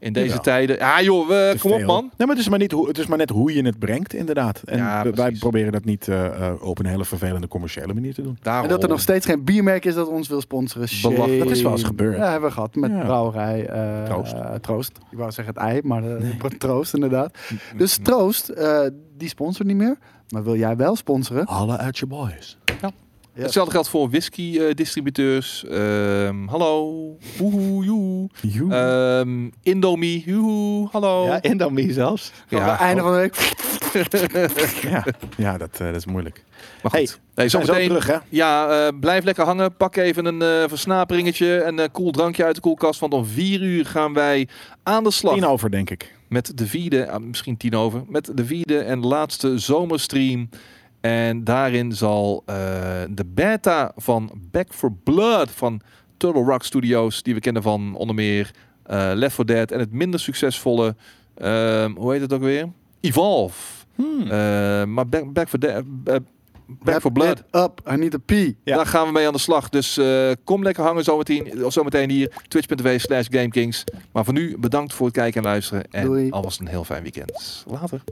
In deze Jawel. tijden. Ja, joh, we, kom op, man. Nee, maar het is maar, niet hoe, het is maar net hoe je het brengt, inderdaad. En Ja, wij precies. proberen dat niet eh, eh, op een hele vervelende commerciële manier te doen. Daarom. En dat er nog steeds geen biermerk is dat ons wil sponsoren. Belachelijk. Dat is wel eens gebeurd. Ja, hebben we gehad met Ja. brouwerij eh, Troost. Troost. Ik wou zeggen het ei, maar Troost inderdaad. Dus Troost, eh, die sponsort niet meer. Maar wil jij wel sponsoren? Alle uit je boys. Ja. Hetzelfde geldt voor whisky eh, distributeurs. Ehm, hallo. Woehoe, joe. Joe. Ehm, Indomie. Joehoe. Hallo. ja, Indomie zelfs. Aan het einde van de week. Ja, ja dat, eh, dat is moeilijk. Maar Hey, goed. Hey, zo zometeen- terug, hè? Ja, eh, blijf lekker hangen. Pak even een eh versnaperingetje. Een eh, cool drankje uit de koelkast. Want om vier uur gaan wij aan de slag. Tien over, denk ik. Met de vierde, ah, misschien tien over. Met de vierde en laatste zomerstream. En daarin zal eh, de beta van Back for Blood van Turtle Rock Studios. Die we kennen van onder meer eh, Left 4 Dead. En het minder succesvolle, ehm, hoe heet het ook weer? Evolve. Hmm. Eh, maar Back, Back for Dead... Back for Blood. Up, I need a pee. Ja. Daar gaan we mee aan de slag. Dus eh, kom lekker hangen zometeen, zometeen hier. Twitch.tv slash GameKings. Maar voor nu bedankt voor het kijken en luisteren. En Doei. alvast een heel fijn weekend. Later.